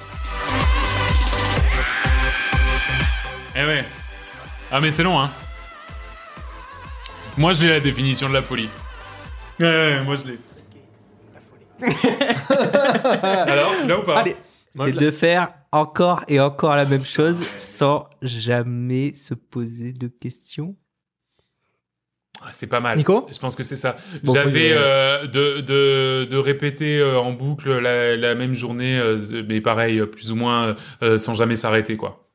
Eh ouais. Ah, mais c'est long, hein. Moi, je l'ai la définition de la folie. Ouais, ouais, moi, je l'ai. Alors, tu l'as ou pas Allez. C'est de faire encore et encore la même chose sans jamais se poser de questions. Ah, C'est pas mal. Nico Je pense que c'est ça. Bon, J'avais euh, de, de, de répéter euh, en boucle la, la même journée, euh, mais pareil, plus ou moins euh, sans jamais s'arrêter, quoi.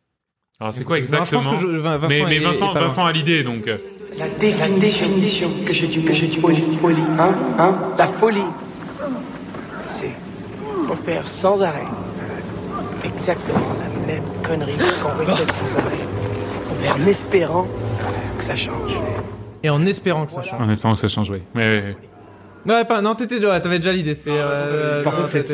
Alors c'est quoi Non, je pense exactement que je- Vin- Vincent Mais, Vincent, est a l'idée, donc. La, dé- la définition que je dis que je dis folie, folie, hein, hein, la folie, c'est faire sans arrêt exactement la même connerie qu'on répète sans arrêt, en espérant que ça change. Et en espérant que ça change. En espérant que ça change, oui. Mais, ouais, ouais. Ouais, pas, non, t'étais déjà, t'avais déjà l'idée. C'est. euh, Par contre, cette-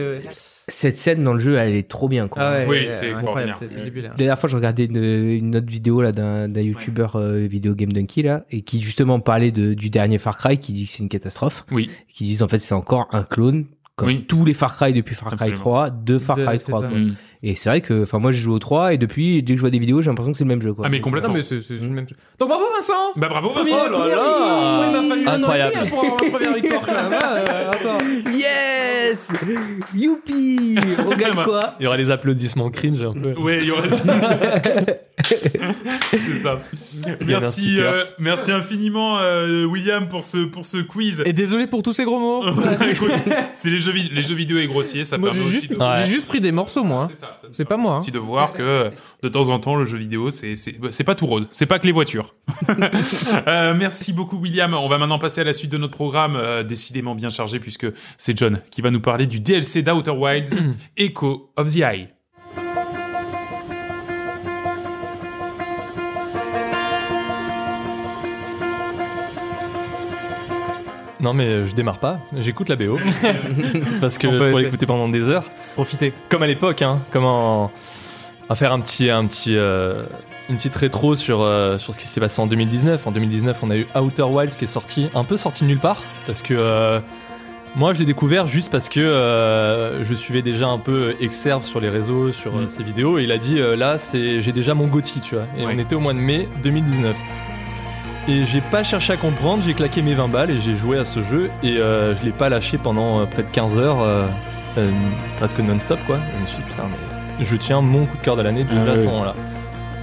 Cette scène dans le jeu, elle est trop bien. Quoi. Ah ouais, Oui, ouais, c'est ouais, extraordinaire. incroyable, c'est- c'est débile. La dernière fois, je regardais une, une autre vidéo là d'un d'un youtubeur euh, vidéo Game Donkey là, et qui justement parlait de, du dernier Far Cry, qui dit que c'est une catastrophe, Oui. qui disent en fait c'est encore un clone comme Oui. tous les Far Cry depuis Far Cry Absolument. 3 de Far De- Cry c'est 3. ça. quoi. Mm. Et c'est vrai que, enfin moi j'ai joué au 3 et depuis dès que je vois des vidéos j'ai l'impression que c'est le même jeu quoi. Ah, mais Non, complètement. mais c'est c'est le même. Donc bravo Vincent Bah bravo, Vincent. première victoire. Ouais, il m'a fallu un an et demi, Incroyable. pour avoir ma première victoire quand même. hein, euh, attends. Yes Youpi On gagne quoi Il y aura les applaudissements cringe un peu. Ouais, il y aurait. c'est ça. Merci, euh, merci infiniment, euh, William, pour ce, pour ce quiz. Et désolé pour tous ces gros mots. C'est les jeux, les jeux vidéo et grossiers, ça Moi permet j'ai aussi juste, de... Ouais. j'ai juste pris des morceaux moi. hein. C'est pas moi, hein. Aussi de voir que de temps en temps le jeu vidéo c'est c'est c'est pas tout rose, c'est pas que les voitures. Euh, merci beaucoup William. On va maintenant passer à la suite de notre programme euh, décidément bien chargé puisque c'est John qui va nous parler du DLC d'Outer Wilds, Echo of the Eye. Non mais je démarre pas, j'écoute la BO parce que On je peut pourrais l'écouter pendant des heures. Profitez. Comme à l'époque, hein, comme en- à faire un petit, un petit, euh, une petite rétro sur euh, sur ce qui s'est passé en 2019. En 2019, on a eu Outer Wilds qui est sorti, un peu sorti de nulle part parce que euh, moi je l'ai découvert juste parce que euh, je suivais déjà un peu Exerve sur les réseaux, sur euh, Mm. ses vidéos et il a dit euh, là c'est j'ai déjà mon Gotti, tu vois. Et Ouais. on était au mois de mai 2019. Et j'ai pas cherché à comprendre, j'ai claqué mes 20 balles et j'ai joué à ce jeu et euh, je l'ai pas lâché pendant près de 15 heures, presque non-stop quoi. Je me suis dit putain mais je tiens mon coup de cœur de l'année déjà Ah à ce moment-là.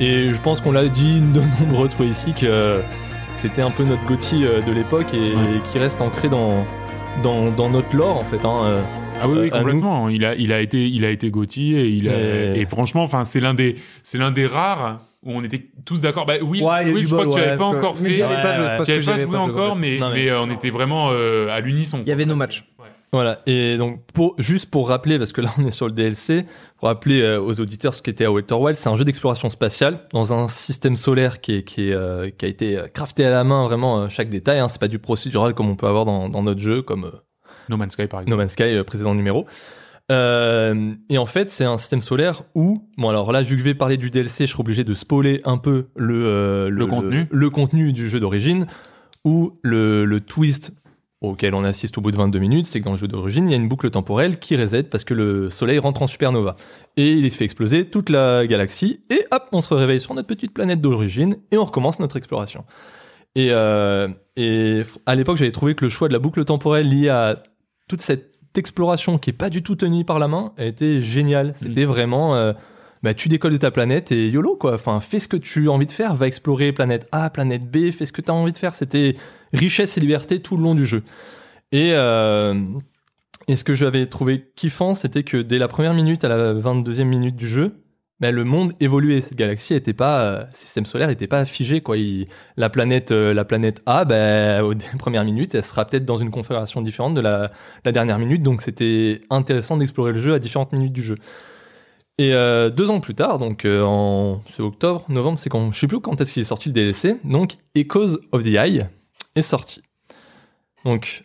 Et je pense qu'on l'a dit de nombreuses fois ici que c'était un peu notre Gotti de l'époque et, Ouais. et qui reste ancré dans, dans, dans notre lore en fait. Hein. euh. Ah oui, oui Euh, complètement. Il a, il a été, il a été Gauthier et il a, Et- et franchement, enfin, c'est l'un des, c'est l'un des rares où on était tous d'accord. Bah oui, Ouais, oui, je crois bol, que tu ouais, n'avais pas encore fait. Tu n'avais pas joué encore, mais, Non, mais- mais euh, on était vraiment euh, à l'unisson. Il y avait nos matchs. Voilà, et donc pour, juste pour rappeler, parce que là on est sur le DLC, pour rappeler euh, aux auditeurs ce qu'était Outer Wilds, c'est un jeu d'exploration spatiale dans un système solaire qui, est, qui, est, euh, qui a été euh, crafté à la main, vraiment euh, chaque détail, hein, c'est pas du procédural comme on peut avoir dans, dans notre jeu, comme No Man's Sky, par exemple. No Man's Sky, précédent numéro. Et en fait, c'est un système solaire où, bon alors là, vu que je vais parler du DLC, je serai obligé de spoiler un peu le, Le contenu. le, contenu du jeu d'origine, où le, le twist auquel on assiste au bout de 22 minutes, c'est que dans le jeu d'origine, il y a une boucle temporelle qui reset parce que le soleil rentre en supernova. Et il se fait exploser toute la galaxie, et hop, on se réveille sur notre petite planète d'origine, et on recommence notre exploration. Et, euh, et à l'époque, j'avais trouvé que le choix de la boucle temporelle liée à toute cette exploration qui est pas du tout tenue par la main, elle était géniale. C'était vraiment, euh, bah, tu décolles de ta planète et YOLO quoi. Enfin, fais ce que tu as envie de faire, va explorer planète A, planète B, fais ce que tu as envie de faire. C'était richesse et liberté tout le long du jeu. Et, euh, et ce que j'avais trouvé kiffant, c'était que dès la première minute à la 22e minute du jeu, bah, le monde évoluait. Cette galaxie était pas, euh, système solaire était pas figé quoi. La planète, euh, la planète A, bah, aux premières minutes, elle sera peut-être dans une configuration différente de la dernière minute. Donc c'était intéressant d'explorer le jeu à différentes minutes du jeu. Et euh, deux ans plus tard, donc euh, en octobre, novembre, c'est quand je sais plus quand est-ce qu'il est sorti le DLC. Donc Echoes of the Eye est sorti. Donc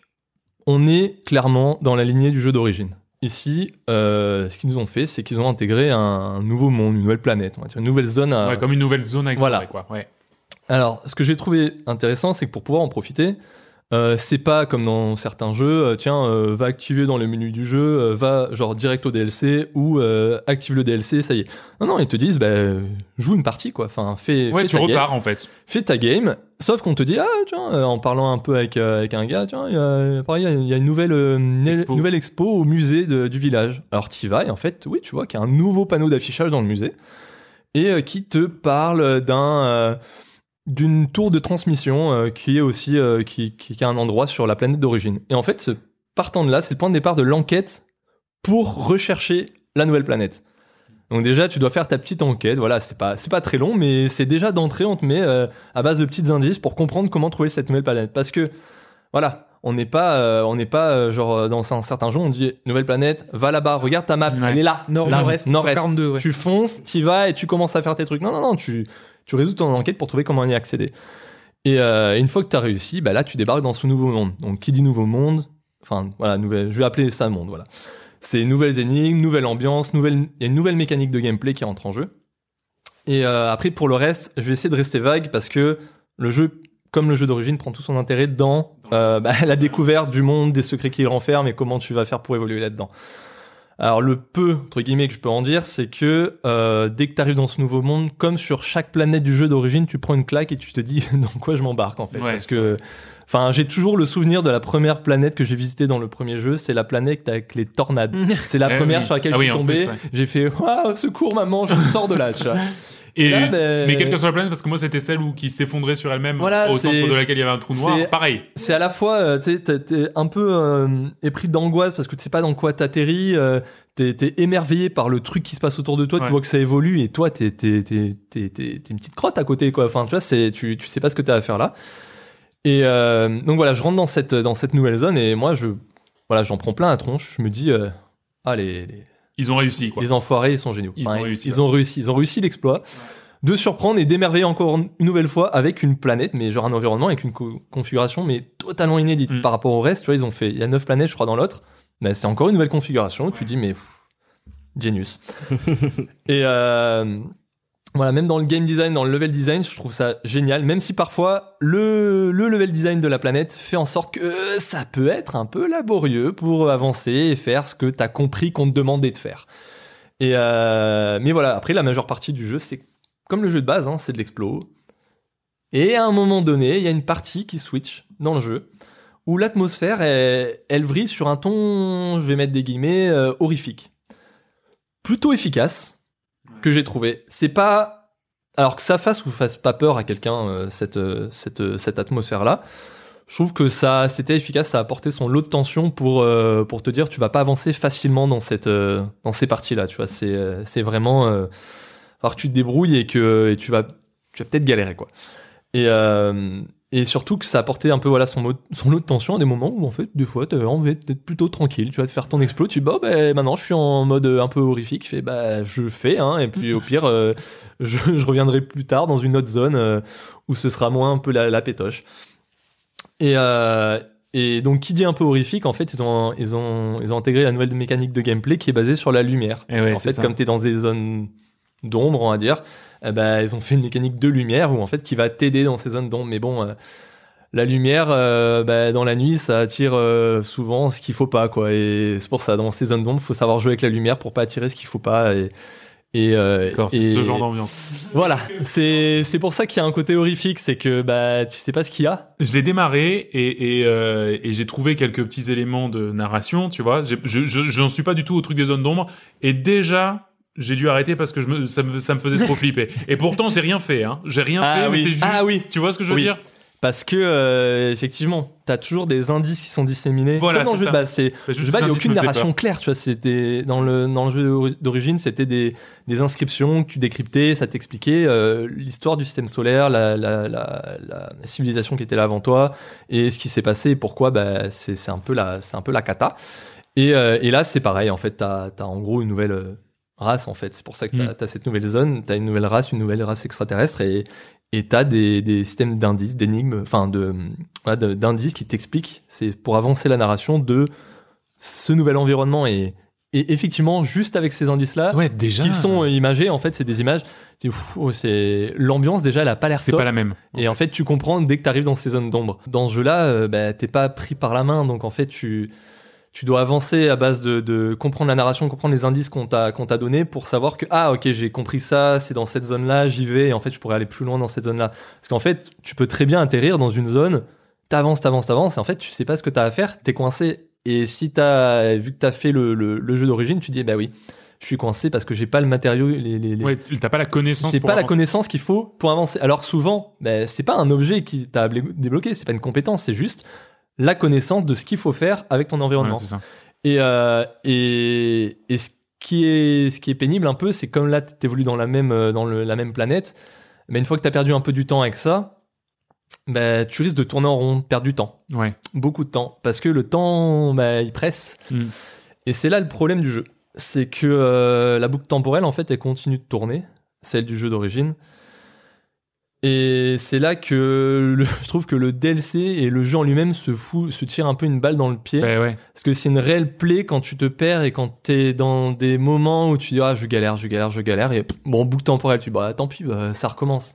on est clairement dans la lignée du jeu d'origine. Ici, euh, ce qu'ils nous ont fait, c'est qu'ils ont intégré un nouveau monde, une nouvelle planète, on va dire, une nouvelle zone à, Ouais, comme une nouvelle zone à explorer, Voilà. quoi. Ouais. alors, ce que j'ai trouvé intéressant, c'est que pour pouvoir en profiter, euh, c'est pas comme dans certains jeux, euh, tiens, euh, va activer dans le menu du jeu, va genre direct au DLC ou active le DLC, ça y est. Non, non, ils te disent, bah, joue une partie quoi. Enfin, fais, Ouais, fais tu ta game repars en fait. fais ta game, sauf qu'on te dit, ah tiens, en parlant un peu avec, avec un gars, tiens, il y a, pareil, il y a- il y a une nouvelle, Expo. nouvelle expo au musée de- du village. Alors tu y vas et en fait, oui, tu vois qu'il y a un nouveau panneau d'affichage dans le musée et qui te parle d'un d'une tour de transmission euh, qui est aussi euh, qui, qui, qui a un endroit sur la planète d'origine. Et en fait, ce, partant de là, c'est le point de départ de l'enquête pour rechercher la nouvelle planète. Donc déjà, tu dois faire ta petite enquête. Voilà, c'est pas c'est pas très long, mais c'est déjà d'entrée, on te met euh, à base de petits indices pour comprendre comment trouver cette nouvelle planète. Parce que voilà, on n'est pas euh, on n'est pas euh, genre dans un certain jeu, on dit nouvelle planète, va là-bas, regarde ta map, Ouais. elle est là, Nord- nord-est, nord-est. 142, ouais. Tu fonces, tu vas et tu commences à faire tes trucs. Non non non, tu tu résous ton enquête pour trouver comment y accéder. Et euh, une fois que tu as réussi, bah là tu débarques dans ce nouveau monde. Donc qui dit nouveau monde, enfin voilà, nouvelle, je vais appeler ça monde, voilà. C'est nouvelles énigmes, nouvelle ambiance, nouvelle, il y a une nouvelle mécanique de gameplay qui entre en jeu. Et euh, après, pour le reste, je vais essayer de rester vague parce que le jeu, comme le jeu d'origine, prend tout son intérêt dans euh, bah, la découverte du monde, des secrets qu'il renferme et comment tu vas faire pour évoluer là-dedans. Alors le peu, entre guillemets, que je peux en dire, c'est que euh, dès que tu arrives dans ce nouveau monde, comme sur chaque planète du jeu d'origine, tu prends une claque et tu te dis dans quoi je m'embarque en fait. Ouais, parce que, enfin, j'ai toujours le souvenir de la première planète que j'ai visitée dans le premier jeu, c'est la planète avec les tornades. c'est la Eh première oui. sur laquelle Ah je suis tombé. ouais. J'ai fait waouh, secours maman, je sors de là. Et, Là, ben- mais quelle que soit la planète, parce que moi c'était celle où qui s'effondrait sur elle-même Voilà, au centre de laquelle il y avait un trou noir. Pareil. c'est à la fois, euh, tu sais, t'es- un peu euh, épris d'angoisse parce que tu sais pas dans quoi t'atterris, euh, t'es t'es émerveillé par le truc qui se passe autour de toi, Ouais. tu vois que ça évolue et toi t'es t'es- une petite crotte à côté, quoi. Enfin, tu vois, c'est- tu, tu sais pas ce que t'as à faire là. Et euh, donc voilà, je rentre dans cette, dans cette nouvelle zone et moi, je, voilà, j'en prends plein la tronche. Je me dis, euh, ah, les, les, Ils ont réussi, quoi. les enfoirés, ils sont géniaux. Ils ont réussi, Ils ouais. ont réussi, ils ont réussi l'exploit de surprendre et d'émerveiller encore une nouvelle fois avec une planète, mais genre un environnement avec une co- configuration mais totalement inédite Mm. par rapport au reste. Tu vois, ils ont fait, il y a neuf planètes, je crois, dans l'autre. Mais c'est encore une nouvelle configuration. Tu dis, mais pff, genius. et euh, voilà, même dans le game design, dans le level design, je trouve ça génial. Même si parfois le, le level design de la planète fait en sorte que euh, ça peut être un peu laborieux pour avancer et faire ce que tu as compris qu'on te demandait de faire. Et euh, mais voilà, après la majeure partie du jeu, c'est comme le jeu de base, hein, c'est de l'explo. Et à un moment donné, il y a une partie qui switch dans le jeu où l'atmosphère, elle, elle vrille sur un ton, je vais mettre des guillemets, euh, horrifique. Plutôt efficace que j'ai trouvé. C'est pas alors que ça fasse ou fasse pas peur à quelqu'un euh, cette euh, cette euh, cette atmosphère là. Je trouve que ça c'était efficace, ça a apporté son lot de tension pour pour te dire tu vas pas avancer facilement dans cette dans ces parties là, tu vois, c'est c'est vraiment alors que tu te débrouilles et que et tu vas tu vas peut-être galérer quoi. Et et surtout que ça a apporté un peu voilà son, lot de tension à des moments où en fait des fois t'as envie d'être plutôt tranquille tu vas te faire ton explo tu dis bah, bah maintenant je suis en mode un peu horrifique. Je fais bah je fais hein. Et puis au pire euh, je, je reviendrai plus tard dans une autre zone euh, où ce sera moins un peu la, la pétoche. Et euh, et donc qui dit un peu horrifique en fait ils ont ils ont ils ont intégré la nouvelle mécanique de gameplay qui est basée sur la lumière. Et ouais, en fait ça. comme t'es dans des zones d'ombre on va dire ben, ils ont fait une mécanique de lumière où en fait qui va t'aider dans ces zones d'ombre. Mais bon, euh, la lumière euh, bah, dans la nuit, ça attire euh, souvent ce qu'il faut pas quoi. Et c'est pour ça dans ces zones d'ombre, faut savoir jouer avec la lumière pour pas attirer ce qu'il faut pas. Et, euh, ce genre d'ambiance. Voilà, c'est pour ça qu'il y a un côté horrifique, c'est que bah tu sais pas ce qu'il y a. Je l'ai démarré et, et, euh, et j'ai trouvé quelques petits éléments de narration, tu vois. Je je- j'en suis pas du tout au truc des zones d'ombre et déjà j'ai dû arrêter parce que je me, ça, me, ça me faisait trop flipper. Et pourtant j'ai rien fait, hein. J'ai rien Ah fait, mais c'est juste. Ah oui. Tu vois ce que je veux Oui. dire? Parce que euh, effectivement, t'as toujours des indices qui sont disséminés. Voilà, Comme dans le c'est jeu de ça. base, c'est Bah, il n'y a aucune narration claire, tu vois. C'était dans le dans le jeu d'ori- d'origine, c'était des des inscriptions que tu décryptais, ça t'expliquait euh, l'histoire du système solaire, la, la, la, la civilisation qui était là avant toi et ce qui s'est passé et pourquoi. Bah, c'est c'est un peu la c'est un peu la cata. Et, euh, et là, c'est pareil. En fait, t'as as en gros une nouvelle race. En fait, c'est pour ça que Mm. as cette nouvelle zone. T'as une nouvelle race, une nouvelle race extraterrestre et et t'as des, des systèmes d'indices, d'énigmes, enfin de voilà, d'indices qui t'expliquent. C'est pour avancer la narration de ce nouvel environnement et et effectivement, juste avec ces indices-là, Ouais, déjà. qui sont euh, imagés, en fait, c'est des images. C'est oh, c'est l'ambiance déjà, elle a pas l'air C'est pas la même. Et en fait, tu comprends dès que tu arrives dans ces zones d'ombre. Dans ce jeu-là, euh, bah, t'es pas pris par la main, donc en fait, tu, tu dois avancer à base de, de comprendre la narration, comprendre les indices qu'on t'a qu'on t'a donné pour savoir que ah ok j'ai compris ça, c'est dans cette zone-là, j'y vais et en fait je pourrais aller plus loin dans cette zone-là. Parce qu'en fait, tu peux très bien atterrir dans une zone, t'avances, t'avances, t'avances et en fait tu sais pas ce que t'as à faire, t'es coincé. Et si t'as vu que t'as fait le, le, le jeu d'origine, tu dis bah oui, je suis coincé parce que j'ai pas le matériau, les, les, les- Ouais, t'as pas la connaissance. c'est pour pas la connaissance qu'il faut pour avancer. Alors souvent, ben, c'est pas un objet qui t'a débloqué, c'est pas une compétence, c'est juste la connaissance de ce qu'il faut faire avec ton environnement. et, euh, et, et ce qui est, ce qui est pénible un peu, c'est comme là, t'évolues dans la même, euh, dans le- la même planète, mais une fois que t'as perdu un peu du temps avec ça, bah, tu risques de tourner en rond, perdre du temps. Ouais. Beaucoup de temps. Parce que le temps, bah, il presse. Mm. Et c'est là le problème du jeu. C'est que euh, la boucle temporelle, en fait, elle continue de tourner, celle du jeu d'origine. Et c'est là que le- je trouve que le DLC et le jeu en lui-même se fout, se tire un peu une balle dans le pied. Ouais, ouais. Parce que c'est une réelle plaie quand tu te perds et quand t'es dans des moments où tu dis ah je galère, je galère, je galère et pff, bon boucle temporelle tu dis bah tant pis bah, ça recommence.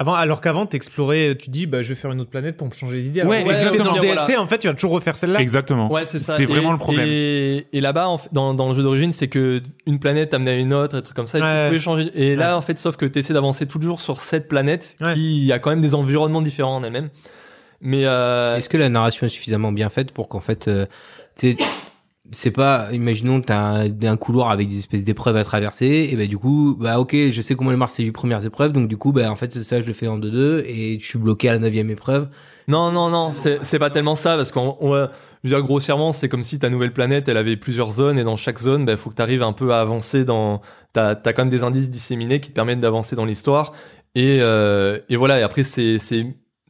Avant, alors qu'avant, t'explorais, tu dis, bah, je vais faire une autre planète pour me changer les idées. Alors Ouais, que exactement. Dans le DLC, Voilà. en fait, tu vas toujours refaire celle-là. Exactement. Ouais c'est ça. C'est vraiment le problème. Et, et là-bas en fait, dans, dans le jeu d'origine c'est que une planète amenait à une autre et trucs comme ça. Et Ouais. tu pouvais changer. Et là en fait sauf que t'essaies d'avancer toujours sur cette planète Ouais. qui a quand même des environnements différents en elle-même. Mais euh, Est-ce que la narration est suffisamment bien faite pour qu'en fait, euh, tu sais, c'est pas, imaginons t'as un, un couloir avec des espèces d'épreuves à traverser, et ben du coup, bah ok, je sais comment elles marchent ces huit premières épreuves, donc du coup, bah en fait c'est ça, je le fais en 2-2, et je suis bloqué à la neuvième épreuve. Non, non, non, c'est pas tellement ça, parce qu'on, je veux dire, grossièrement, c'est comme si ta nouvelle planète, elle avait plusieurs zones, et dans chaque zone, il faut que tu arrives un peu à avancer dans. T'as as quand même des indices disséminés qui te permettent d'avancer dans l'histoire. Et, euh, et voilà, et après, c'est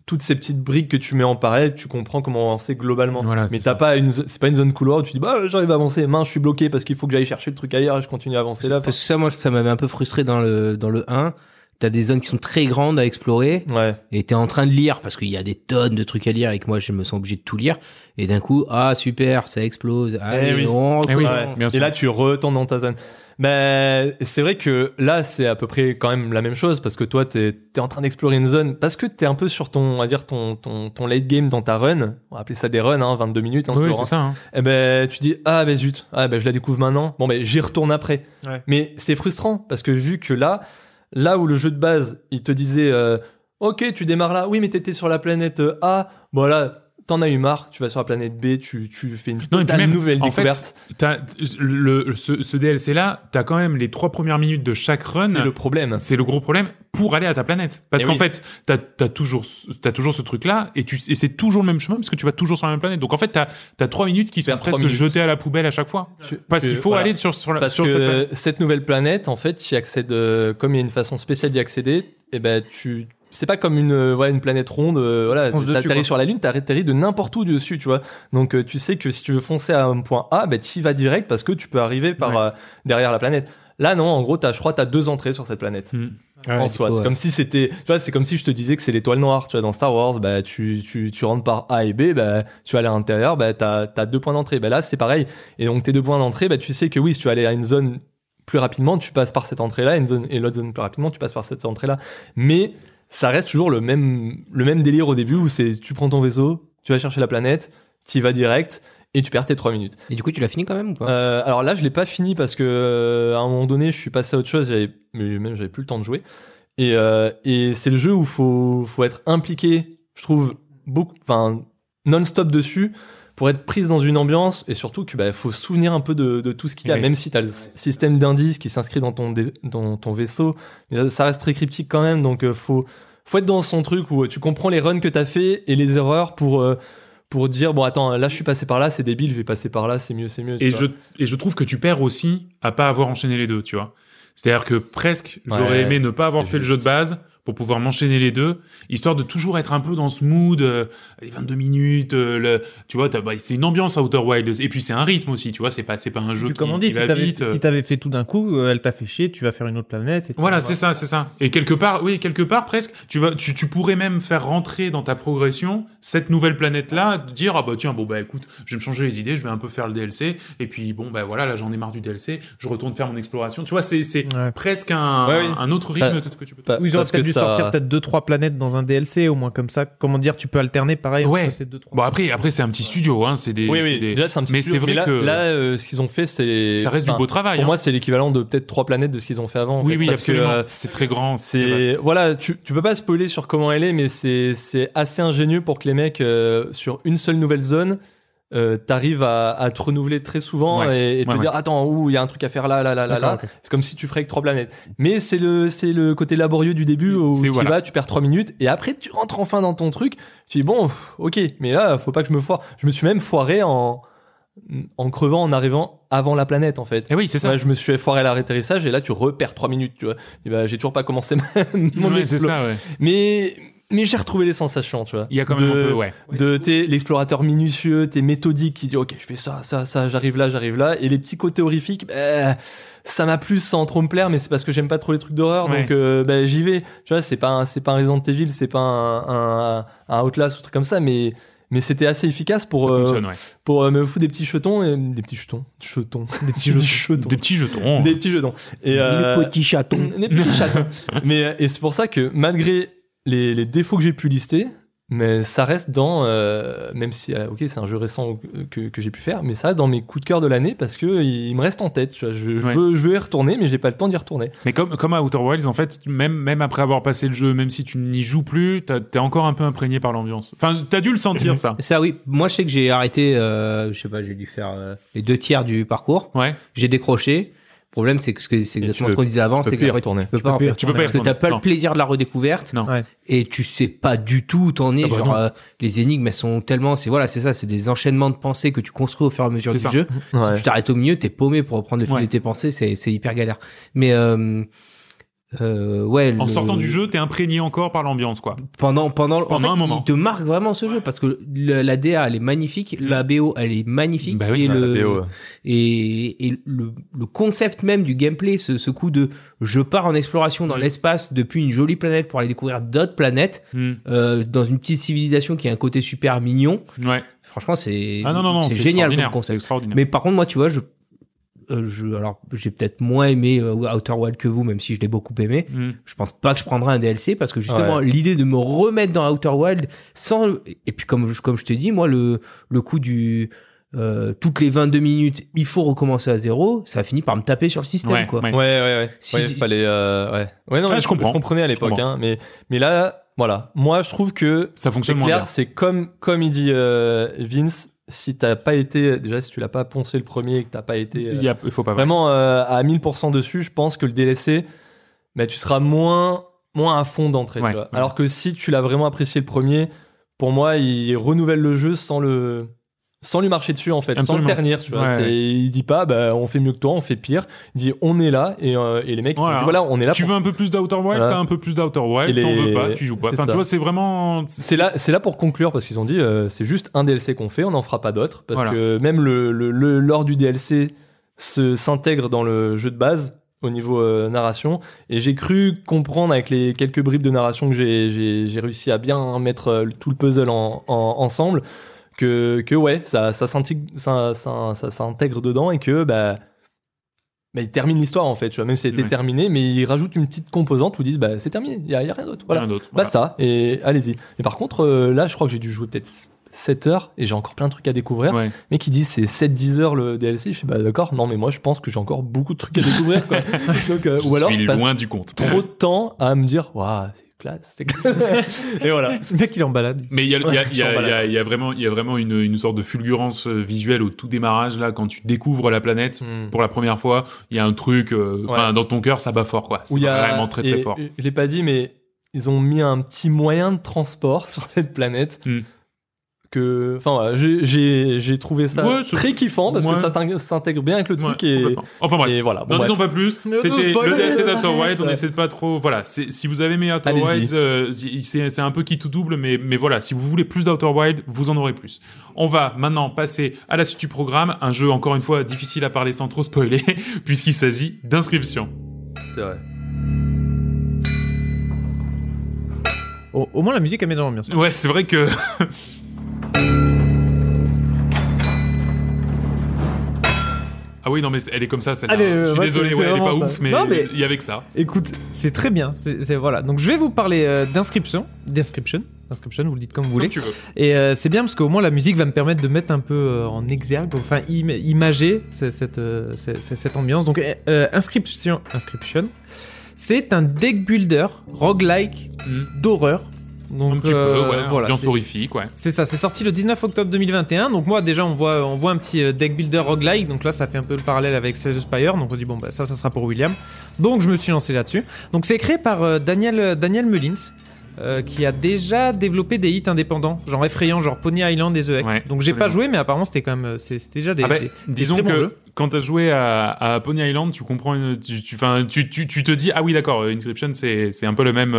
toutes ces petites briques que tu mets en parallèle, tu comprends comment avancer globalement. Voilà, Mais t'as pas une, c'est pas une zone couloir où tu dis, bah, j'arrive à avancer, mince, je suis bloqué parce qu'il faut que j'aille chercher le truc ailleurs et je continue à avancer là. Parce que ça, moi, ça m'avait un peu frustré dans le, dans le 1. T'as des zones qui sont très grandes à explorer. Ouais. Et t'es en train de lire parce qu'il y a des tonnes de trucs à lire et que moi je me sens obligé de tout lire. Et d'un coup, ah super, ça explose. Allez, oui. on Eh oui. Ouais. et là, tu retournes dans ta zone. Ben, c'est vrai que là, c'est à peu près quand même la même chose parce que toi, t'es es en train d'explorer une zone parce que t'es un peu sur ton, on va dire ton, ton, ton late game dans ta run. On va appeler ça des runs, hein, 22 minutes. Hein, Oui, c'est hein. ça. hein. Eh ben, tu dis ah ben zut, ah ben je la découvre maintenant. Bon ben j'y retourne après. Ouais. Mais c'est frustrant parce que vu que là, là où le jeu de base, il te disait euh, ok tu démarres là, oui mais t'étais sur la planète euh, A, bon là t'en as eu marre, tu vas sur la planète B, tu, tu fais une Non, puis totale même, nouvelle en découverte. fait, t'as, le, ce, ce DLC-là, t'as quand même les trois premières minutes de chaque run. c'est le problème. C'est le gros problème pour aller à ta planète. Parce Eh qu'en oui. fait, t'as as toujours, toujours ce truc-là et, tu, et c'est toujours le même chemin parce que tu vas toujours sur la même planète. Donc en fait, t'as as trois minutes qui sont presque minutes. jetées à la poubelle à chaque fois. Tu- Parce qu'il faut voilà. aller sur, sur, la, Parce sur que cette planète. cette nouvelle planète, en fait, y accèdes, euh, comme il y a une façon spéciale d'y accéder, et ben tu, c'est pas comme une, euh, voilà, une planète ronde, euh, voilà, t'atterris sur la Lune, t'atterris de n'importe où dessus, tu vois. Donc euh, tu sais que si tu veux foncer à un point A, ben tu y vas direct parce que tu peux arriver par Ouais. euh, derrière la planète. Là, non, en gros, t'as, je crois, t'as deux entrées sur cette planète. Mm. en soi, c'est ouais. comme si c'était, tu vois, c'est comme si je te disais que c'est l'étoile noire, tu vois, dans Star Wars, bah, tu, tu, tu rentres par A et B, bah, tu vas aller à l'intérieur, bah, t'as, t'as deux points d'entrée. Bah, là, c'est pareil. Et donc, tes deux points d'entrée, bah, tu sais que oui, si tu veux aller à une zone plus rapidement, tu passes par cette entrée-là, une zone, et l'autre zone plus rapidement, tu passes par cette entrée-là. Mais, ça reste toujours le même, le même délire au début où c'est, tu prends ton vaisseau, tu vas chercher la planète, tu y vas direct, et tu perds tes trois minutes. Et du coup, tu l'as fini quand même ou pas? Euh, alors là, je l'ai pas fini parce que euh, à un moment donné, je suis passé à autre chose. J'avais, mais même j'avais plus le temps de jouer. Et, euh, et c'est le jeu où faut faut être impliqué. Je trouve beaucoup, enfin non-stop dessus pour être prise dans une ambiance et surtout que bah, faut se souvenir un peu de, de tout ce qu'il y a, Oui. même si tu as le système d'indices qui s'inscrit dans ton dans ton vaisseau, mais ça- reste très cryptique quand même. Donc euh, faut faut être dans son truc où euh, tu comprends les runs que tu as fait et les erreurs pour euh, pour dire bon attends là je suis passé par là c'est débile je vais passer par là c'est mieux c'est mieux Et je, et je trouve que tu perds aussi à pas avoir enchaîné les deux, tu vois. C'est-à-dire que presque, j'aurais Ouais, aimé ne pas avoir c'est fait le jeu de base pour pouvoir m'enchaîner les deux, histoire de toujours être un peu dans ce mood, euh, les 22 minutes, euh, le, tu vois, bah, c'est une ambiance à Outer Wilds, et puis c'est un rythme aussi, tu vois, c'est pas, c'est pas un jeu qui, comme on dit, qui si va t'avais vite. euh. si t'avais fait tout d'un coup, euh, elle t'a fait chier, tu vas faire une autre planète. Et Voilà, c'est ça, c'est ça. Et quelque part, oui, quelque part presque, tu vas, tu, tu pourrais même faire rentrer dans ta progression cette nouvelle planète-là, dire ah bah tiens bon bah écoute, je vais me changer les idées, je vais un peu faire le DLC, et puis bon bah voilà, là j'en ai marre du DLC, je retourne faire mon exploration. Tu vois, c'est c'est Ouais. presque un, Ouais, oui. un autre rythme que, tu peux. Pas- Ou ils auraient parce peut-être que dû ça- sortir peut-être deux trois planètes dans un DLC au moins comme ça. Comment dire, tu peux alterner pareil Ouais. entre ces deux trois. Bon après, après c'est un petit studio, hein, c'est des. Oui, oui, des- déjà c'est un petit Mais studio, c'est vrai là, que là, euh, ce qu'ils ont fait, c'est. ça reste du beau travail. Pour hein. moi, c'est l'équivalent de peut-être trois planètes de ce qu'ils ont fait avant. en oui, fait, oui, parce que, absolument. euh, c'est très grand. c'est voilà, tu, tu peux pas spoiler sur comment elle est, mais c'est c'est assez ingénieux pour que les mecs euh, sur une seule nouvelle zone. Euh, t'arrives à, à te renouveler très souvent Ouais. et, et te Ouais, dire attends ouh il y a un truc à faire là là là là là c'est comme si tu ferais que trois planètes mais c'est le c'est le côté laborieux du début où tu voilà. vas tu perds trois minutes et après tu rentres enfin dans ton truc tu dis bon ok mais là faut pas que je me foire je me suis même foiré en en crevant, en arrivant avant la planète en fait. Et oui, c'est ça. Je me suis foiré à l'atterrissage et là tu repères 3 minutes, tu vois. Et bah, j'ai toujours pas commencé mon explo. ça, ouais. Mais mais j'ai retrouvé les sensations, tu vois. Il y a quand même de, un peu, ouais. De t'es l'explorateur minutieux, t'es méthodique qui dit ok, je fais ça, ça, ça, j'arrive là, j'arrive là, et les petits côtés horrifiques, bah, ça m'a plu sans trop me plaire, mais c'est parce que j'aime pas trop les trucs d'horreur, Ouais. donc euh, bah, j'y vais. Tu vois, c'est pas un, c'est pas un Resident Evil, c'est pas un, un, un Outlast ou truc comme ça, mais mais c'était assez efficace pour euh, ouais. pour euh, me foutre des petits jetons, et, des petits jetons, jetons, des petits jetons, Des petits jetons. des petits jetons. Et euh, Les petits chatons. des petits chatons. Mais euh, et c'est pour ça que malgré les, les défauts que j'ai pu lister, mais ça reste dans euh, même si euh, ok c'est un jeu récent que, que j'ai pu faire, mais ça reste dans mes coups de cœur de l'année parce que il me reste en tête. tu vois. Je, je Ouais. veux je veux y retourner, mais j'ai pas le temps d'y retourner. Mais comme, comme à Outer Wilds, en fait, même, même après avoir passé le jeu, même si tu n'y joues plus, t'es encore un peu imprégné par l'ambiance. Enfin, t'as dû le sentir, ça. Ça oui, moi je sais que j'ai arrêté, euh, je sais pas, j'ai dû faire euh, les deux tiers du parcours. Ouais. J'ai décroché. Le problème c'est que ce que- c'est exactement tu ce qu'on disait avant, c'est retourner. Tu peux pas en faire. tu peux pas parce que t'as pas Non. le plaisir de la redécouverte. Non. Et tu sais pas du tout où t'en es. Ah bah genre euh, les énigmes elles sont tellement, c'est voilà, c'est ça, c'est des enchaînements de pensées que tu construis au fur et à mesure du ça. jeu. Ouais. Si tu t'arrêtes au milieu, t'es paumé pour reprendre le fil Ouais. de tes pensées, c'est c'est hyper galère. Mais euh, euh, ouais. En le- sortant du jeu, t'es imprégné encore par l'ambiance, quoi. pendant pendant, en Pendant fait, un moment. il te marque vraiment ce jeu parce que le- la DA elle est magnifique, la BO elle est magnifique Bah oui, et bah, le la BO, ouais. et, et le, le concept même du gameplay, ce, ce coup de je pars en exploration dans Mm. l'espace depuis une jolie planète pour aller découvrir d'autres planètes Hmm. euh, dans une petite civilisation qui a un côté super mignon. Ouais. Franchement, c'est Ah c'est génial comme concept. extraordinaire. Mais par contre, moi, tu vois, je je alors j'ai peut-être moins aimé euh, Outer Wild que vous, même si je l'ai beaucoup aimé. Hmm. Je pense pas que je prendrai un DLC parce que justement l'idée de me remettre dans Outer Wild sans et puis comme je- comme je te dis moi le le coup du euh, toutes les 22 minutes il faut recommencer à zéro ça a fini par me taper sur le système Ouais, quoi. ouais. Ouais, ouais. Si Ouais, tu- fallait, euh, ouais. Ouais, non, Ah, mais je comprends. Je comprenais à l'époque, hein, mais, mais là, voilà. Moi, je trouve que Ça c'est fonctionne moins clair, bien. c'est comme, comme il dit euh, Vince, si t'as pas été, déjà, si tu l'as pas poncé le premier et que t'as pas été euh, Il, y a, il faut pas vraiment euh, à 1000% dessus, je pense que le DLC, bah, tu seras moins, moins à fond d'entrée. Ouais, ouais. Alors que si tu l'as vraiment apprécié le premier, pour moi, il renouvelle le jeu sans le, sans lui marcher dessus en fait, Absolument. sans le ternir. Tu vois. Ouais. C'est- Il dit pas, bah, on fait mieux que toi, on fait pire. Il dit, on est là et, euh, et les mecs, Voilà. disent, voilà, on est là. Tu pour- veux un peu plus d'Outer Wild, Voilà. t'as un peu plus d'Outer Wild, Et t'en les- veux pas, tu joues pas. Enfin, tu vois, c'est vraiment... C'est là, c'est là pour conclure parce qu'ils ont dit euh, c'est juste un DLC qu'on fait, on n'en fera pas d'autres parce Voilà. que même le, le, le lore du DLC se s'intègre dans le jeu de base au niveau euh, narration et j'ai cru comprendre avec les quelques bribes de narration que j'ai j'ai j'ai réussi à bien mettre tout le puzzle en, en- ensemble que que ouais ça ça s'intègre ça, ça, ça s'intègre dedans et que bah bah, il termine l'histoire en fait, tu vois, même si c'était Ouais. terminé, mais il rajoute une petite composante où ils disent bah c'est terminé, il y a, rien d'autre. Voilà. Rien d'autre. Voilà. Basta, et allez-y. Mais par contre, euh, là, je crois que j'ai dû jouer peut-être 7 heures et j'ai encore plein de trucs à découvrir. Ouais. Mais qui disent c'est 7-10 heures le DLC. Je fais bah d'accord, non, mais moi je pense que j'ai encore beaucoup de trucs à découvrir. Quoi. Donc, euh, Je ou alors, suis loin du compte. trop de temps à me dire, waouh, c'est classe, et voilà. Le mec, il est en balade. Mais il y a, il y a- il y a- Ouais, il y a- il y a vraiment, il y a vraiment une, une sorte de fulgurance euh, visuelle au tout démarrage là quand tu découvres la planète Hmm. pour la première fois. Il y a un truc, euh, Ouais. dans ton cœur, ça bat fort quoi. C'est vraiment très très et- fort. Je l'ai pas dit, mais ils ont mis un petit moyen de transport sur cette planète. Hmm. Que, enfin j'ai- trouvé ça Ouais, très kiffant parce Ouais. que ça s'intègre bien avec le Ouais, truc et. Enfin bref. et voilà. Bon, N'en bref. disons pas plus. C'était le spoiler. DLC d'Outer Wilds. On essaie de pas trop. Voilà. Si vous avez aimé Outer. Wilds, euh, c'est c'est un peu qui tout double, mais mais voilà. Si vous voulez plus d'Outer Wild, vous en aurez plus. On va maintenant passer à la suite du programme. Un jeu encore une fois difficile à parler sans trop spoiler, puisqu'il s'agit d'inscription. C'est vrai. Au, au moins, la musique, elle met dans l'ambiance. Ouais, c'est vrai que. Ah oui, non, mais elle est comme ça, celle-là. Allez, Je euh, suis ouais, désolé, ouais, elle est pas ouf, mais Non, mais- il y avait que ça. Écoute, c'est très bien. C'est voilà. Donc, je vais vous parler euh, d'inscription. D'inscription. Inscription, vous le dites comme vous voulez. Comme. Et euh, c'est bien parce qu'au moins la musique va me permettre de mettre un peu euh, en exergue, enfin im- imager ce- cette, euh, ce- ce- cette ambiance. Donc euh, euh, Inscription, Inscription, c'est un deck builder roguelike Mm. d'horreur. Donc Un petit peu, euh, ouais, voilà, ambiance c'est- horrifique, ouais. c'est ça, c'est sorti le 19 octobre 2021. Donc moi déjà on voit on voit un petit euh, deck builder roguelike. Donc là ça fait un peu le parallèle avec the Spire. Donc on dit bon bah ça ça sera pour William. Donc je me suis lancé là-dessus. Donc c'est créé par euh, Daniel Daniel Mullins. euh, qui a déjà développé des hits indépendants, genre effrayants, genre Pony Island et The Heck. Ouais, Donc j'ai pas joué, mais apparemment c'était quand même, c'était déjà des, Ah bah, des- des disons très bons que jeux. quand t'as joué à, à Pony Island, tu comprends, une- tu, tu, tu, tu, te dis ah oui d'accord, Inscription c'est c'est un peu le même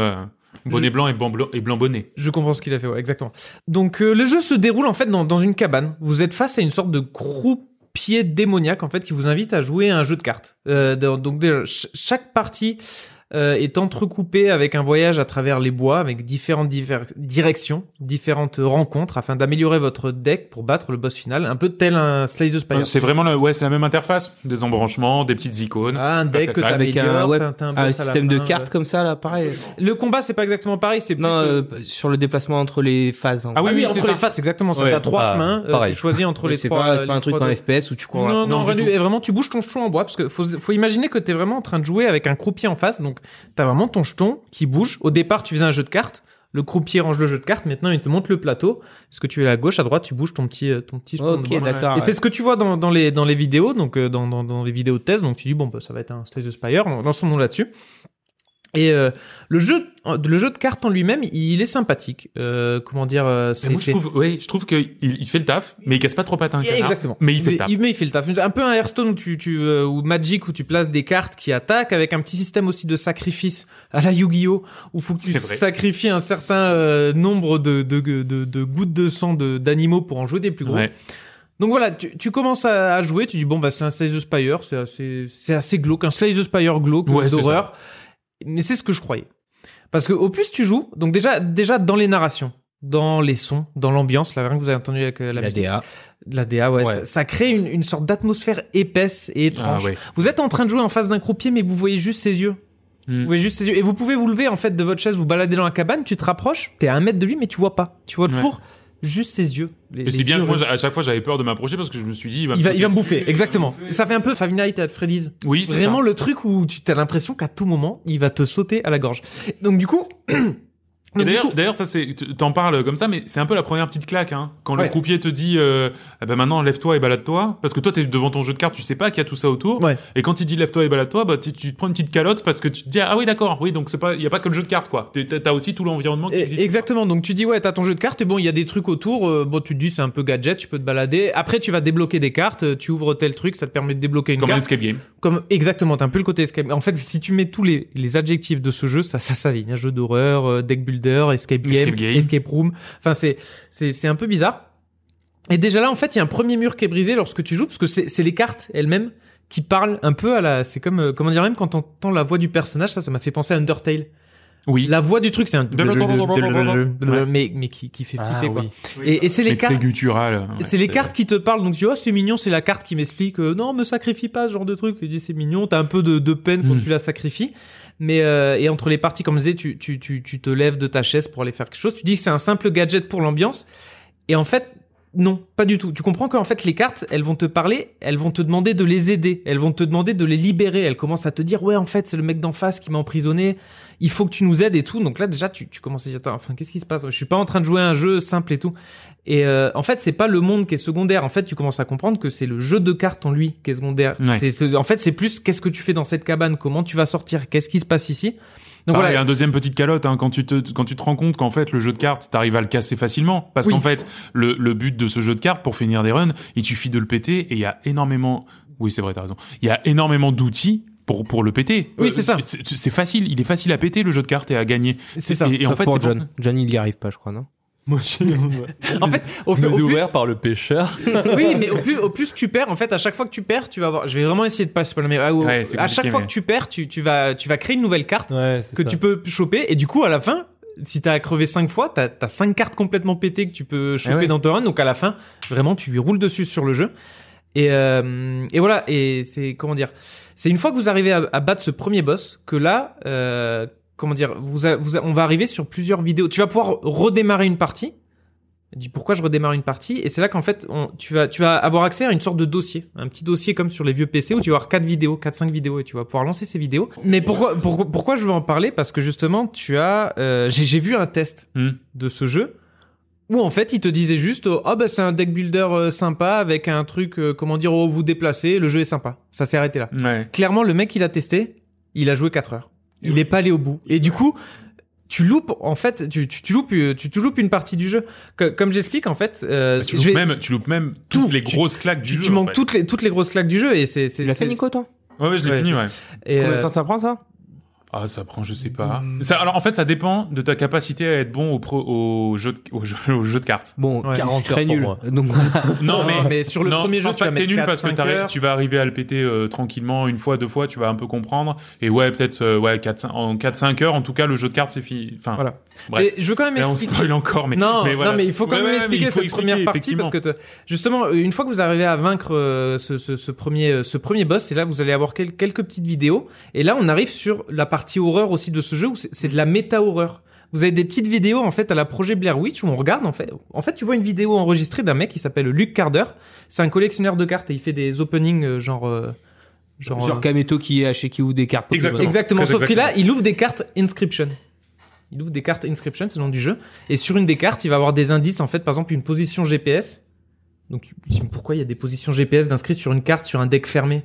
bonnet blanc et blanc, et blanc bonnet. Je comprends ce qu'il a fait, ouais, exactement. Donc euh, le jeu se déroule en fait dans, dans une cabane. Vous êtes face à une sorte de croupier démoniaque en fait qui vous invite à jouer à un jeu de cartes. Euh, donc chaque partie euh, est entrecoupée avec un voyage à travers les bois, avec différentes diver- directions, différentes rencontres afin d'améliorer votre deck pour battre le boss final, un peu tel un Slice the Spire. C'est vraiment la, ouais, c'est la même interface, des embranchements, des petites icônes. Ah, un deck que. Avec un, t'améliores, ouais, t'as- t'as un système de cartes ouais. comme ça, là, pareil. Le combat c'est pas exactement pareil, c'est plus, Non, euh, euh, sur le déplacement entre les phases. en Ah oui, Ah oui, entre c'est les ça. faces, exactement. Ça Ouais. t'as trois Ah, chemins. euh, tu choisis entre les c'est trois. pas, c'est pas un truc en FPS où tu cours. Non, non, vraiment, tu bouges ton jeton en bois parce que faut, faut imaginer que t'es vraiment en train de jouer avec un croupier en face. Donc, t'as vraiment ton jeton qui bouge. Au départ, tu faisais un jeu de cartes. Le croupier range le jeu de cartes. Maintenant, il te montre le plateau. Est-ce que tu es à gauche, à droite, tu bouges ton petit, euh, ton petit jeton. Ok, d'accord. Et c'est ce que tu vois dans, dans les, dans les vidéos, donc euh, dans, dans, dans les vidéos de test. Donc, tu dis, bon, bah, ça va être un Slay the Spire. Lançons-nous là-dessus. Et euh, le jeu, le jeu de cartes en lui-même, il est sympathique. Euh, comment dire euh, c'est- moi je c'est- trouve, ouais, je trouve qu'il il fait le taf, mais il casse pas trop patin. Exactement. Mais il fait le taf. mais il fait le taf. Un peu un Hearthstone où tu, tu euh, ou Magic où tu places des cartes qui attaquent avec un petit système aussi de sacrifice à la Yu-Gi-Oh où faut que tu C'est sacrifies un certain euh, nombre de, de, de, de gouttes de sang de- d'animaux pour en jouer des plus gros. Ouais. Donc voilà, tu, tu commences à, à jouer, tu dis bon bah c'est un Slay the Spire, c'est assez, c'est assez glauque, un Slay the Spire glauque Ouais, c'est d'horreur. Mais c'est ce que je croyais. Parce que au plus tu joues, donc déjà, déjà dans les narrations, dans les sons, dans l'ambiance, là rien que vous avez entendu avec euh, la, La musique, DA. la DA, ouais, Ouais. Ça, ça crée une, une sorte d'atmosphère épaisse et Ah, étrange. ouais. Vous êtes en train de jouer en face d'un croupier, mais vous voyez juste ses yeux. Hmm. Vous voyez juste ses yeux. Et vous pouvez vous lever en fait de votre chaise, vous balader dans la cabane, tu te rapproches, t'es à un mètre de lui, mais tu vois pas. Tu vois Ouais. Juste ses yeux. Les- Et c'est bien que moi, à chaque fois, j'avais peur de m'approcher parce que je me suis dit, il va, il va, il va me bouffer, dessus, exactement. me. Ça fait un peu Five Nights at Freddy's. Oui, c'est Vraiment ça. le truc où tu as l'impression qu'à tout moment, il va te sauter à la gorge. Donc du coup... Et d'ailleurs, ça c'est, t'en parles comme ça, mais c'est un peu la première petite claque, hein. Quand le croupier te dit, euh, eh ben maintenant lève-toi et balade-toi, parce que toi t'es devant ton jeu de cartes, tu sais pas qu'il y a tout ça autour. Ouais. Et quand il dit lève-toi et balade-toi, bah tu, tu te prends une petite calotte parce que tu te dis ah oui d'accord, oui donc c'est pas, il y a pas que le jeu de cartes quoi. T'as aussi tout l'environnement qui existe. Exactement. Donc tu dis ouais, t'as ton jeu de cartes et bon, il y a des trucs autour. euh, bon, tu te dis c'est un peu gadget, tu peux te balader. Après, tu vas débloquer des cartes. euh, Tu ouvres tel truc, ça te permet de débloquer une Comme un carte. escape game. Comme exactement, t'as un peu le côté escape. En fait, si tu mets tous les, les adjectifs de ce jeu, ça, ça s'aligne. Un jeu d'horreur, euh, deck builder, escape game, Escape game. escape room. Enfin, c'est c'est c'est un peu bizarre. Et déjà là, en fait, il y a un premier mur qui est brisé lorsque tu joues, parce que c'est c'est les cartes elles-mêmes qui parlent un peu à la. C'est comme euh, comment dire même quand t'entends la voix du personnage, ça, ça m'a fait penser à Undertale. Oui. La voix du truc, c'est un mais mais qui qui fait Ah, flipper quoi. oui. Et, et c'est les cartes. ouais. C'est les cartes qui te parlent, donc tu vois, c'est mignon, c'est la carte qui m'explique, euh, non, me sacrifie pas, ce genre de truc. Tu dis, c'est mignon, t'as un peu de, de peine quand Mm. tu la sacrifies. Mais, euh, et entre les parties, comme je disais, tu, tu, tu, tu te lèves de ta chaise pour aller faire quelque chose. Tu dis que c'est un simple gadget pour l'ambiance. Et en fait, non, pas du tout. Tu comprends qu'en fait, les cartes, elles vont te parler, elles vont te demander de les aider, elles vont te demander de les libérer. Elles commencent à te dire, ouais, en fait, c'est le mec d'en face qui m'a emprisonné, il faut que tu nous aides et tout. Donc là, déjà, tu, tu commences à dire, enfin, qu'est-ce qui se passe? Je suis pas en train de jouer à un jeu simple et tout. Et euh, en fait, c'est pas le monde qui est secondaire. En fait, tu commences à comprendre que c'est le jeu de cartes en lui qui est secondaire. Ouais. C'est- c'est- en fait, c'est plus qu'est-ce que tu fais dans cette cabane, comment tu vas sortir, qu'est-ce qui se passe ici. Donc Pareil, voilà. un deuxième petite calotte hein, quand tu te quand tu te rends compte qu'en fait le jeu de cartes t'arrives à le casser facilement parce Oui. qu'en fait le, le but de ce jeu de cartes pour finir des runs il suffit de le péter et il y a énormément oui c'est vrai t'as raison il y a énormément d'outils pour pour le péter Oui, c'est ça. c'est c'est facile il est facile à péter le jeu de cartes et à gagner C'est ça. et, et en fait pour c'est pour John. John, il y arrive pas, je crois, non? En fait, au, au Nous plus, ouvert par le pêcheur. oui, mais au plus, au plus tu perds, en fait, à chaque fois que tu perds, tu vas voir. Je vais vraiment essayer de pas spoiler, mais à, au- Ouais, c'est à chaque fois mais- que tu perds, tu, tu vas, tu vas créer une nouvelle carte Ouais, que ça. tu peux choper, et du coup, à la fin, si t'as crevé cinq fois, t'as as cinq cartes complètement pétées que tu peux choper Eh ouais. dans ton run. Donc à la fin, vraiment, tu lui roules dessus sur le jeu. Et, euh, et voilà. Et c'est comment dire C'est une fois que vous arrivez à, à battre ce premier boss que là, euh, comment dire, vous, a- vous a- on va arriver sur plusieurs vidéos. Tu vas pouvoir redémarrer une partie. Dis pourquoi je redémarre une partie? Et c'est là qu'en fait on- tu vas tu vas avoir accès à une sorte de dossier. Un petit dossier comme sur les vieux PC où tu vas avoir quatre vidéos quatre cinq vidéos et tu vas pouvoir lancer ces vidéos. Mais pourquoi pourquoi, pourquoi je veux en parler? Parce que justement tu as euh, j'ai vu un test Hmm. de ce jeu où en fait il te disait juste oh, ah bah c'est un deck builder euh, sympa avec un truc euh, comment dire oh vous déplacez le jeu est sympa. Ça s'est arrêté là. Ouais. Clairement le mec il a testé il a joué 4 heures il est pas allé au bout et du coup tu loupes en fait, tu, tu, tu loupes, euh, tu, tu loupes une partie du jeu. Que- comme j'explique en fait, euh, Bah, tu, loupes vais- même, tu loupes même toutes les grosses claques du tu, jeu. tu en manques fait. toutes les toutes les grosses claques du jeu et c'est c'est Tu l'as c'est- fait, Nico, toi? Ouais, ouais, je l'ai Ouais. fini, ouais. et, Combien de euh, temps ça prend, ça? Ah, ça prend, je sais pas. Ça, alors, en fait, ça dépend de ta capacité à être bon au, pro, au, jeu, de, au, jeu, au jeu de cartes. Bon, Ouais. 40 très pour nul. moi. Donc, Non, mais, mais sur le non, premier je jeu, tu pas vas mettre nul parce que 4-5 t'arrives- heures. tu vas arriver à le péter euh, tranquillement une fois, deux fois, tu vas un peu comprendre. Et ouais, peut-être euh, ouais, 4, en 4-5 heures, en tout cas, le jeu de cartes, c'est fini. Enfin, Voilà. bref. Et je veux quand même Là, on expliquer. spoil encore, mais non, mais voilà. non, mais il faut quand Ouais, même ouais, mais expliquer cette première partie parce que te- justement, euh, une fois que vous arrivez à vaincre euh, ce, ce, ce premier, ce premier boss, c'est là vous allez avoir quel- quelques petites vidéos. Et là, on arrive sur la partie horreur aussi de ce jeu où c'est de la méta horreur? Vous avez des petites vidéos en fait à la projet Blair Witch où on regarde en fait. En fait, tu vois une vidéo enregistrée d'un mec qui s'appelle Luc Carder. C'est un collectionneur de cartes et il fait des openings euh, genre. euh, genre, genre euh, Kameto qui est chez qui ouvre des cartes. Exactement. Exactement. Sauf que là, il ouvre des cartes Inscription. Il ouvre des cartes Inscription, c'est le nom du jeu. Et sur une des cartes, il va avoir des indices, en fait, par exemple, une position GPS. Donc, pourquoi il y a des positions GPS d'inscrits sur une carte, sur un deck fermé?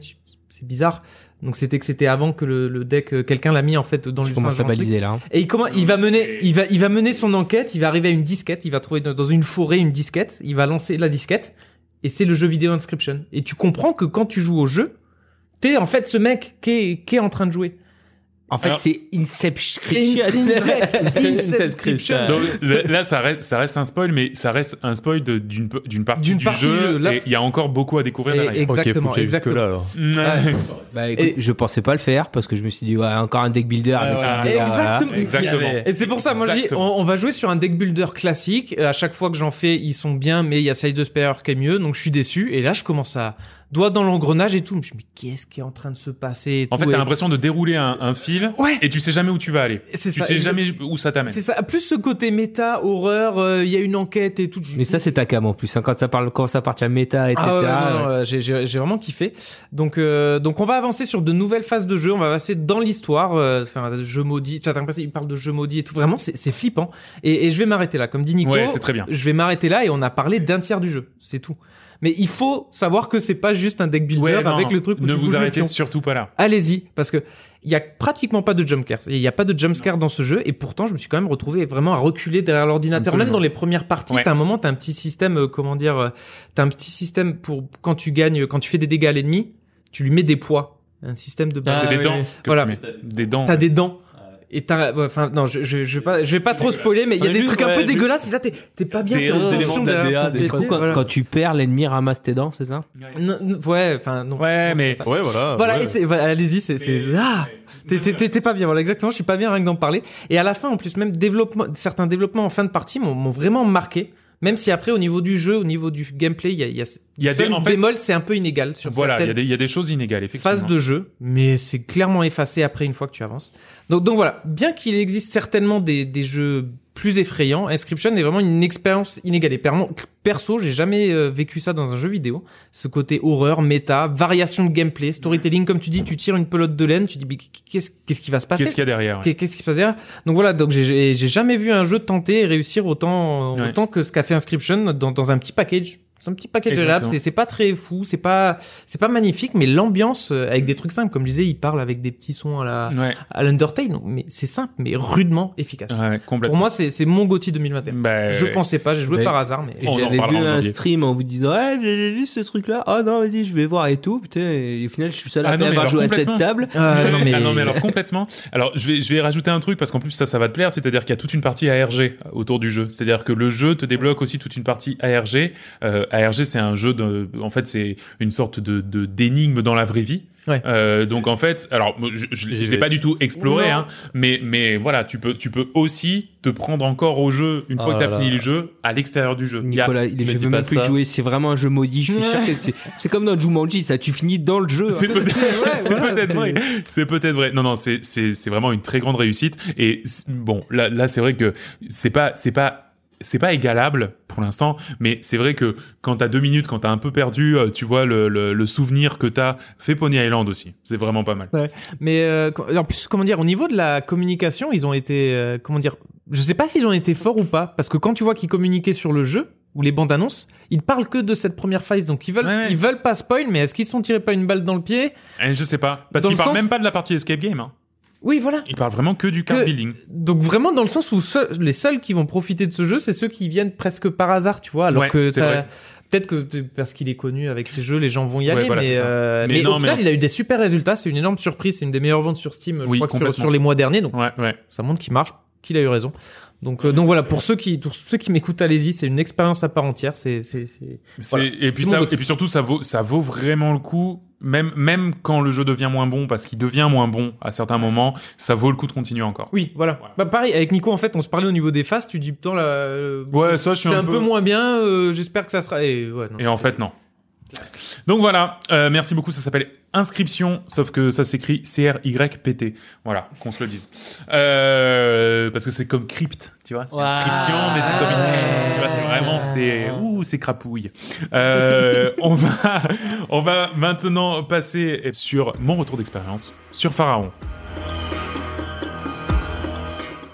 C'est bizarre. Donc, c'était que c'était avant que le, le deck, euh, quelqu'un l'a mis, en fait, dans le commences à baliser là. hein. Et il, comment, il va mener, il va, il va mener son enquête, il va arriver à une disquette, il va trouver dans dans une forêt une disquette, il va lancer la disquette, et c'est le jeu vidéo Inscription. Et tu comprends que quand tu joues au jeu, t'es en fait ce mec qui est, qui est en train de jouer. En fait, c'est Inception. Inscription. Donc, là, là, ça reste, ça reste un spoil, mais ça reste un spoil d'une partie du partie du jeu. Là- et il y a encore beaucoup à découvrir derrière. Exactement, ok, faut que j'aille exactement. jusque-là, alors. Ouais. Bah écoute, Et- je pensais pas le faire parce que je me suis dit, ouais, encore un deck builder. avec ouais, un deck, voilà. Exactement. Exactement. Et c'est pour ça, moi je dis, on, va jouer sur un deck builder classique. À chaque fois que j'en fais, ils sont bien, mais il y a Size de Spear qui est mieux, donc je suis déçu. Et là, je commence à doigt dans l'engrenage et tout. Je me dis, mais qu'est-ce qui est en train de se passer et En fait, t'as l'impression de dérouler un, un fil Ouais. et tu sais jamais où tu vas aller. C'est Tu ça, sais jamais où ça t'amène. C'est ça. Plus ce côté méta, horreur, euh, il y a une enquête et tout. Je- Mais ça, c'est ta cam en plus. hein, quand ça parle, quand ça partit à méta, etc. Ah ouais, euh, j'ai- j'ai j'ai vraiment kiffé. Donc, euh, donc on va avancer sur de nouvelles phases de jeu. On va avancer dans l'histoire. euh, Enfin, jeu maudit. Tu as l'impression qu'il parle de jeu maudit et tout. Vraiment, c'est c'est flippant. Et, et je vais m'arrêter là. Comme dit Nico, Ouais, c'est très bien. je vais m'arrêter là et on a parlé d'un tiers du jeu. C'est tout. Mais il faut savoir que c'est pas juste un deck builder Ouais, non, avec le truc où ne tu vous arrêtez surtout pas là. Allez-y, parce que il y a pratiquement pas de jump scares. Il y a pas de jump scare dans ce jeu, et pourtant je me suis quand même retrouvé vraiment à reculer derrière l'ordinateur. Même dans les premières parties, Ouais. t'as un moment, t'as un petit système, euh, comment dire, euh, t'as un petit système pour quand tu gagnes, quand tu fais des dégâts à l'ennemi, tu lui mets des poids, un système de. Ah, C'est des oui, dents. Voilà. Des dents. T'as des dents. Et enfin, non, je, je, je vais pas, je vais pas trop spoiler, mais il y a des trucs un peu dégueulasses. Et là, t'es, t'es pas bien. Quand, tu perds, l'ennemi ramasse tes dents, c'est ça? Ouais, enfin, non. Ouais, mais. Ouais, voilà. Voilà, allez-y, c'est, c'est, ah, t'es, t'es, t'es- t'es pas bien, voilà, exactement, je suis pas bien rien que d'en parler. Et à la fin, en plus, même développement, certains développements en fin de partie m'ont, m'ont vraiment marqué. Même si après, au niveau du jeu, au niveau du gameplay, il y a, y a, y a des- en bémol, c'est un peu inégal sur Voilà, il y, y a des choses inégales, effectivement. phases de jeu, mais c'est clairement effacé après une fois que tu avances. Donc, donc voilà, bien qu'il existe certainement des, des jeux plus effrayants, Inscription est vraiment une expérience inégalée. Per- Perso, j'ai jamais euh, vécu ça dans un jeu vidéo. Ce côté horreur, méta, variation de gameplay, storytelling, comme tu dis, tu tires une pelote de laine, tu dis, mais qu'est-ce qu'est-ce qui va se passer? Qu'est-ce qu'il y a derrière ouais. Qu'est-ce qui se passe derrière? Donc voilà, donc j'ai- j'ai j'ai jamais vu un jeu tenter et réussir autant, Ouais. autant que ce qu'a fait Inscription dans, dans un petit package. C'est un petit package de Exactement. c'est c'est pas très fou, c'est pas c'est pas magnifique, mais l'ambiance euh, avec des trucs simples, comme je disais, il parle avec des petits sons à la Ouais, à l'Undertale, donc, mais c'est simple, mais rudement efficace. ouais, complètement. Pour moi, c'est c'est mon GOTY 2021. Bah, Je pensais pas, j'ai joué Mais- par hasard, mais Et On en J'avais vu un janvier. stream en vous disant, ouais, j'ai vu ce truc-là. Oh non, vas-y, je vais voir et tout. Putain, et au final, je suis seul à Ah non, avoir joué à cette table. Ah, non, mais- Ah non, mais alors complètement. Alors je vais je vais rajouter un truc parce qu'en plus ça ça va te plaire, c'est-à-dire qu'il y a toute une partie ARG autour du jeu. C'est-à-dire que le jeu te débloque aussi toute une partie ARG. Euh, ARG c'est un jeu de en fait c'est une sorte de de d'énigme dans la vraie vie. Ouais. Euh, donc en fait, alors je, je, je l'ai pas du tout exploré, hein, mais mais voilà, tu peux tu peux aussi te prendre encore au jeu une Ah fois que là t'as fini le jeu à l'extérieur du jeu. Il y a- Nicolas, il je veux même plus ça. jouer. C'est vraiment un jeu maudit. Je suis sûr que c'est, comme dans Jumanji, ça. Tu finis dans le jeu. C'est hein. peut-être voilà, vrai. C'est peut-être vrai. Non, non, c'est c'est c'est vraiment une très grande réussite. Et bon, là là, c'est vrai que c'est pas c'est pas c'est pas égalable pour l'instant, mais c'est vrai que quand t'as deux minutes, quand t'as un peu perdu, euh, tu vois le, le, le souvenir que t'as fait Pony Island aussi. C'est vraiment pas mal. Mais euh, en plus, comment dire, au niveau de la communication, ils ont été, euh, comment dire, je sais pas s'ils ont été forts ou pas, parce que quand tu vois qu'ils communiquaient sur le jeu ou les bandes annonces, ils parlent que de cette première phase, donc ils veulent, Ouais, ouais. ils veulent pas spoil, mais est-ce qu'ils sont tirés pas une balle dans le pied? Et je sais pas, parce Dans qu'il le parle sens- même pas de la partie escape game. Hein. Oui, voilà. Il parle vraiment que du card Que- building. Donc vraiment dans le sens où les seuls qui vont profiter de ce jeu, c'est ceux qui viennent presque par hasard, tu vois. Alors Ouais, que peut-être que parce qu'il est connu avec ces jeux, les gens vont y Ouais, aller. voilà, mais, euh, Mais mais, non, au final, il a eu des super résultats. C'est une énorme surprise. C'est une des meilleures ventes sur Steam, je Oui, crois que sur, les mois derniers. Donc Ouais, ouais. ça montre qu'il marche, qu'il a eu raison. Donc, euh, donc voilà, pour ceux qui, pour ceux qui m'écoutent, allez-y, c'est une expérience à part entière. C'est, c'est, c'est. C'est- Voilà. Et puis ça, et puis surtout ça vaut ça vaut vraiment le coup même même quand le jeu devient moins bon parce qu'il devient moins bon à certains moments ça vaut le coup de continuer encore. Oui, voilà. Bah pareil avec Nico en fait, on se parlait au niveau des phases. Tu dis putain là, euh, Ouais, ça je suis un, un peu moins bien. euh, J'espère que ça sera. Et, ouais, non. Et en fait non. Donc voilà, euh, merci beaucoup. Ça s'appelle inscription, sauf que ça s'écrit C R Y P T. Voilà, qu'on se le dise. Euh, parce que c'est comme crypte, tu vois. C'est inscription, mais c'est comme une crypte. Tu vois, c'est vraiment c'est ouh, c'est crapouille. Euh, on va on va maintenant passer sur mon retour d'expérience sur Pharaon.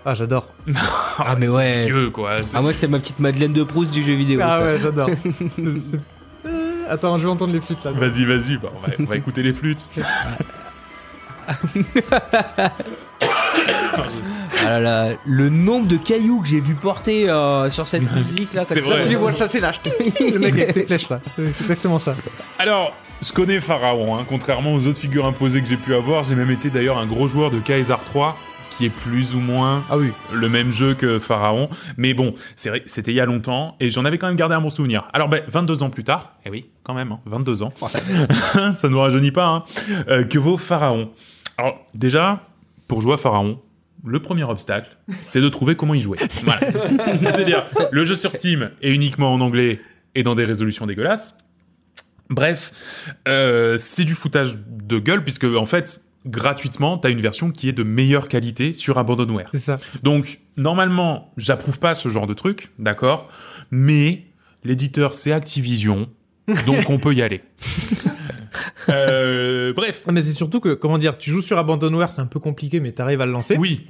Ah j'adore. Ah, mais ouais. vieux, quoi. Ah, moi, c'est ma petite Madeleine de Proust du jeu vidéo. Ah ça. ouais, j'adore. Attends, je vais entendre les flûtes là. Vas-y, vas-y, bah, on, va, on va écouter les flûtes. Ah là là, le nombre de cailloux que j'ai vu porter euh, sur cette musique là. C'est vrai. Tu les vois chasser là. le mec avec ses flèches là. C'est exactement ça. Alors, je connais Pharaon, hein, contrairement aux autres figures imposées que j'ai pu avoir. J'ai même été d'ailleurs un gros joueur de Kaiser 3, qui est plus ou moins Ah oui. le même jeu que Pharaon. Mais bon, c'est vrai, que c'était il y a longtemps, et j'en avais quand même gardé un bon souvenir. Alors, ben, 22 ans plus tard, eh oui, quand même, hein, 22 ans, ça ne nous rajeunit pas, hein, euh, que vaut Pharaon Alors, déjà, pour jouer à Pharaon, le premier obstacle, c'est de trouver comment y jouer. Voilà. C'est-à-dire, le jeu sur Steam est uniquement en anglais et dans des résolutions dégueulasses. Bref, euh, c'est du foutage de gueule puisque en fait, gratuitement, t'as une version qui est de meilleure qualité sur Abandonware. C'est ça. Donc, normalement, j'approuve pas ce genre de truc, d'accord Mais l'éditeur, c'est Activision, donc on peut y aller. Euh, bref. Non, mais c'est surtout que, comment dire, tu joues sur Abandonware, c'est un peu compliqué, mais t'arrives à le lancer. Oui,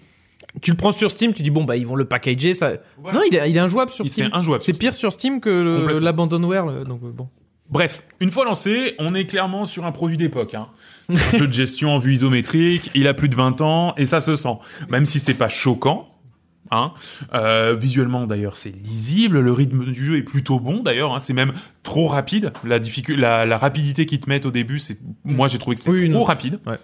Tu le prends sur Steam, tu dis bon bah ils vont le packager, ça. Non, il est, il est injouable sur il- Steam. injouable. C'est pire sur Steam que l'Abandonware, donc euh, bon. Bref, une fois lancé, on est clairement sur un produit d'époque. Hein. Un jeu de gestion en vue isométrique, il a plus de 20 ans, et ça se sent. Même si c'est pas choquant, hein. Euh, visuellement d'ailleurs c'est lisible, le rythme du jeu est plutôt bon d'ailleurs, hein. c'est même trop rapide. La, la, la rapidité qu'ils te mettent au début, c'est moi j'ai trouvé que c'est Oui, trop non. rapide. Ouais.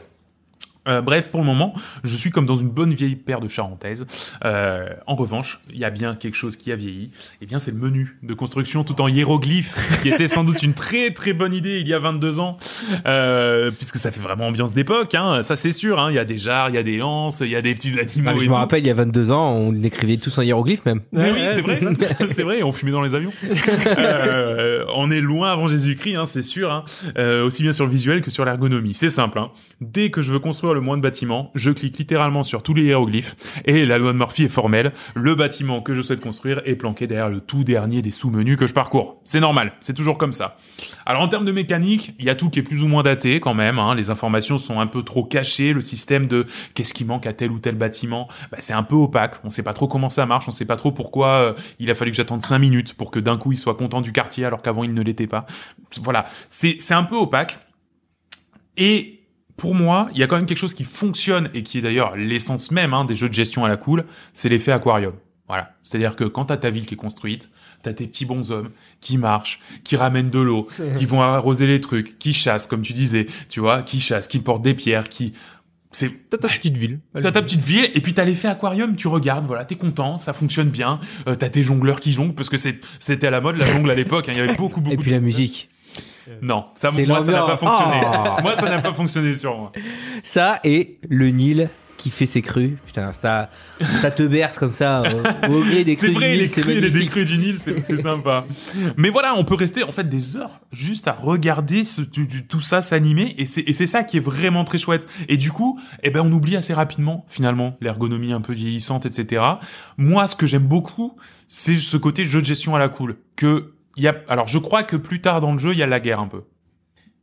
Euh, bref, pour le moment, je suis comme dans une bonne vieille paire de charentaises. Euh, en revanche, il y a bien quelque chose qui a vieilli. Et bien, c'est le menu de construction tout en hiéroglyphes, qui était sans doute une très très bonne idée il y a 22 ans, euh, puisque ça fait vraiment ambiance d'époque. Hein, ça c'est sûr. hein. Il y a des jarres, il y a des lances, il y a des petits animaux. Ah, je me rappelle, il y a 22 ans, on l'écrivait tous en hiéroglyphe même. Mais oui, c'est vrai, c'est vrai, on fumait dans les avions. Euh, on est loin avant Jésus-Christ, hein, c'est sûr, aussi bien sur le visuel que sur l'ergonomie. C'est simple. Hein. Dès que je veux construire le moins de bâtiments, je clique littéralement sur tous les hiéroglyphes et la loi de Murphy est formelle. Le bâtiment que je souhaite construire est planqué derrière le tout dernier des sous-menus que je parcours. C'est normal, c'est toujours comme ça. Alors en termes de mécanique, il y a tout qui est plus ou moins daté quand même. Hein. Les informations sont un peu trop cachées. Le système de qu'est-ce qui manque à tel ou tel bâtiment, bah, c'est un peu opaque. On sait pas trop comment ça marche. On sait pas trop pourquoi euh, il a fallu que j'attende 5 minutes pour que d'un coup il soit content du quartier alors qu'avant il ne l'était pas. Voilà, c'est un peu opaque. Et pour moi, il y a quand même quelque chose qui fonctionne et qui est d'ailleurs l'essence même hein, des jeux de gestion à la cool, c'est l'effet aquarium. Voilà, c'est-à-dire que quand t'as ta ville qui est construite, t'as tes petits bonshommes qui marchent, qui ramènent de l'eau, qui vont arroser les trucs, qui chassent, comme tu disais, tu vois, qui chassent, qui portent des pierres, qui c'est T'as ta petite ville. T'as ta petite ville et puis t'as l'effet aquarium, tu regardes, voilà, t'es content, ça fonctionne bien. Euh, t'as tes jongleurs qui jonglent parce que c'est c'était à la mode la jongle à l'époque. hein, Il y avait beaucoup beaucoup. Et puis de la musique. Non, ça moi ça n'a pas fonctionné. Ah. Moi ça n'a pas fonctionné sur moi. Ça et le Nil qui fait ses crues. Putain, ça, ça te berce comme ça au, au gré des C'est crues vrai, du Nil, c'est crues, les décrues du Nil, c'est sympa. Mais voilà, on peut rester en fait des heures juste à regarder ce, tout ça s'animer et c'est ça qui est vraiment très chouette. Et du coup, eh ben on oublie assez rapidement finalement l'ergonomie un peu vieillissante, etc. Moi, ce que j'aime beaucoup, c'est ce côté jeu de gestion à la cool. Que y a, alors je crois que plus tard dans le jeu, il y a la guerre un peu.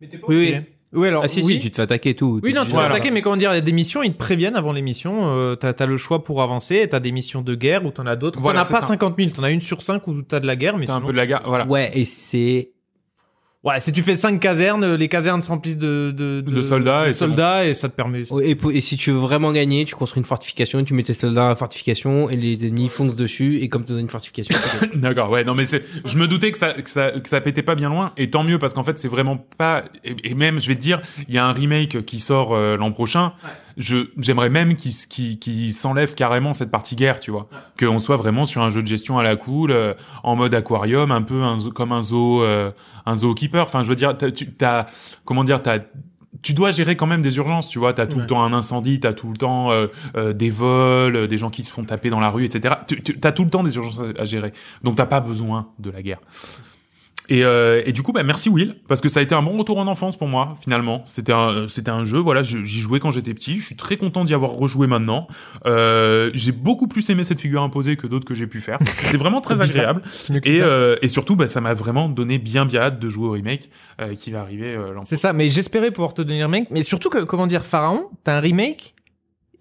Oui, oui. Oui, alors. Ah si, oui. si, tu te fais attaquer et tout. Oui, non, tu vas Voilà. attaquer, mais comment dire, il y a des missions, ils te préviennent avant les missions. Euh, t'as as le choix pour avancer, et t'as des missions de guerre ou t'en as d'autres. Voilà, t'en as pas ça. 50 000, t'en as une sur 5 où t'as de la guerre, mais T'as un peu de la guerre, voilà. Ouais, et c'est Ouais, si tu fais 5 casernes, les casernes se remplissent de, de, De soldats de et soldats et ça te permet. Et, si tu veux vraiment gagner, tu construis une fortification, tu mets tes soldats dans la fortification et les ennemis foncent dessus et comme tu as une fortification. D'accord, ouais, non mais c'est, je me doutais que ça, que ça, que ça pétait pas bien loin, et tant mieux parce qu'en fait c'est vraiment pas, et, et même je vais te dire, il y a un remake qui sort euh, l'an prochain. Je, j'aimerais même qu'il, qu'il, qu'il s'enlève carrément cette partie guerre, tu vois, qu'on soit vraiment sur un jeu de gestion à la cool, euh, en mode aquarium, un peu un, zoo- comme un zoo, euh, un zookeeper. Enfin, je veux dire, t'as, tu, t'as, comment dire, t'as tu dois gérer quand même des urgences, tu vois. T'as tout le temps un incendie, t'as tout le temps euh, euh, des vols, euh, des gens qui se font taper dans la rue, etc. Tu, tu as tout le temps des urgences à, à gérer. Donc t'as pas besoin de la guerre. Et, euh, et du coup, bah merci Will, parce que ça a été un bon retour en enfance pour moi. Finalement, c'était un, c'était un jeu. Voilà, j'y jouais quand j'étais petit. Je suis très content d'y avoir rejoué maintenant. Euh, j'ai beaucoup plus aimé cette figure imposée que d'autres que j'ai pu faire. C'est vraiment très agréable. Et, euh, et surtout, bah, ça m'a vraiment donné bien bien hâte de jouer au remake euh, qui va arriver euh, l'an C'est ça, mais j'espérais pouvoir te donner un remake. Mais surtout que, comment dire, Pharaon, t'as un remake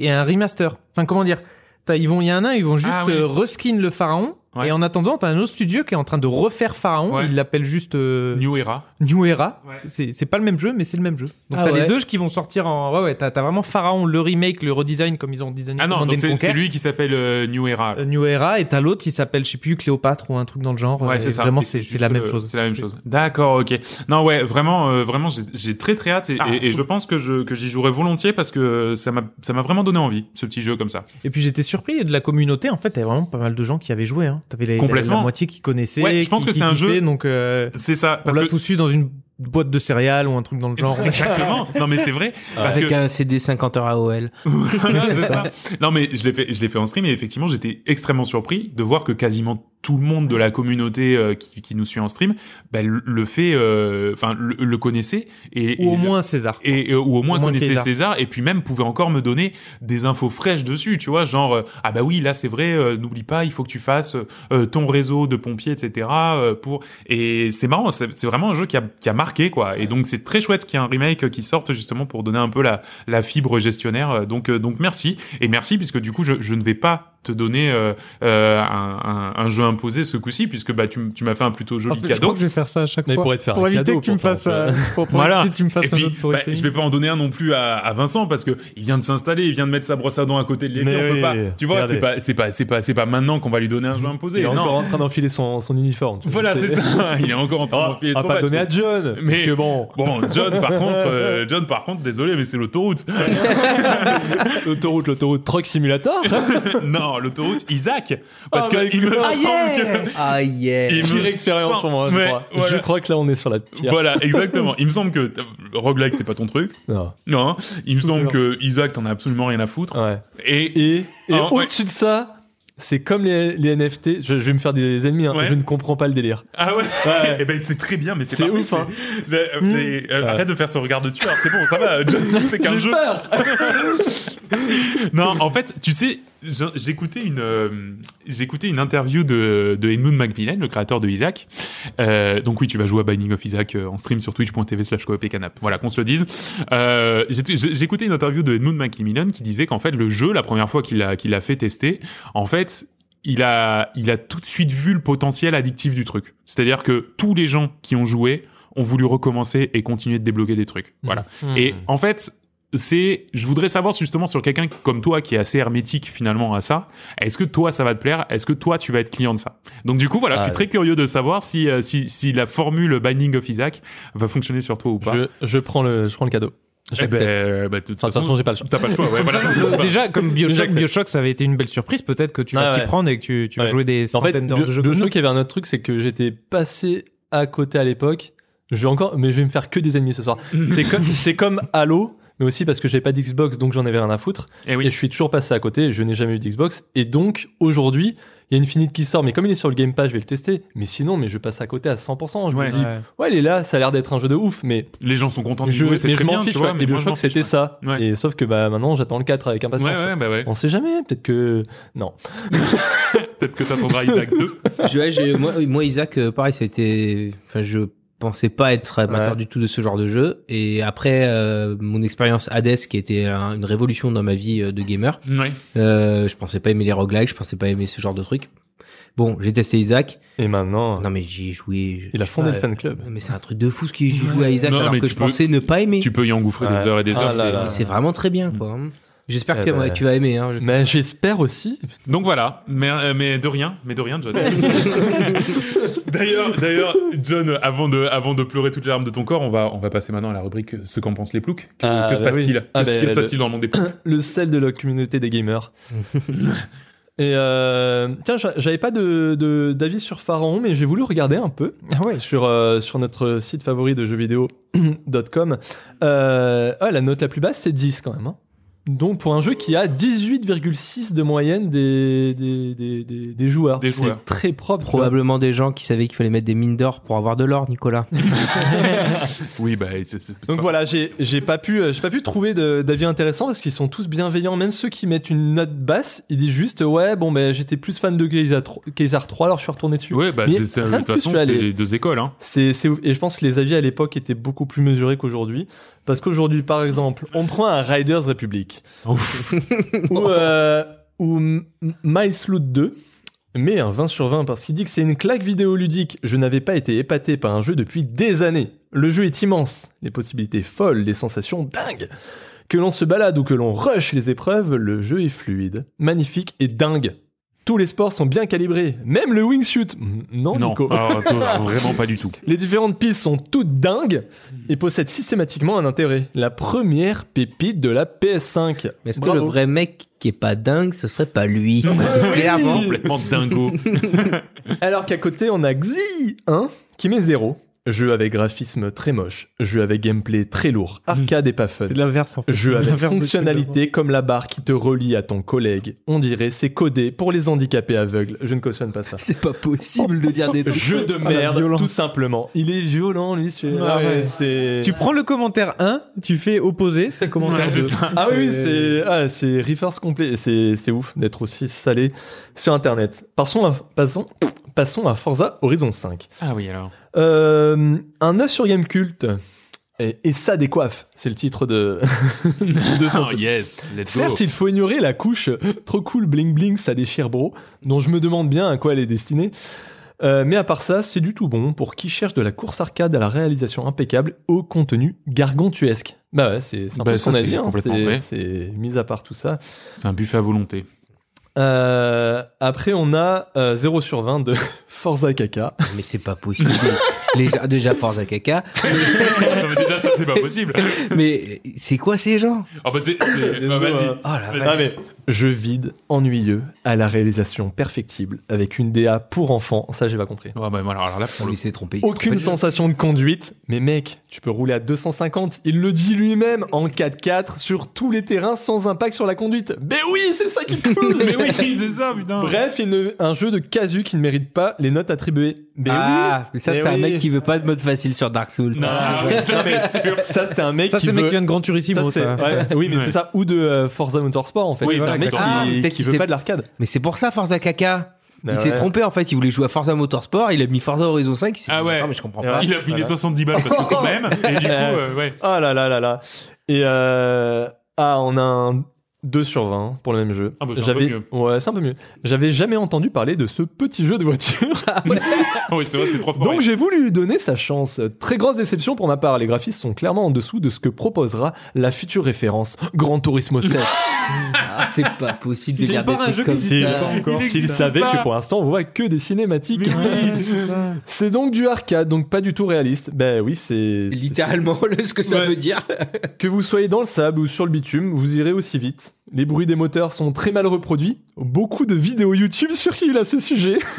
et un remaster. Enfin, comment dire, t'as- ils vont, il y en a un, ils vont juste Ah oui. euh, reskin le Pharaon. Ouais. Et en attendant, t'as un autre studio qui est en train de refaire Pharaon. Ouais. Il l'appelle juste euh, New Era. New Era. Ouais. C'est pas le même jeu, mais c'est le même jeu. Donc Ah t'as ouais. les deux qui vont sortir en. Ouais, ouais, t'as vraiment Pharaon, le remake, le redesign comme ils ont designé Ah non, c'est lui qui s'appelle euh, New Era. Euh, New Era et t'as l'autre qui s'appelle je sais plus Cléopâtre ou un truc dans le genre Ouais, Euh, c'est ça. vraiment c'est la même euh, chose C'est la même chose. D'accord, ok. Non, ouais, vraiment, euh, vraiment, j'ai- très très hâte et, Ah. et- et je pense que je que j'y jouerai volontiers parce que ça m'a ça m'a vraiment donné envie ce petit jeu comme ça. et puis j'étais surpris de la communauté en fait t'avais vraiment pas mal de gens qui avaient joué hein. t'avais la, Complètement. la moitié qui connaissaient Ouais, je pense qui- que c'est un jeu- donc C'est ça. on Parce l'a que tous eu dans une boîte de céréales ou un truc dans le genre exactement. Non, mais c'est vrai. Parce Avec que- un CD 50 heures AOL. Voilà, c'est ça. Non, mais je l'ai fait, je l'ai fait en stream et effectivement, j'étais extrêmement surpris de voir que quasiment tout le monde de la communauté euh, qui, qui nous suit en stream, bah, le, le fait, euh, enfin, le, le connaissait et ou au et- moins César et euh, ou au moins Au connaissait César. César. et puis même pouvait encore me donner des infos fraîches dessus tu vois genre euh, ah bah oui là c'est vrai euh, n'oublie pas il faut que tu fasses euh, ton réseau de pompiers etc euh, pour et c'est marrant c'est c'est vraiment un jeu qui a, qui a marqué quoi et donc c'est très chouette qu'il y ait un remake qui sorte justement pour donner un peu la la fibre gestionnaire donc euh, donc merci et merci puisque du coup je, je ne vais pas te donner euh, euh, un, un, un jeu imposé ce coup-ci puisque bah tu, tu m'as fait un plutôt En joli fait, je crois cadeau que je vais faire ça à chaque Mais fois pour te faire pour un éviter cadeau, que tu me fasses euh, pour, pour Voilà. éviter que tu me fasses Et un puis, jeu de bah, je vais pas en donner un non plus à, à Vincent parce que il vient de s'installer, il vient de mettre sa brosse à dents à côté de peut pas. Tu vois, c'est pas, c'est pas, c'est pas, c'est pas maintenant qu'on va lui donner un jeu imposé. Il est non. encore en train d'enfiler son, son uniforme. Voilà, c'est ça. Il est encore en train Oh, d'enfiler on va son pas donner à John. Mais- bon, Bon, John, par contre, euh, John, par contre, désolé, mais c'est l'autoroute. l'autoroute, l'autoroute Truck Simulator. non, l'autoroute Isaac, parce Ah, bah, que il me écoute. semble que. Ah yeah. Il me expérience pour moi, je crois. voilà. Je crois que là, on est sur la pire. Voilà, exactement. Il me semble que roguelike c'est pas ton truc. Non. Non, hein. il me semble que Isaac t'en as absolument rien à foutre. Ouais. Et, Et, et Ah, ouais. au-dessus de ça, c'est comme les, les NFT. Je, je vais me faire des ennemis. hein. Ouais. Je ne comprends pas le délire. Ah ouais, Ouais. Eh ben c'est très bien, mais c'est C'est parfait, ouf, hein. Mais, euh, mais, euh, Ouais. Arrête de faire ce regard de tueur, c'est bon, ça va. C'est qu'un J'ai jeu. peur. Non, en fait, tu sais, j'écoutais une, euh, j'écoutais une interview de, de Edmund Macmillan, le créateur de Isaac. Euh, donc oui, tu vas jouer à Binding of Isaac euh, en stream sur twitch.tv slash coop et canap. Voilà, qu'on se le dise. Euh, J'écoutais une interview de Edmund Macmillan qui disait qu'en fait, le jeu, la première fois qu'il l'a qu'il fait tester, en fait, il a, il a tout de suite vu le potentiel addictif du truc. C'est-à-dire que tous les gens qui ont joué ont voulu recommencer et continuer de débloquer des trucs. Voilà. Mhm. Et en fait, c'est, je voudrais savoir justement sur quelqu'un comme toi qui est assez hermétique finalement à ça. Est-ce que toi ça va te plaire? Est-ce que toi tu vas être client de ça? Donc du coup voilà, je Ah, suis très curieux de savoir si, euh, si si la formule Binding of Isaac va fonctionner sur toi ou pas. Je, je prends le, je prends le cadeau. Eh ben, euh, bah, de toute Enfin, de toute façon, j'ai pas le choix. T'as pas le choix. Ouais, voilà. Déjà comme Bioshock. Bioshock ça avait été une belle surprise peut-être que tu vas Ah t'y ouais. prendre et que tu, tu vas Ouais. jouer des En fait, centaines d'heures de jeu Bioshock, il y avait un autre truc, c'est que j'étais passé à côté à l'époque. Je vais encore, mais je vais me faire que des ennemis ce soir. c'est comme, c'est comme Halo, mais aussi parce que j'avais pas d'Xbox, donc j'en avais rien à foutre. Eh Et oui. je suis toujours passé à côté. Je n'ai jamais eu d'Xbox. Et donc aujourd'hui, il y a Infinite qui sort, mais comme il est sur le Game Pass, je vais le tester. Mais sinon, mais je passe à côté à 100%. Je Ouais. me dis, ouais, il est là, ça a l'air d'être un jeu de ouf, mais Les gens sont contents de jouer, c'est très bien, fiche. tu vois. ouais. mais Bioshock, c'était ouais. ça. Ouais. Et sauf que bah maintenant, j'attends le 4 avec impatience. Ouais, ouais, bah ouais. On sait jamais. Peut-être que non. Peut-être que t'attendras Isaac 2. Je- ouais, j'ai- moi, moi, Isaac, euh, pareil, ça a été. Enfin, je pensais pas être amateur Ouais. du tout de ce genre de jeu. Et après, euh, mon expérience Hades, qui était un- une révolution dans ma vie euh, de gamer, Ouais. euh, je pensais pas aimer les roguelikes, je pensais pas aimer ce genre de trucs. Bon, j'ai testé Isaac. Et maintenant, Non, mais j'y ai joué. il a je fondé pas, le fan club. Mais c'est un truc de fou ce que j'ai joué à Isaac Non, alors que je peux- pensais ne pas aimer. Tu peux y engouffrer Ouais. des heures et des Ah heures. c'est- vraiment très bien, quoi. J'espère Eh que tu vas- ben. tu vas aimer. Hein. Je- Mais j'espère aussi. Donc voilà, mais, euh, mais de rien, mais de rien, John. d'ailleurs, d'ailleurs, John, avant de, avant de pleurer toutes les larmes de ton corps, on va, on va passer maintenant à la rubrique Ce qu'en pensent les ploucs. Que, Ah, que se bah passe-t-il oui. Ah, Que, bah, que se le- passe-t-il dans le monde des ploucs le sel de la communauté des gamers. Et euh, tiens, j'a- j'avais pas de de- d'avis sur Pharaon, mais j'ai voulu regarder un peu Ah ouais. sur euh, sur notre site favori de jeuxvideo.com. Euh, ouais, la note la plus basse, c'est 10 quand même. hein. Donc pour un jeu qui a 18,6 de moyenne des des, des, des, des joueurs. Des C'est joueurs. très propre. Probablement des gens qui savaient qu'il fallait mettre des mines d'or pour avoir de l'or, Nicolas. Oui, bah, c'est- c'est- Donc pas- voilà, j'ai j'ai pas pu euh, j'ai pas pu trouver de- d'avis intéressants parce qu'ils sont tous bienveillants, même ceux qui mettent une note basse, ils disent juste ouais bon ben j'étais plus fan de Kaiser 3, Kaiser 3 alors je suis retourné dessus. Ouais, bah, Mais c'est, c'est- de toute façon, c'était les deux écoles, hein. C'est et je pense que les avis à l'époque étaient beaucoup plus mesurés qu'aujourd'hui parce qu'aujourd'hui par exemple, on prend un Riders Republic ou euh, ou Miles Loot 2 mais un 20 sur 20 parce qu'il dit que c'est une claque vidéoludique. Je n'avais pas été épaté par un jeu depuis des années. Le jeu est immense, les possibilités folles, les sensations dingues. Que l'on se balade ou que l'on rush les épreuves, le jeu est fluide, magnifique et dingue. Tous les sports sont bien calibrés, même le wingsuit. Non, Non, Nico. alors, toi, vraiment pas du tout. Les différentes pistes sont toutes dingues et possèdent systématiquement un intérêt. La première pépite de la PS5. Mais est-ce que le vrai mec qui est pas dingue, ce serait pas lui? Clairement. Complètement dingo. Alors qu'à côté, on a Xi 1 qui met 0. Jeu avec graphisme très moche, jeu avec gameplay très lourd, arcade et pas fun. C'est l'inverse en fait. Jeu avec fonctionnalité comme la barre qui te relie à ton collègue. On dirait c'est codé pour les handicapés aveugles. Je ne cautionne pas ça. C'est pas possible de dire des trucs. Jeu de Ah, merde, tout simplement. Il est violent, lui. celui-là. Ah ouais. Tu prends le commentaire 1, tu fais opposé, c'est commentaire Ouais, c'est 2. ça. Ah oui, c'est ah, reverse complet. C'est c'est ouf d'être aussi salé sur Internet. Passons à, passons, passons à Forza Horizon 5. Ah oui, alors. Euh, un 9 sur Gamecult. Et, et ça décoiffe, c'est le titre de. Oh, yes, let's go. Certes, il faut ignorer la couche trop cool bling bling, ça déchire bro, dont je me demande bien à quoi elle est destinée. Euh, mais à part ça, c'est du tout bon pour qui cherche de la course arcade à la réalisation impeccable au contenu gargantuesque. Bah ouais, c'est un Bah, peu son avis. hein. C'est mis à part tout ça. C'est un buffet à volonté. Euh, après, on a euh, 0 sur 20 de Forza Kaka. Mais c'est pas possible. Les déjà, Forza Caca. Non, mais déjà, ça, c'est pas possible. Mais c'est quoi ces gens? Ah, bah, c'est, c'est- bah, vas-y. Oh la Vas-y. vache. Ah, mais jeu vide, ennuyeux, à la réalisation perfectible, avec une DA pour enfants. Ça, j'ai pas compris. Ah, bah, voilà, alors là, pour le Il s'est trompé. il s'est Aucune trompé. sensation de conduite, mais mec, tu peux rouler à 250, il le dit lui-même, en 4x4 sur tous les terrains sans impact sur la conduite. Mais oui, c'est ça qui est cool Mais oui, c'est ça, putain. Bref, une- un jeu de casu qui ne mérite pas les notes attribuées. Mais Ah, mais ça, Mais c'est un oui. mec qui veut pas de mode facile sur Dark Souls. Non, Ah, ça, mais- c'est sûr. ça c'est un mec Ça, qui c'est le mec veut... qui vient de Gran Turismo, Ça, ça. c'est- ouais, oui, mais Ouais. c'est ça. Ou de euh, Forza Motorsport, en fait. Oui, c'est voilà, un mec qui, Ah, peut-être qui qu'il veut pas de l'arcade. Mais c'est pour ça, Forza Caca. Bah il s'est ouais. trompé en fait, il voulait jouer à Forza Motorsport, il a mis Forza Horizon 5, il s'est Ah ouais. non, mais je comprends pas. Il a pris les Voilà. 70 balles parce que quand même. Et du coup, euh, ouais. Oh là là là là. Et euh... Ah, on a un 2 sur 20 pour le même jeu. Ah bah, c'est un J'avais... peu Ouais, c'est un peu mieux. J'avais jamais entendu parler de ce petit jeu de voiture. Ah oui, c'est vrai, c'est trop fort. Donc j'ai voulu lui donner sa chance. Très grosse déception pour ma part. Les graphismes sont clairement en dessous de ce que proposera la future référence Gran Turismo 7. Ah, c'est pas possible de C'est dire pas un jeu comme S'il existe savait pas. que pour l'instant on voit que des cinématiques. C'est donc du arcade, donc pas du tout réaliste. Ben oui, c'est C'est littéralement le- ce que ça Ouais. veut dire. Que vous soyez dans le sable ou sur le bitume, vous irez aussi vite. Les bruits des moteurs sont très mal reproduits. Beaucoup de vidéos YouTube circulent à ce sujet.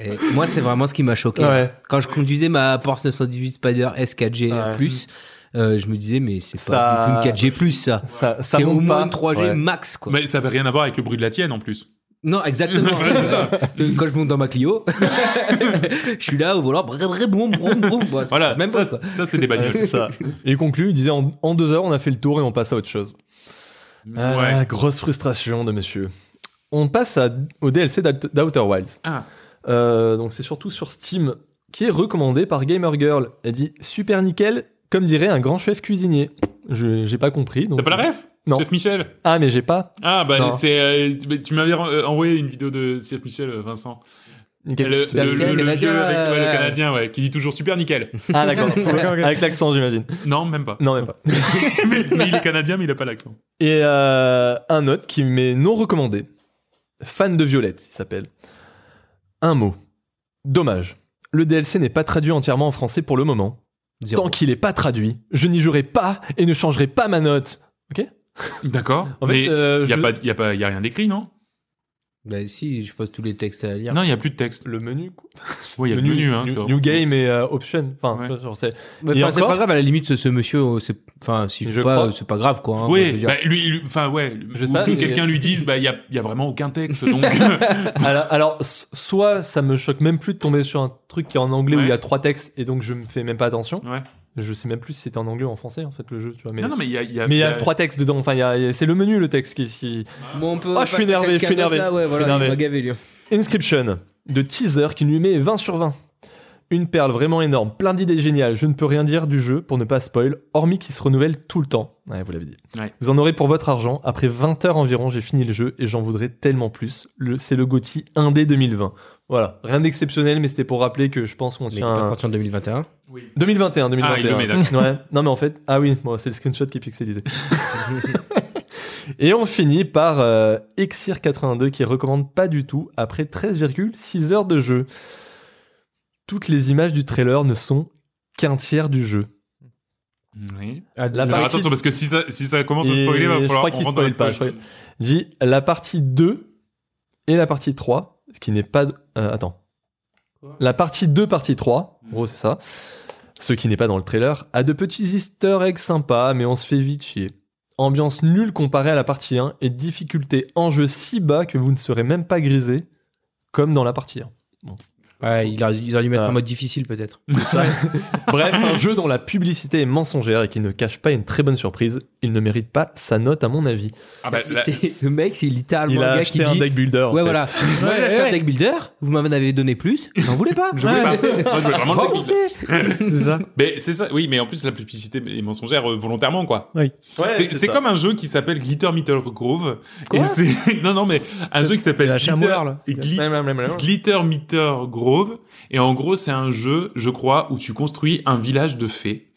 Et moi, c'est vraiment ce qui m'a choqué. Ouais. Quand je conduisais ma Porsche 918 Spider S4G Ouais. plus, euh, je me disais, mais c'est Ça- pas une 4G plus, ça. Ça, ça C'est au moins pas. une 3G Ouais. max, quoi. Mais ça avait rien à voir avec le bruit de la tienne en plus. Non, exactement. Ouais, c'est ça. Quand je monte dans ma Clio, je suis là au volant, boum, boum. Bon, Voilà, même ça, pas ça. ça, c'est des bagnoles. c'est ça. Et il conclut, il disait en, en deux heures, on a fait le tour et on passe à autre chose. Ah, Ouais. grosse frustration de monsieur. On passe à- au DLC d'Out- d'Outer Wilds. Ah. Euh, donc c'est surtout sur Steam, qui est recommandé par Gamer Girl. Elle dit super nickel, comme dirait un grand chef cuisinier. Je j'ai pas compris. T'as pas la ref? Non. Chef Michel. Ah, mais j'ai pas. Ah bah Non. c'est euh, mais tu m'avais euh, envoyé une vidéo de Chef Michel euh, Vincent. Nickel. Le, le, le, le Canadien, vieux avec ouais, le canadien ouais, qui dit toujours super nickel. Ah, d'accord. Avec l'accent, j'imagine. Non, même pas. Non, même pas. mais, mais il est canadien mais il a pas l'accent. Et euh, un autre qui m'est non recommandé. Fan de Violette, il s'appelle. Un mot. Dommage. Le DLC n'est pas traduit entièrement en français pour le moment. Tant qu'il n'est pas traduit, je n'y jouerai pas et ne changerai pas ma note. Ok? D'accord. En fait, mais euh, il y a je- pas y a pas y a rien d'écrit non? Bah si, je pose tous les textes à lire. Non, il y a plus de texte. Le menu, quoi. Oui, il y a le menu hein. New, game et euh, option. Enfin, Ouais. genre, c'est- Mais Et enfin, c'est encore pas grave, à la limite, ce, ce monsieur, euh, c'est, enfin, si je Je pas, crois. euh, c'est pas grave, quoi. hein, Oui, dire. bah, lui, lui- enfin ouais, Je sais pas, que quelqu'un lui dise bah il y a, y a vraiment aucun texte donc alors, soit ça me choque même plus de tomber sur un truc qui est en anglais où il y a trois textes et donc je me fais même pas attention. ouais. Je sais même plus si c'était en anglais ou en français en fait le jeu, tu vois. Mais Non non mais il y a il y a, mais il y a trois textes dedans. Enfin, c'est le menu le texte qui. qui... Bon, on peut Ah, je suis énervé, je suis énervé. là, Ouais, Je suis voilà, énervé. il m'a gavé, lui. Inscription de teaser qui lui met 20 sur 20. Une perle vraiment énorme, plein d'idées géniales. Je ne peux rien dire du jeu pour ne pas spoil, hormis qu'il se renouvelle tout le temps. Ouais, vous l'avez dit. Ouais. Vous en aurez pour votre argent. Après 20 heures environ, j'ai fini le jeu et j'en voudrais tellement plus. Le, c'est le GOTY 1D 2020. Voilà, rien d'exceptionnel, mais c'était pour rappeler que je pense qu'on Mais tient pas un... sorti en 2021. 2021, 2021. Ah, il le met, d'accord. ouais. Non, mais en fait, ah oui, bon, c'est le screenshot qui est pixelisé. Et on finit par euh, Exir82 qui recommande pas du tout après 13,6 heures de jeu. Toutes les images du trailer ne sont qu'un tiers du jeu. Oui. Ah, La Alors, partie- attention parce que si ça si ça commence à spoiler va je falloir crois qu'il on rentre dans pas, je Dit la partie 2 et la partie 3, ce qui n'est pas. Euh, attends. La partie 2, partie 3, en gros, c'est ça. Ce qui n'est pas dans le trailer, a de petits easter eggs sympas, mais on se fait vite chier. Ambiance nulle comparée à la partie 1 et difficulté en jeu si bas que vous ne serez même pas grisé, comme dans la partie 1. Ouais, il a, il a dû mettre en mode difficile, peut-être. Bref, un jeu dont la publicité est mensongère et qui ne cache pas une très bonne surprise, il ne mérite pas sa note à mon avis. Ah bah, C'est- Le mec, c'est littéralement Il le a gars acheté qui un dit. deck builder. en Ouais, fait. voilà. Moi, j'ai acheté un deck builder, vous m'en avez donné plus, j'en voulais pas. Je voulais pas. Moi, je voulais vraiment le deck builder. C'est ça. Mais c'est ça, oui, mais en plus la publicité est mensongère euh, volontairement quoi. Ouais, c'est c'est ça. comme un jeu qui s'appelle Glitter Meter Grove. et c'est non non mais un jeu qui s'appelle un Glitter. Gli- Glitter Meter Grove et en gros c'est un jeu, je crois, où tu construis un village de fées.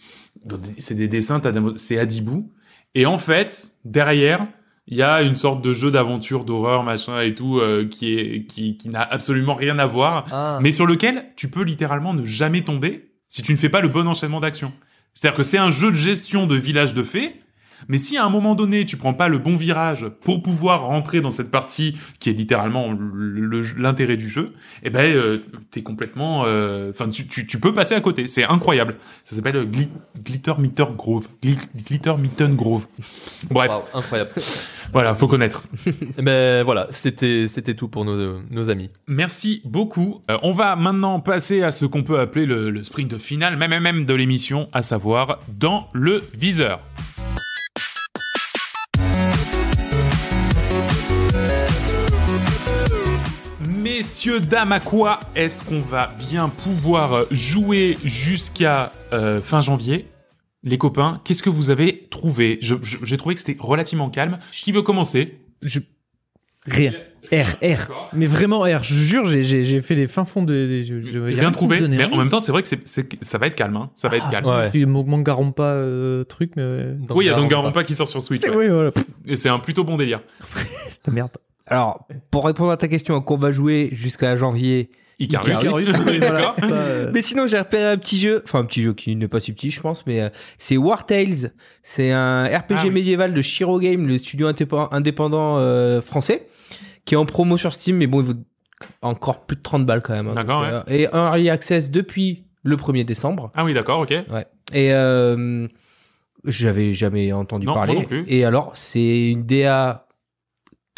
C'est des dessins, c'est Adibou et en fait derrière il y a une sorte de jeu d'aventure, d'horreur, machin et tout, euh, qui est qui, qui n'a absolument rien à voir Ah. mais sur lequel tu peux littéralement ne jamais tomber si tu ne fais pas le bon enchaînement d'actions. C'est-à-dire que c'est un jeu de gestion de village de fées, mais si à un moment donné tu prends pas le bon virage pour pouvoir rentrer dans cette partie qui est littéralement le- le- l'intérêt du jeu, eh ben euh, t'es complètement, euh, enfin tu, tu, tu peux passer à côté. C'est incroyable. Ça s'appelle euh, Gli- Glitter Meter Grove, Gli- Glitter Mitten Grove. Bref, Waouh, incroyable. voilà, faut connaître. Eh ben voilà, c'était c'était tout pour nos, nos amis. Merci beaucoup. Euh, on va maintenant passer à ce qu'on peut appeler le, le sprint final, même même de l'émission, à savoir dans le viseur. Messieurs, dames, à quoi est-ce qu'on va bien pouvoir jouer jusqu'à euh, fin janvier? Les copains, qu'est-ce que vous avez trouvé? J'ai trouvé que c'était relativement calme. Qui veut commencer? Je... Rien. R, R. Mais vraiment R. Je jure, j'ai- fait les fins fonds de. de- je, bien trouvé, mais en même temps, c'est vrai que ça va être calme. hein. Ça va être calme. Ouais. Mangaron pas euh, truc, mais. Oui, il y a. Danganronpa qui sort sur Switch. ouais. Oui, voilà. Et c'est un plutôt bon délire. C'est la merde. Alors, pour répondre à ta question, à quoi on va jouer jusqu'à janvier Icarus. Icarus. D'accord. Ça, euh, Mais sinon, j'ai repéré un petit jeu, enfin un petit jeu qui n'est pas si petit, je pense, mais euh, c'est War Tales. C'est un RPG Ah oui. médiéval de Shiro Game, le studio indépen- indépendant euh, français, qui est en promo sur Steam, mais bon, il vaut encore plus de 30 balles quand même. hein. D'accord, Donc, euh, Et un early access depuis le 1er décembre. Ah oui, d'accord, ok. Ouais. Et euh, j'avais jamais entendu Non, moi parler. non plus. Et alors, c'est une DA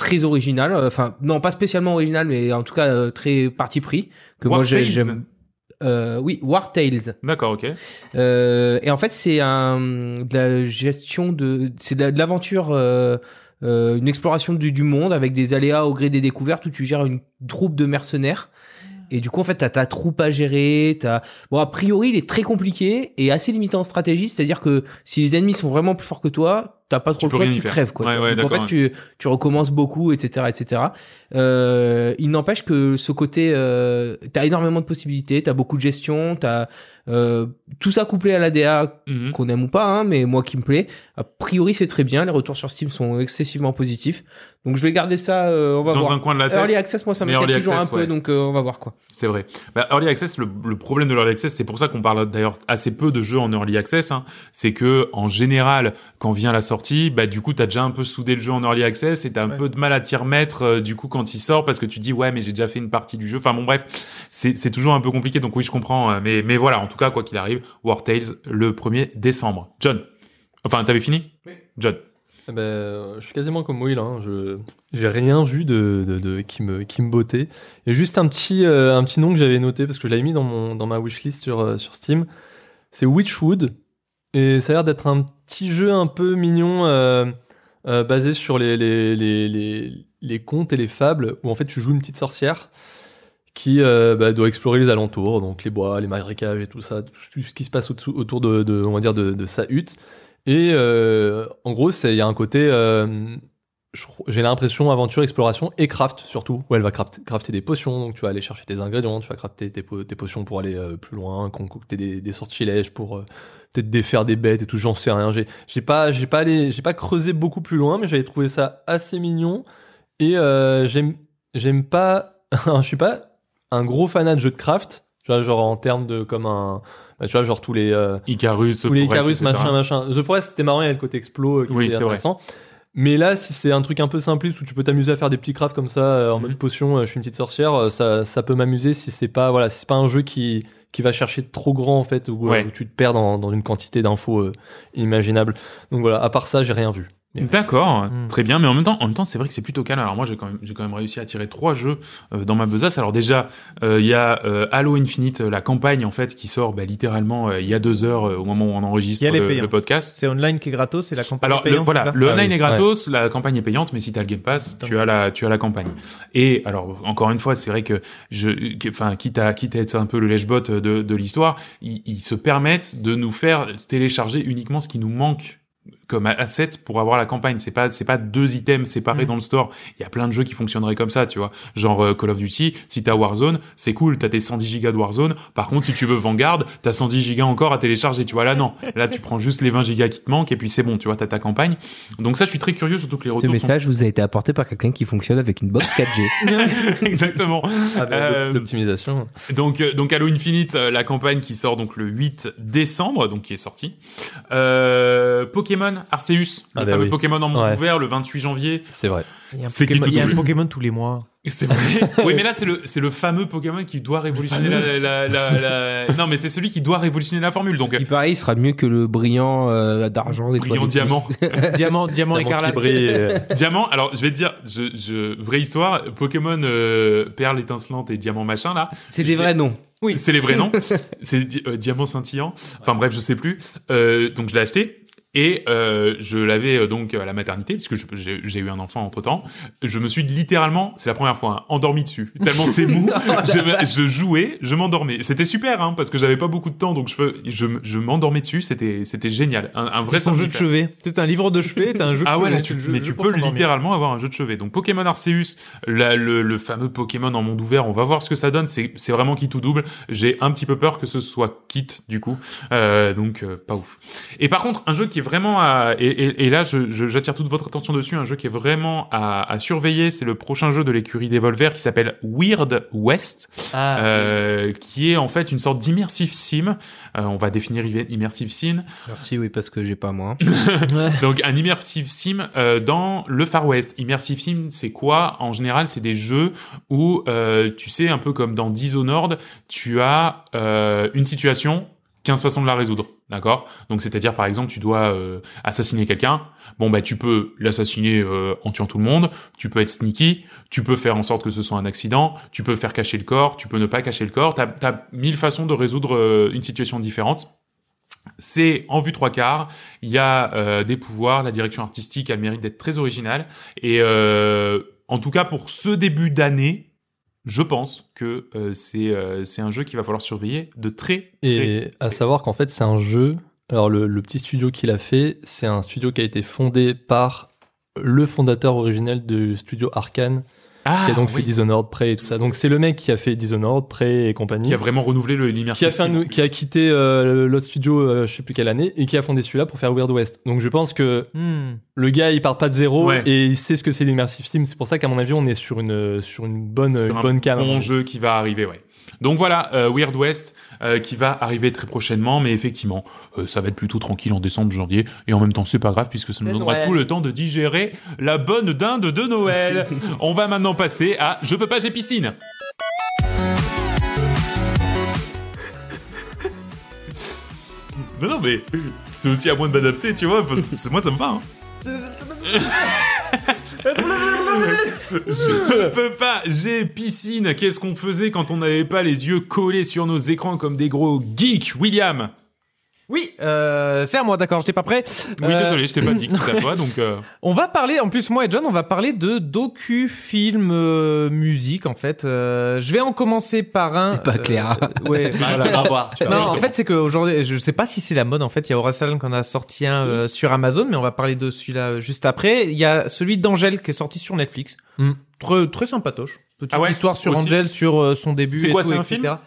très originale. euh, Enfin, non, pas spécialement originale, mais en tout cas euh, très parti pris. Que War moi, j'aime. Euh, oui, War Tales. D'accord, ok. Euh, et en fait, c'est un de la gestion de, c'est de, la- de l'aventure, euh, une exploration du, du monde avec des aléas au gré des découvertes où tu gères une troupe de mercenaires. Et du coup, en fait, t'as ta troupe à gérer. T'as bon, a priori, il est très compliqué et assez limité en stratégie. C'est-à-dire que si les ennemis sont vraiment plus forts que toi, t'as pas trop Tu le y tu faire. crèves quoi. Ouais, ouais, Donc en fait, tu, tu recommences beaucoup, etc., etc. Euh, il n'empêche que ce côté, euh, t'as énormément de possibilités, t'as beaucoup de gestion, t'as euh, tout ça couplé à l'ADA Mhm. qu'on aime ou pas, hein, mais moi qui me plaît. A priori, c'est très bien. Les retours sur Steam sont excessivement positifs. Donc je vais garder ça. euh, on va Dans voir. un coin de la tête. Early Access, moi, ça m'inquiète toujours un peu, ouais. donc euh, on va voir quoi. C'est vrai. Bah, early access, le, le problème de l'early access, c'est pour ça qu'on parle d'ailleurs assez peu de jeux en early access. Hein, c'est que en général, quand vient la sortie, bah du coup, t'as déjà un peu soudé le jeu en early access et t'as un Ouais. peu de mal à t'y remettre euh, du coup quand il sort parce que tu dis ouais, mais j'ai déjà fait une partie du jeu. Enfin bon, bref, c'est c'est toujours un peu compliqué. Donc oui, je comprends. euh, Mais mais voilà, en tout cas, quoi qu'il arrive, War Tales le 1er décembre. John. Enfin, t'avais fini? John. Eh ben, euh, je suis quasiment comme Will. Hein. Je j'ai rien vu de, de, de- qui me qui me bottait. Et juste un petit euh, un petit nom que j'avais noté parce que je l'avais mis dans mon dans ma wishlist sur euh, sur Steam. C'est Witchwood et ça a l'air d'être un petit jeu un peu mignon euh, euh, basé sur les les, les les contes et les fables où en fait tu joues une petite sorcière qui euh, bah, doit explorer les alentours, donc les bois, les marécages et tout ça, tout ce qui se passe au- autour de, de on va dire de, sa hutte. Et en gros, il y a un côté, j'ai l'impression aventure, exploration et craft surtout, où elle va craft- crafter des potions. Donc tu vas aller chercher tes ingrédients, tu vas crafter tes, po- tes potions pour aller euh, plus loin, concocter des, des sortilèges pour euh, peut-être défaire des bêtes et tout. J'en sais rien. J'ai pas j'ai pas allé j'ai pas creusé beaucoup plus loin, mais j'avais trouvé ça assez mignon. Et euh, j'aime j'aime pas, je suis pas un gros fanat de jeux de craft. Tu vois, genre en termes de comme un, bah, tu vois, genre tous les Icarus, tous les Icarus, machin, machin. The Forest, c'était marrant, il y a le côté explo qui Oui, était c'est vrai. Mais là, si c'est un truc un peu simpliste où tu peux t'amuser à faire des petits crafts comme ça euh, en Mhm. mode potion, euh, je suis une petite sorcière, euh, ça, ça peut m'amuser si c'est pas voilà, si c'est pas un jeu qui qui va chercher trop grand en fait où, Ouais. où tu te perds dans, dans une quantité d'infos euh, inimaginables. Donc voilà, à part ça, j'ai rien vu. D'accord, Mm. très bien. Mais en même temps, en même temps, c'est vrai que c'est plutôt calme. Alors moi, j'ai quand même, j'ai quand même réussi à tirer trois jeux euh, dans ma besace. Alors déjà, euh, il y a euh, Halo Infinite, euh, la campagne en fait, qui sort bah, littéralement euh, il y a deux heures au moment où on enregistre le, le podcast. C'est online qui est gratos, c'est la campagne Alors le, payante, voilà, c'est ça le Ah online oui, est gratos, la campagne est payante, mais si t'as le Game Pass, tu as la, tu as la campagne. Et alors encore une fois, c'est vrai que je, enfin, quitte à, quitte à être un peu le lèche-bot de, de l'histoire, ils, ils se permettent de nous faire télécharger uniquement ce qui nous manque comme asset pour avoir la campagne. C'est pas, c'est pas deux items séparés Mm. dans le store. Il y a plein de jeux qui fonctionneraient comme ça, tu vois. Genre euh, Call of Duty, si t'as Warzone, c'est cool, t'as tes 110 gigas de Warzone. Par contre, si tu veux Vanguard, t'as 110 gigas encore à télécharger, tu vois. Là, non. Là, tu prends juste les 20 gigas qui te manquent et puis c'est bon, tu vois, t'as ta campagne. Donc ça, je suis très curieux, surtout que les Ce retours message vous a été apporté par quelqu'un qui fonctionne avec une box 4G. sont... Exactement. Ah, bah, Euh, L'optimisation. Donc, euh, donc Halo Infinite, la campagne qui sort donc le 8 décembre, donc qui est sortie. Euh, Pokémon Arceus, le Ah bah fameux oui. Pokémon en monde Ouais. ouvert le 28 janvier. C'est vrai. Il y a un C'est Pokémon, qui il y a un double. Pokémon tous les mois. C'est vrai. oui, mais là c'est le c'est le fameux Pokémon qui doit révolutionner la, la, la, la- non mais c'est celui qui doit révolutionner la formule. Donc qui paraît, il sera mieux que le brillant euh, d'argent des brillant diamant. Diamant, diamant Diamant écarlate. euh, Diamant, alors je vais te dire, je, je, vraie histoire, Pokémon euh, perle étincelante et diamant machin là, C'est des vrais noms. Oui. c'est les vrais noms, c'est di- euh, diamant scintillant, enfin bref je sais plus, euh, donc je l'ai acheté. Et euh, je l'avais euh, donc à la maternité, puisque je- j'ai j'ai eu un enfant entre temps. Je me suis littéralement, c'est la première fois, hein, endormi dessus. Tellement c'est mou. je, me- je jouais, je m'endormais. C'était super, hein, parce que j'avais pas beaucoup de temps, donc je, je, je m'endormais dessus. C'était c'était génial. Un, un vrai C'est son jeu de chevet. C'est un livre de chevet, t'as un jeu de Ah ouais, chevet, là, tu, le jeu- mais tu peux littéralement avoir un jeu de chevet. Donc Pokémon Arceus, la- le, le fameux Pokémon en monde ouvert, on va voir ce que ça donne. C'est c'est vraiment qui tout double. J'ai un petit peu peur que ce soit kit du coup, Euh, donc euh, pas ouf. Et par contre, un jeu qui est vraiment à et, et, et là, je- je- j'attire toute votre attention dessus. Un jeu qui est vraiment à, à surveiller, c'est le prochain jeu de l'écurie Devolver qui s'appelle Weird West, Ah, euh, qui est en fait une sorte d'immersive sim. Euh, on va définir immersive sim. Merci, oui, parce que j'ai pas moi. Donc un immersive sim euh, dans le Far West. Immersive sim, c'est quoi? En général, c'est des jeux où euh, tu sais un peu comme dans Dishonored, tu as euh, une situation, 15 façons de la résoudre. D'accord? Donc c'est-à-dire par exemple, tu dois euh, assassiner quelqu'un. Bon bah tu peux l'assassiner euh, en tuant tout le monde, tu peux être sneaky, tu peux faire en sorte que ce soit un accident, tu peux faire cacher le corps, tu peux ne pas cacher le corps, t'as as mille façons de résoudre euh, une situation différente. C'est en vue trois quarts, il y a euh, des pouvoirs, la direction artistique a le mérite d'être très originale, et euh, en tout cas pour ce début d'année, je pense que euh, c'est euh, c'est un jeu qu'il va falloir surveiller de très, très Et à savoir qu'en fait, c'est un jeu Alors le, le petit studio qu'il a fait, c'est un studio qui a été fondé par le fondateur originel du studio Arkane, Ah, qui a donc oui. fait Dishonored, Prey et tout ça. Donc c'est le mec qui a fait Dishonored, Prey et compagnie. Qui a vraiment renouvelé le qui l'immersive a, fait un qui a quitté euh, l'autre studio, euh, je sais plus quelle année, et qui a fondé celui-là pour faire Weird West. Donc je pense que Hmm. le gars, il part pas de zéro Ouais. et il sait ce que c'est l'immersive sim. C'est pour ça qu'à mon avis, on est sur une sur une bonne sur une un bonne cam. bon jeu qui va arriver, ouais. Donc voilà, euh, Weird West euh, qui va arriver très prochainement, mais effectivement, euh, ça va être plutôt tranquille en décembre, janvier, et en même temps, c'est pas grave puisque ça nous donnera Noël. tout le temps de digérer la bonne dinde de Noël. On va maintenant passer à Je peux pas, j'ai piscine. Non, non, mais c'est aussi à moi de m'adapter, tu vois. C'est moi, ça me va. Hein. Je peux pas, j'ai piscine. Qu'est-ce qu'on faisait quand on n'avait pas les yeux collés sur nos écrans comme des gros geeks, William? Oui, euh, c'est à moi, d'accord, j'étais pas prêt. Oui, Euh, désolé, je t'ai pas dit que c'était à toi, donc. euh, On va parler, en plus moi et John, on va parler de docu, film, euh, musique en fait. Euh, je vais en commencer par un. C'est pas clair. euh, ouais. voilà. à voir. Non, en fait, c'est qu'aujourd'hui, je sais pas si c'est la mode. En fait, il y a Orelsan qu'on a sorti un euh, sur Amazon, mais on va parler de celui-là juste après. Il y a celui d'Angèle qui est sorti sur Netflix. Mm. Très, très sympatoche. Petite Ah ouais, histoire sur aussi. Angèle, sur son début. C'est et quoi, tout, c'est un etc. film?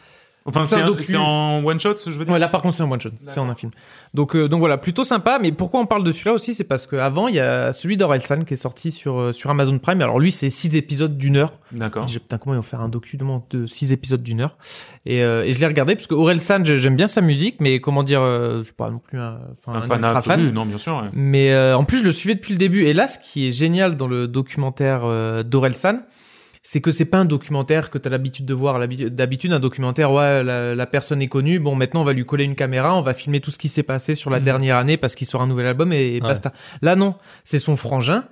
Enfin, C'est un docu. c'est en one shot, je veux dire. Ouais, là par contre c'est un one shot, c'est en un film. Donc euh, donc voilà, plutôt sympa. Mais pourquoi on parle de celui-là aussi, c'est parce qu'avant il y a celui d'Orelsan qui est sorti sur euh, sur Amazon Prime. Alors lui c'est six épisodes d'une heure. D'accord. Dis, putain comment ils vont faire un document de six épisodes d'une heure? Et, euh, et je l'ai regardé parce que Orelsan j'aime bien sa musique, mais comment dire, euh, je suis pas non plus un, Un fan ultra fan. absolu, non, bien sûr. ouais. Mais euh, en plus, je le suivais depuis le début. Et là, ce qui est génial dans le documentaire euh, d'Orelsan, c'est que c'est pas un documentaire que tu as l'habitude de voir. D'habitude, un documentaire, ouais, la, la personne est connue. Bon, maintenant, on va lui coller une caméra, on va filmer tout ce qui s'est passé sur la Mhm. dernière année parce qu'il sort un nouvel album et, et Ouais. basta. Là, non. C'est son frangin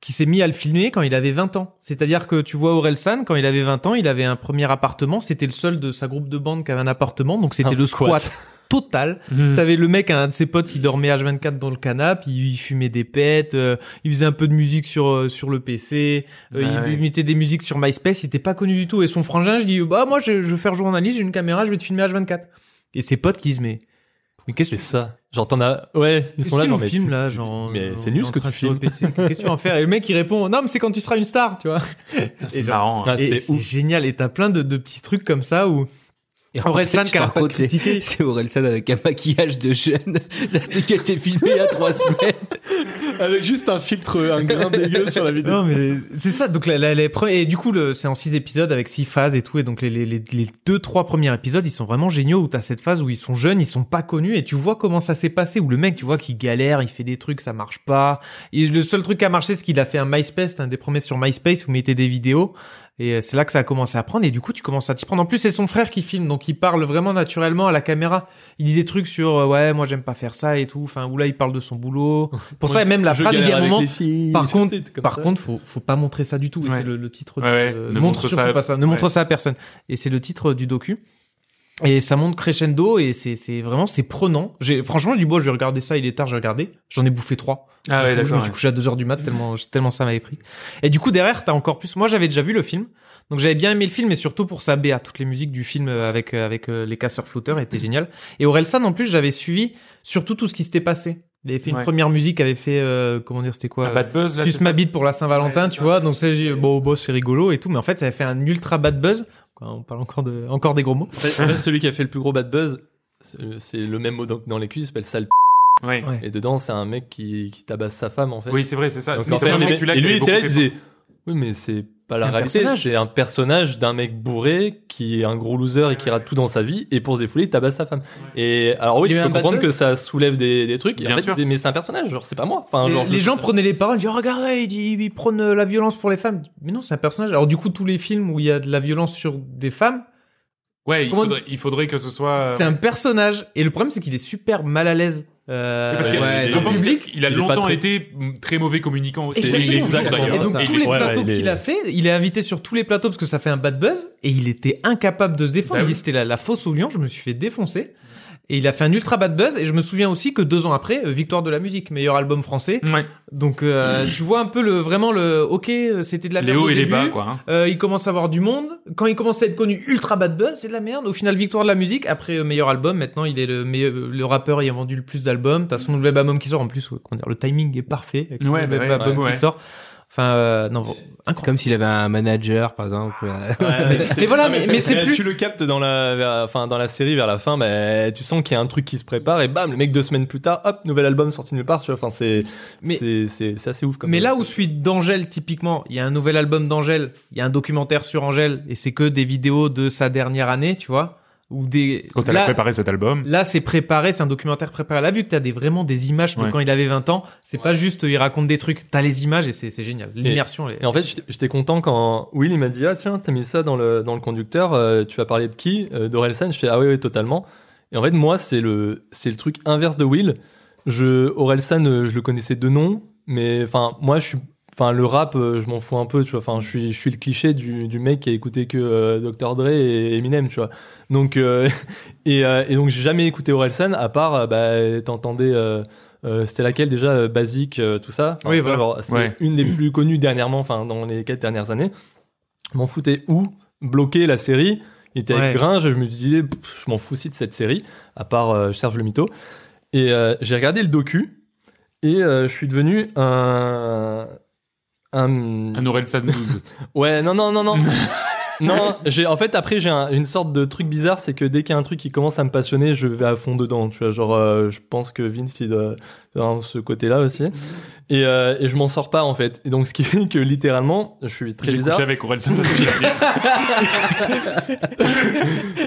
qui s'est mis à le filmer quand il avait 20 ans. C'est-à-dire que tu vois Orelsan, quand il avait 20 ans, il avait un premier appartement. C'était le seul de sa groupe de bande qui avait un appartement. Donc, c'était le squat. squat total. Mhm. T'avais le mec, un de ses potes qui dormait H24 dans le canapé, il, il fumait des pètes, euh, il faisait un peu de musique sur euh, sur le PC, euh, Ah il, ouais. mettait des musiques sur MySpace, il était pas connu du tout. Et son frangin, je dis, bah moi je, je veux faire journaliste, j'ai une caméra, je vais te filmer H24. Et ses potes qui disent, mais mais qu'est-ce que C'est ça. Genre t'en as. Ouais, ils sont là genre mais filmes tu- là, genre Mais c'est nul ce que tu filmes. Qu'est-ce que tu vas en faire? Et le mec il répond, non mais c'est quand tu seras une star, tu vois. C'est marrant. hein. Ah, c'est génial. Et t'as plein de, de petits trucs comme ça où Et Orelsan qui arrête pas critiquer. C'est Orelsan avec un maquillage de jeune. C'est un truc qui a été filmé il y a trois semaines. Avec juste un filtre, un grain dégueu sur la vidéo. Non mais c'est ça. Donc la, la- les premiers- et du coup le, c'est en six épisodes avec six phases et tout. Et donc les, les, les, les deux trois premiers épisodes ils sont vraiment géniaux où t'as cette phase où ils sont jeunes, ils sont pas connus et tu vois comment ça s'est passé où le mec tu vois qu'il galère, il fait des trucs ça marche pas. Et le seul truc qui a marché c'est qu'il a fait un MySpace, un des premiers sur MySpace où vous mettez des vidéos. Et euh, c'est là que ça a commencé à prendre et du coup tu commences à t'y prendre. En plus c'est son frère qui filme donc il parle vraiment naturellement à la caméra. Il dit des trucs sur euh, ouais moi j'aime pas faire ça et tout. Enfin où là il parle de son boulot. Pour ça et même la phrase il à un moment filles, par contre, par ça. contre, faut, faut pas montrer ça du tout. Et Ouais. c'est le, le titre. Ouais, de- ouais, euh, ne montre montre surtout ça- pas ça. Ne montre ça à personne. Et c'est le titre du docu. Et ça monte crescendo et c'est c'est vraiment c'est prenant. J'ai franchement dis bon je vais regarder ça il est tard j'ai regardé j'en ai bouffé trois. Ah ouais, Du coup, je me d'accord. suis couché à 2 heures du mat tellement tellement ça m'avait pris. Et du coup derrière t'as encore plus. Moi j'avais déjà vu le film donc j'avais bien aimé le film et surtout pour sa BA toutes les musiques du film euh, avec euh, avec euh, les casseurs flotteurs étaient géniales. Et Orelsan en plus j'avais suivi surtout tout ce qui s'était passé. Il avait fait une Ouais. première musique avait fait euh, comment dire c'était quoi Un bad buzz là. Suce ma bite pour la Saint-Valentin, Ouais, tu ça. vois. Donc c'est bon, bon c'est rigolo et tout, mais en fait ça avait fait un ultra bad buzz. On parle encore de encore des gros mots. En fait, en fait, celui qui a fait le plus gros bad buzz, c'est le même mot dans, dans les culs, il s'appelle sale. Ouais. Et dedans, c'est un mec qui, qui tabasse sa femme en fait. Oui, c'est vrai, c'est ça. Donc, Mais en c'est fait, les- celui-là et lui avait était là, il disait Oui, mais c'est pas C'est la un réalité. personnage. C'est un personnage d'un mec bourré qui est un gros loser et qui rate tout dans sa vie. Et pour se défouler, il tabasse sa femme. Et alors, oui, Il tu a peux comprendre que ça soulève des, des trucs. Et Bien en fait, mais c'est un personnage, genre, c'est pas moi. Enfin, Les, genre, les je- gens prenaient les paroles, ils disaient oh, regardez, il, dit, il prône euh, la violence pour les femmes. Mais non, c'est un personnage. Alors du coup, tous les films où il y a de la violence sur des femmes, Ouais, il faudrait, il faudrait que ce soit. c'est un personnage. Et le problème, c'est qu'il est super mal à l'aise. Euh, parce que Ouais, je le pense public. a il pas longtemps très- été très mauvais communicant aussi. Exactement. Il est toujours Exactement. d'ailleurs. Et donc tous les ouais, plateaux qu'il a fait, il est invité sur tous les plateaux parce que ça fait un bad buzz et il était incapable de se défendre. Bah il dit oui. c'était la, la fausse au lion, je me suis fait défoncer. Et il a fait un ultra bad buzz. Et je me souviens aussi que deux ans après, euh, victoire de la musique, meilleur album français. Ouais. Donc euh, tu vois un peu le vraiment le ok, euh, c'était de la Les merde hauts au et les bas, quoi. hein. Euh, il commence à avoir du monde. Quand il commence à être connu ultra bad buzz, c'est de la merde. Au final, victoire de la musique. Après euh, meilleur album, maintenant il est le meilleur, le rappeur ayant vendu le plus d'albums. T'as son nouvel album qui sort en plus. comment dire, le timing est parfait. Avec Ouais, nouvel bah ouais, album qui sort. Enfin euh, non, C'est comme s'il avait un manager, par exemple. Mais voilà, mais- mais c'est mais plus- Tu le captes dans la, vers- enfin, dans la série vers la fin, mais tu sens qu'il y a un truc qui se prépare et bam, le mec deux semaines plus tard, hop, nouvel album sorti nulle part, tu vois. Enfin, c'est, Mais- c'est, c'est, c'est assez ouf comme Mais là où suite d'Angèle, typiquement, il y a un nouvel album d'Angèle, il y a un documentaire sur Angèle, et c'est que des vidéos de sa dernière année, tu vois, ou des. Quand elle là, a préparé cet album. Là, c'est préparé, c'est un documentaire préparé. Là, vu que t'as des vraiment des images de Ouais. quand il avait 20 ans, c'est pas juste il raconte des trucs. T'as les images et c'est c'est génial. L'immersion. est- Et en fait, j'étais- j'étais content quand Will il m'a dit ah tiens t'as mis ça dans le dans le conducteur, euh, tu vas parler de qui euh, D'Orelsan? Je fais ah oui oui totalement. Et en fait moi c'est le c'est le truc inverse de Will. Je Orelsan euh, je le connaissais de nom, mais enfin moi je suis enfin le rap euh, je m'en fous un peu tu vois. Enfin je suis je suis le cliché du du mec qui a écouté que euh, Dr Dre et Eminem tu vois. Donc euh, et euh, et donc j'ai jamais écouté Orelsan à part bah t'entendais c'était laquelle déjà Basique tout ça Enfin, Oui, voilà. c'est Ouais. une des plus connues dernièrement enfin dans les quatre dernières années je m'en foutais où bloquer la série il était Ouais. avec Gringe je me disais pff, je m'en fous aussi de cette série à part Serge le mytho et j'ai regardé le docu et je suis devenu un un Un Orelsan 12. Ouais, non, non, non, non. non, j'ai, en fait, après, j'ai un- une sorte de truc bizarre, c'est que dès qu'il y a un truc qui commence à me passionner, je vais à fond dedans, tu vois. Genre, euh, je pense que Vince, il doit avoir ce côté-là aussi. Et, euh, et je m'en sors pas, en fait. Et donc, ce qui fait que littéralement, je suis très J'ai bizarre. couché avec fait plaisir.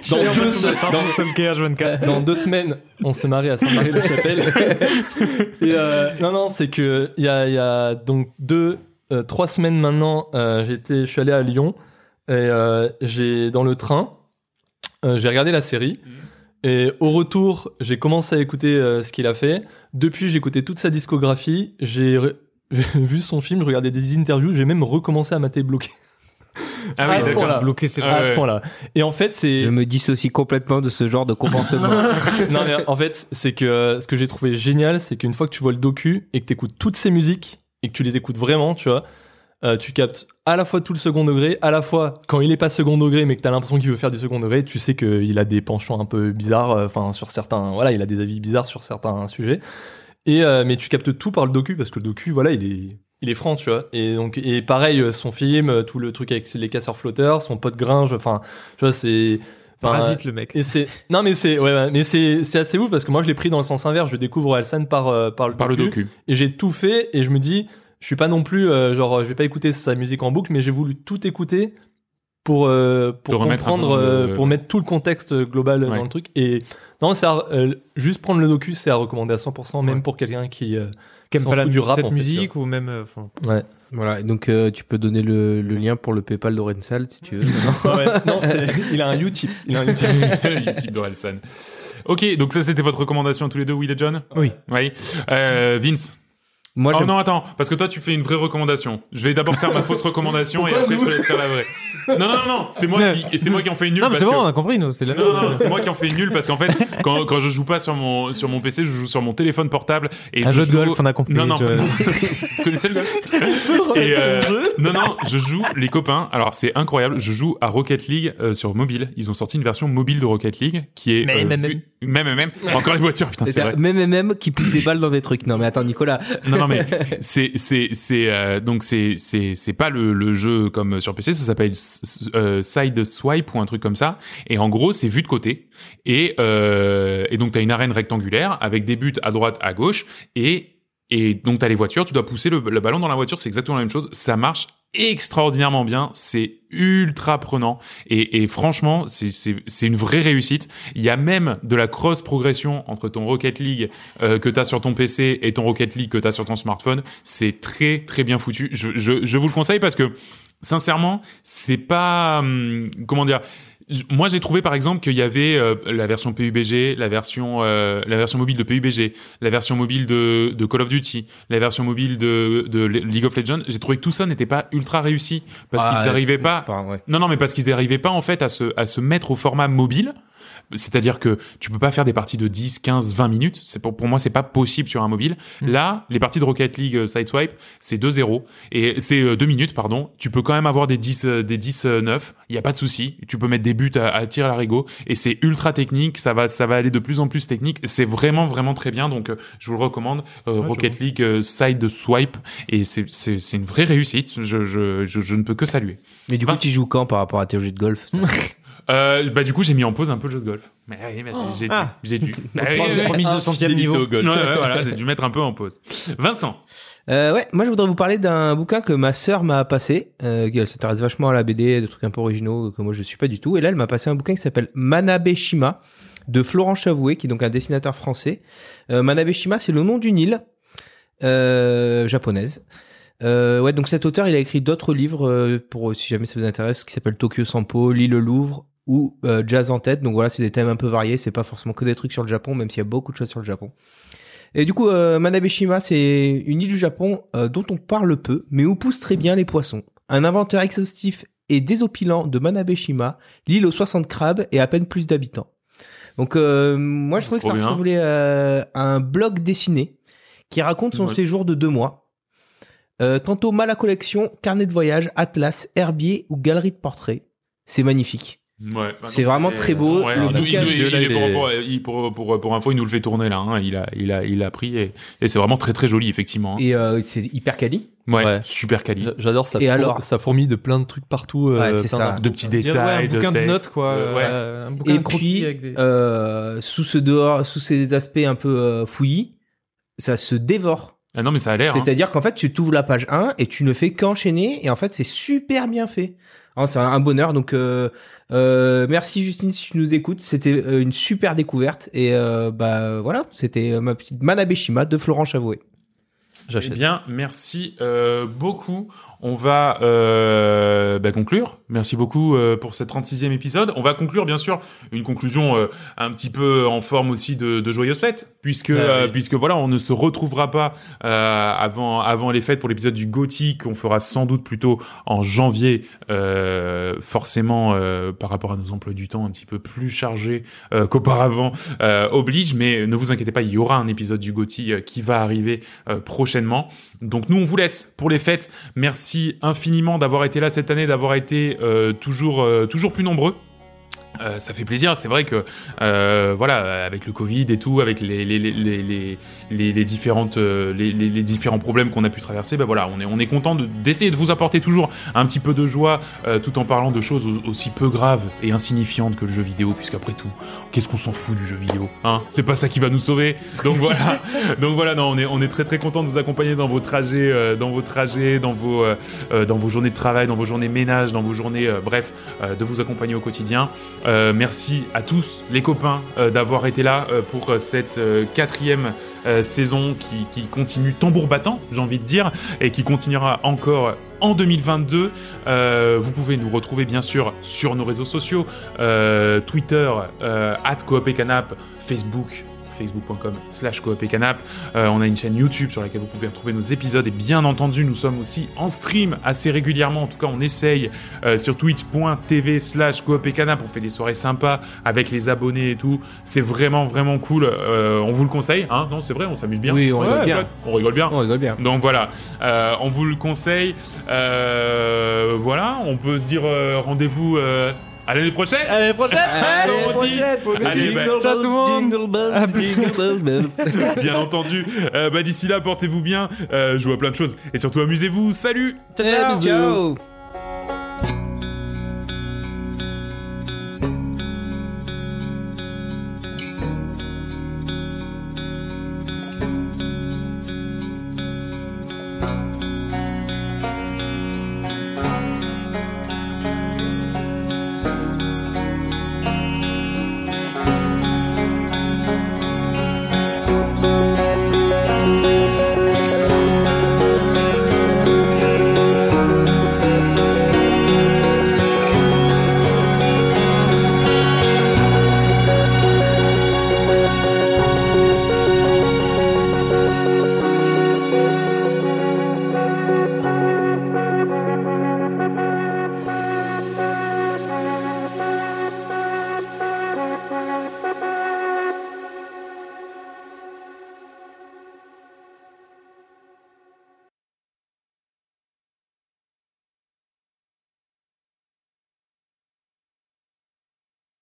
Dans deux, dans- dans deux semaines, on se marie à Saint-Marie-de-Chapelle. et euh, non, non, c'est que il y a, il y a donc deux, trois semaines maintenant, euh, j'étais, je suis allé à Lyon et euh, j'ai dans le train, euh, j'ai regardé la série. Et au retour, j'ai commencé à écouter euh, ce qu'il a fait. Depuis, j'ai écouté toute sa discographie. J'ai re- vu son film, je regardais des interviews. J'ai même recommencé à mater bloqué. Ah À oui, ce d'accord. point-là. bloqué, c'est Ah à ouais. ce point-là. Et en fait, c'est Je me dissocie complètement de ce genre de comportement. non mais en fait c'est que euh, ce que j'ai trouvé génial c'est qu'une fois que tu vois le docu et que tu écoutes toutes ces musiques et que tu les écoutes vraiment tu vois euh, tu captes à la fois tout le second degré à la fois quand il est pas second degré mais que tu as l'impression qu'il veut faire du second degré tu sais qu'il a des penchants un peu bizarres euh, enfin sur certains voilà il a des avis bizarres sur certains sujets. Et euh, mais tu captes tout par le docu parce que le docu voilà il est il est franc tu vois. Et donc et pareil son film tout le truc avec les casseurs flotteurs son pote Gringe enfin tu vois c'est Parasite le mec. et c'est non mais c'est ouais, ouais, mais c'est c'est assez ouf parce que moi je l'ai pris dans le sens inverse. Je découvre Alsan par euh, par le Par le docu, docu. et j'ai tout fait et je me dis je suis pas non plus euh, genre je vais pas écouter sa musique en boucle mais j'ai voulu tout écouter pour euh, pour comprendre euh, pour mettre tout le contexte global Ouais. dans le truc et non c'est euh, juste prendre le docu c'est à recommander à 100% même Ouais. pour quelqu'un qui euh, Qui aime pas la du rap cette en fait, musique ou même. euh, ouais voilà, et donc euh, tu peux donner le, le lien pour le PayPal d'Orensal si tu veux. Ouais. non c'est- il a un Utip il a un Utip. Utip d'Orelsan. Ok, donc ça c'était votre recommandation à tous les deux, Will et John? Oui. Oui. Euh, Vince? Moi, Oh non, attends, parce que toi tu fais une vraie recommandation. Je vais d'abord faire ma fausse recommandation et après je te laisse faire la vraie. Non, non, non, c'est moi qui, et c'est moi qui en fais une nulle. Non, mais parce c'est bon, que- on a compris, nous. C'est la Non, non, c'est moi qui en fais une nulle parce qu'en fait, quand, quand je joue pas sur mon, sur mon PC, je joue sur mon téléphone portable. Et Un je jeu de joue- golf, on a compris. Non, non, Je- non. Vous connaissez le golf Et euh, Non, non, je joue les copains. Alors c'est incroyable, je joue à Rocket League euh, sur mobile. Ils ont sorti une version mobile de Rocket League qui est Mais, euh, même, vue- même, même, encore les voitures, putain, c'est vrai. Même même qui pousse des balles dans des trucs. Non mais attends Nicolas. Non, non, mais c'est c'est c'est euh, donc c'est c'est c'est pas le le jeu comme sur PC, ça s'appelle euh, side swipe ou un truc comme ça. Et en gros, c'est vu de côté. Et euh, et donc t'as une arène rectangulaire avec des buts à droite, à gauche, et et donc t'as les voitures. Tu dois pousser le, ballon dans la voiture. C'est exactement la même chose. Ça marche extraordinairement bien. C'est ultra prenant. Et, et franchement, c'est une vraie réussite. Il y a même de la cross progression entre ton Rocket League euh, que t'as sur ton PC et ton Rocket League que t'as sur ton smartphone. C'est très très bien foutu. Je, je vous le conseille parce que sincèrement, c'est pas hum, comment dire. Moi, j'ai trouvé par exemple qu'il y avait euh, la version PUBG, la version euh, la version mobile de PUBG, la version mobile de, de Call of Duty, la version mobile de, de League of Legends. J'ai trouvé que tout ça n'était pas ultra réussi parce Ah, qu'ils euh, n'arrivaient pas. Enfin, ouais. Non, non, mais parce qu'ils n'arrivaient pas en fait à se à se mettre au format mobile. C'est-à-dire que tu peux pas faire des parties de 10, 15, 20 minutes. C'est pour, pour moi, c'est pas possible sur un mobile. Là, les parties de Rocket League euh, Sideswipe, c'est 2-0 et c'est euh, 2 minutes, pardon. Tu peux quand même avoir des 10, euh, des 10 euh, 9. Il y a pas de souci. Tu peux mettre des buts à, à tir à l'arigot et c'est ultra technique. Ça va, ça va aller de plus en plus technique. C'est vraiment, vraiment très bien. Donc, euh, je vous le recommande. Euh, Rocket League euh, Side Swipe et c'est, c'est, c'est une vraie réussite. Je, je, je, je ne peux que saluer. Mais du coup, Vinci. tu joues quand par rapport à tes jeux de golf Euh, bah du coup j'ai mis en pause un peu le jeu de golf. Mais mais j'ai- dû, Ah. j'ai dû. Ah oui, oui, oui. 3200e niveau. Ouais, ouais, voilà, j'ai dû mettre un peu en pause. Vincent. Euh, ouais, moi je voudrais vous parler d'un bouquin que ma sœur m'a passé. Euh, elle s'intéresse vachement à la BD, des trucs un peu originaux que moi je suis pas du tout. Et là, elle m'a passé un bouquin qui s'appelle Manabe Shima de Florent Chavoué, qui est donc un dessinateur français. Euh, Manabe Shima, c'est le nom d'une île euh, japonaise. Euh, ouais, donc cet auteur, il a écrit d'autres livres euh, pour si jamais ça vous intéresse, qui s'appelle Tokyo Sampo, L'île Louvre ou euh, Jazz en tête. Donc voilà, c'est des thèmes un peu variés. C'est pas forcément que des trucs sur le Japon, même s'il y a beaucoup de choses sur le Japon. Et du coup, euh, Manabeshima, c'est une île du Japon euh, dont on parle peu, mais où poussent très bien les poissons. Un inventaire exhaustif et désopilant de Manabeshima, l'île aux 60 crabes et à peine plus d'habitants. Donc moi, je trouvais que ça bien. ressemblait à un blog dessiné qui raconte son Ouais. séjour de deux mois. Tantôt mal à collection, carnet de voyage, atlas, herbier ou galerie de portraits. C'est magnifique. Ouais. C'est vraiment très beau. Ouais, Le il nous- il bouquin- nous- il- là, il est il pour, info, il nous le fait tourner là. hein. Il a, il a, il a pris et, et c'est vraiment très très joli effectivement. hein. Et euh, c'est hyper quali. Ouais, Ouais. super quali. J'adore ça. Et alors ça fourmille de plein de trucs partout. euh, c'est ça. De petits détails, ouais, un bouquin de, textes. notes quoi. Euh, ouais. euh, un bouquin Et de puis, avec des. euh, sous ce dehors, sous ces aspects un peu euh, fouillis, ça se dévore. Ah non mais ça a l'air. hein. C'est-à-dire qu'en fait, tu t'ouvres la page 1 et tu ne fais qu'enchaîner et en fait, c'est super bien fait. C'est un, un bonheur. Donc, euh, euh, merci Justine si tu nous écoutes. C'était euh, une super découverte et euh, bah voilà, c'était ma petite Manabeshima de Florent Chavoué. Eh J'achète. bien, merci euh, beaucoup. On va euh, bah, conclure. Merci beaucoup euh, pour ce 36e épisode. On va conclure, bien sûr, une conclusion euh, un petit peu en forme aussi de, de joyeuse fête, puisque Ah oui. euh, puisque voilà, on ne se retrouvera pas euh, avant avant les fêtes pour l'épisode du Gothic. On fera sans doute plutôt en janvier, forcément par rapport à nos emplois du temps un petit peu plus chargés qu'auparavant oblige. Mais ne vous inquiétez pas, il y aura un épisode du Gothic qui va arriver prochainement. Donc nous, on vous laisse pour les fêtes. Merci infiniment d'avoir été là cette année, d'avoir été toujours, euh, toujours plus nombreux. Euh, ça fait plaisir, c'est vrai que euh, voilà, avec le Covid et tout, avec les les les les différentes euh, les, différents problèmes qu'on a pu traverser, ben voilà, on est on est content de- d'essayer de vous apporter toujours un petit peu de joie, euh, tout en parlant de choses au- aussi peu graves et insignifiantes que le jeu vidéo, puisqu'après tout, qu'est-ce qu'on s'en fout du jeu vidéo, hein? C'est pas ça qui va nous sauver. Donc voilà, donc voilà, non, on est on est très très content de vous accompagner dans vos trajets, dans vos trajets, dans vos dans vos journées de travail, dans vos journées ménage, dans vos journées, bref, de vous accompagner au quotidien. Euh, merci à tous les copains euh, d'avoir été là euh, pour cette quatrième saison qui, continue tambour battant, j'ai envie de dire, et qui continuera encore en 2022. Euh, vous pouvez nous retrouver bien sûr sur nos réseaux sociaux, Twitter, euh, @coopécanap, Facebook facebook.com slash coopécanap. Euh, on a une chaîne YouTube sur laquelle vous pouvez retrouver nos épisodes et bien entendu nous sommes aussi en stream assez régulièrement, en tout cas on essaye euh, sur twitch.tv slash coopécanap, on fait des soirées sympas avec les abonnés et tout, c'est vraiment vraiment cool, Euh, on vous le conseille, hein? Non c'est vrai, on s'amuse bien. Oui, on rigole bien. On rigole bien. On rigole bien. Donc voilà, on vous le conseille. Voilà, on peut se dire rendez-vous à l'année prochaine. À l'année prochaine. Allez, Allez, on dit. prochaine. Allez, bah, Ciao tout le monde. Jingle bells, À jingle bells, bells. bien entendu. Euh, bah, D'ici là, portez-vous bien, euh, jouez à plein de choses et surtout amusez-vous. Salut Ciao, ciao. Ciao.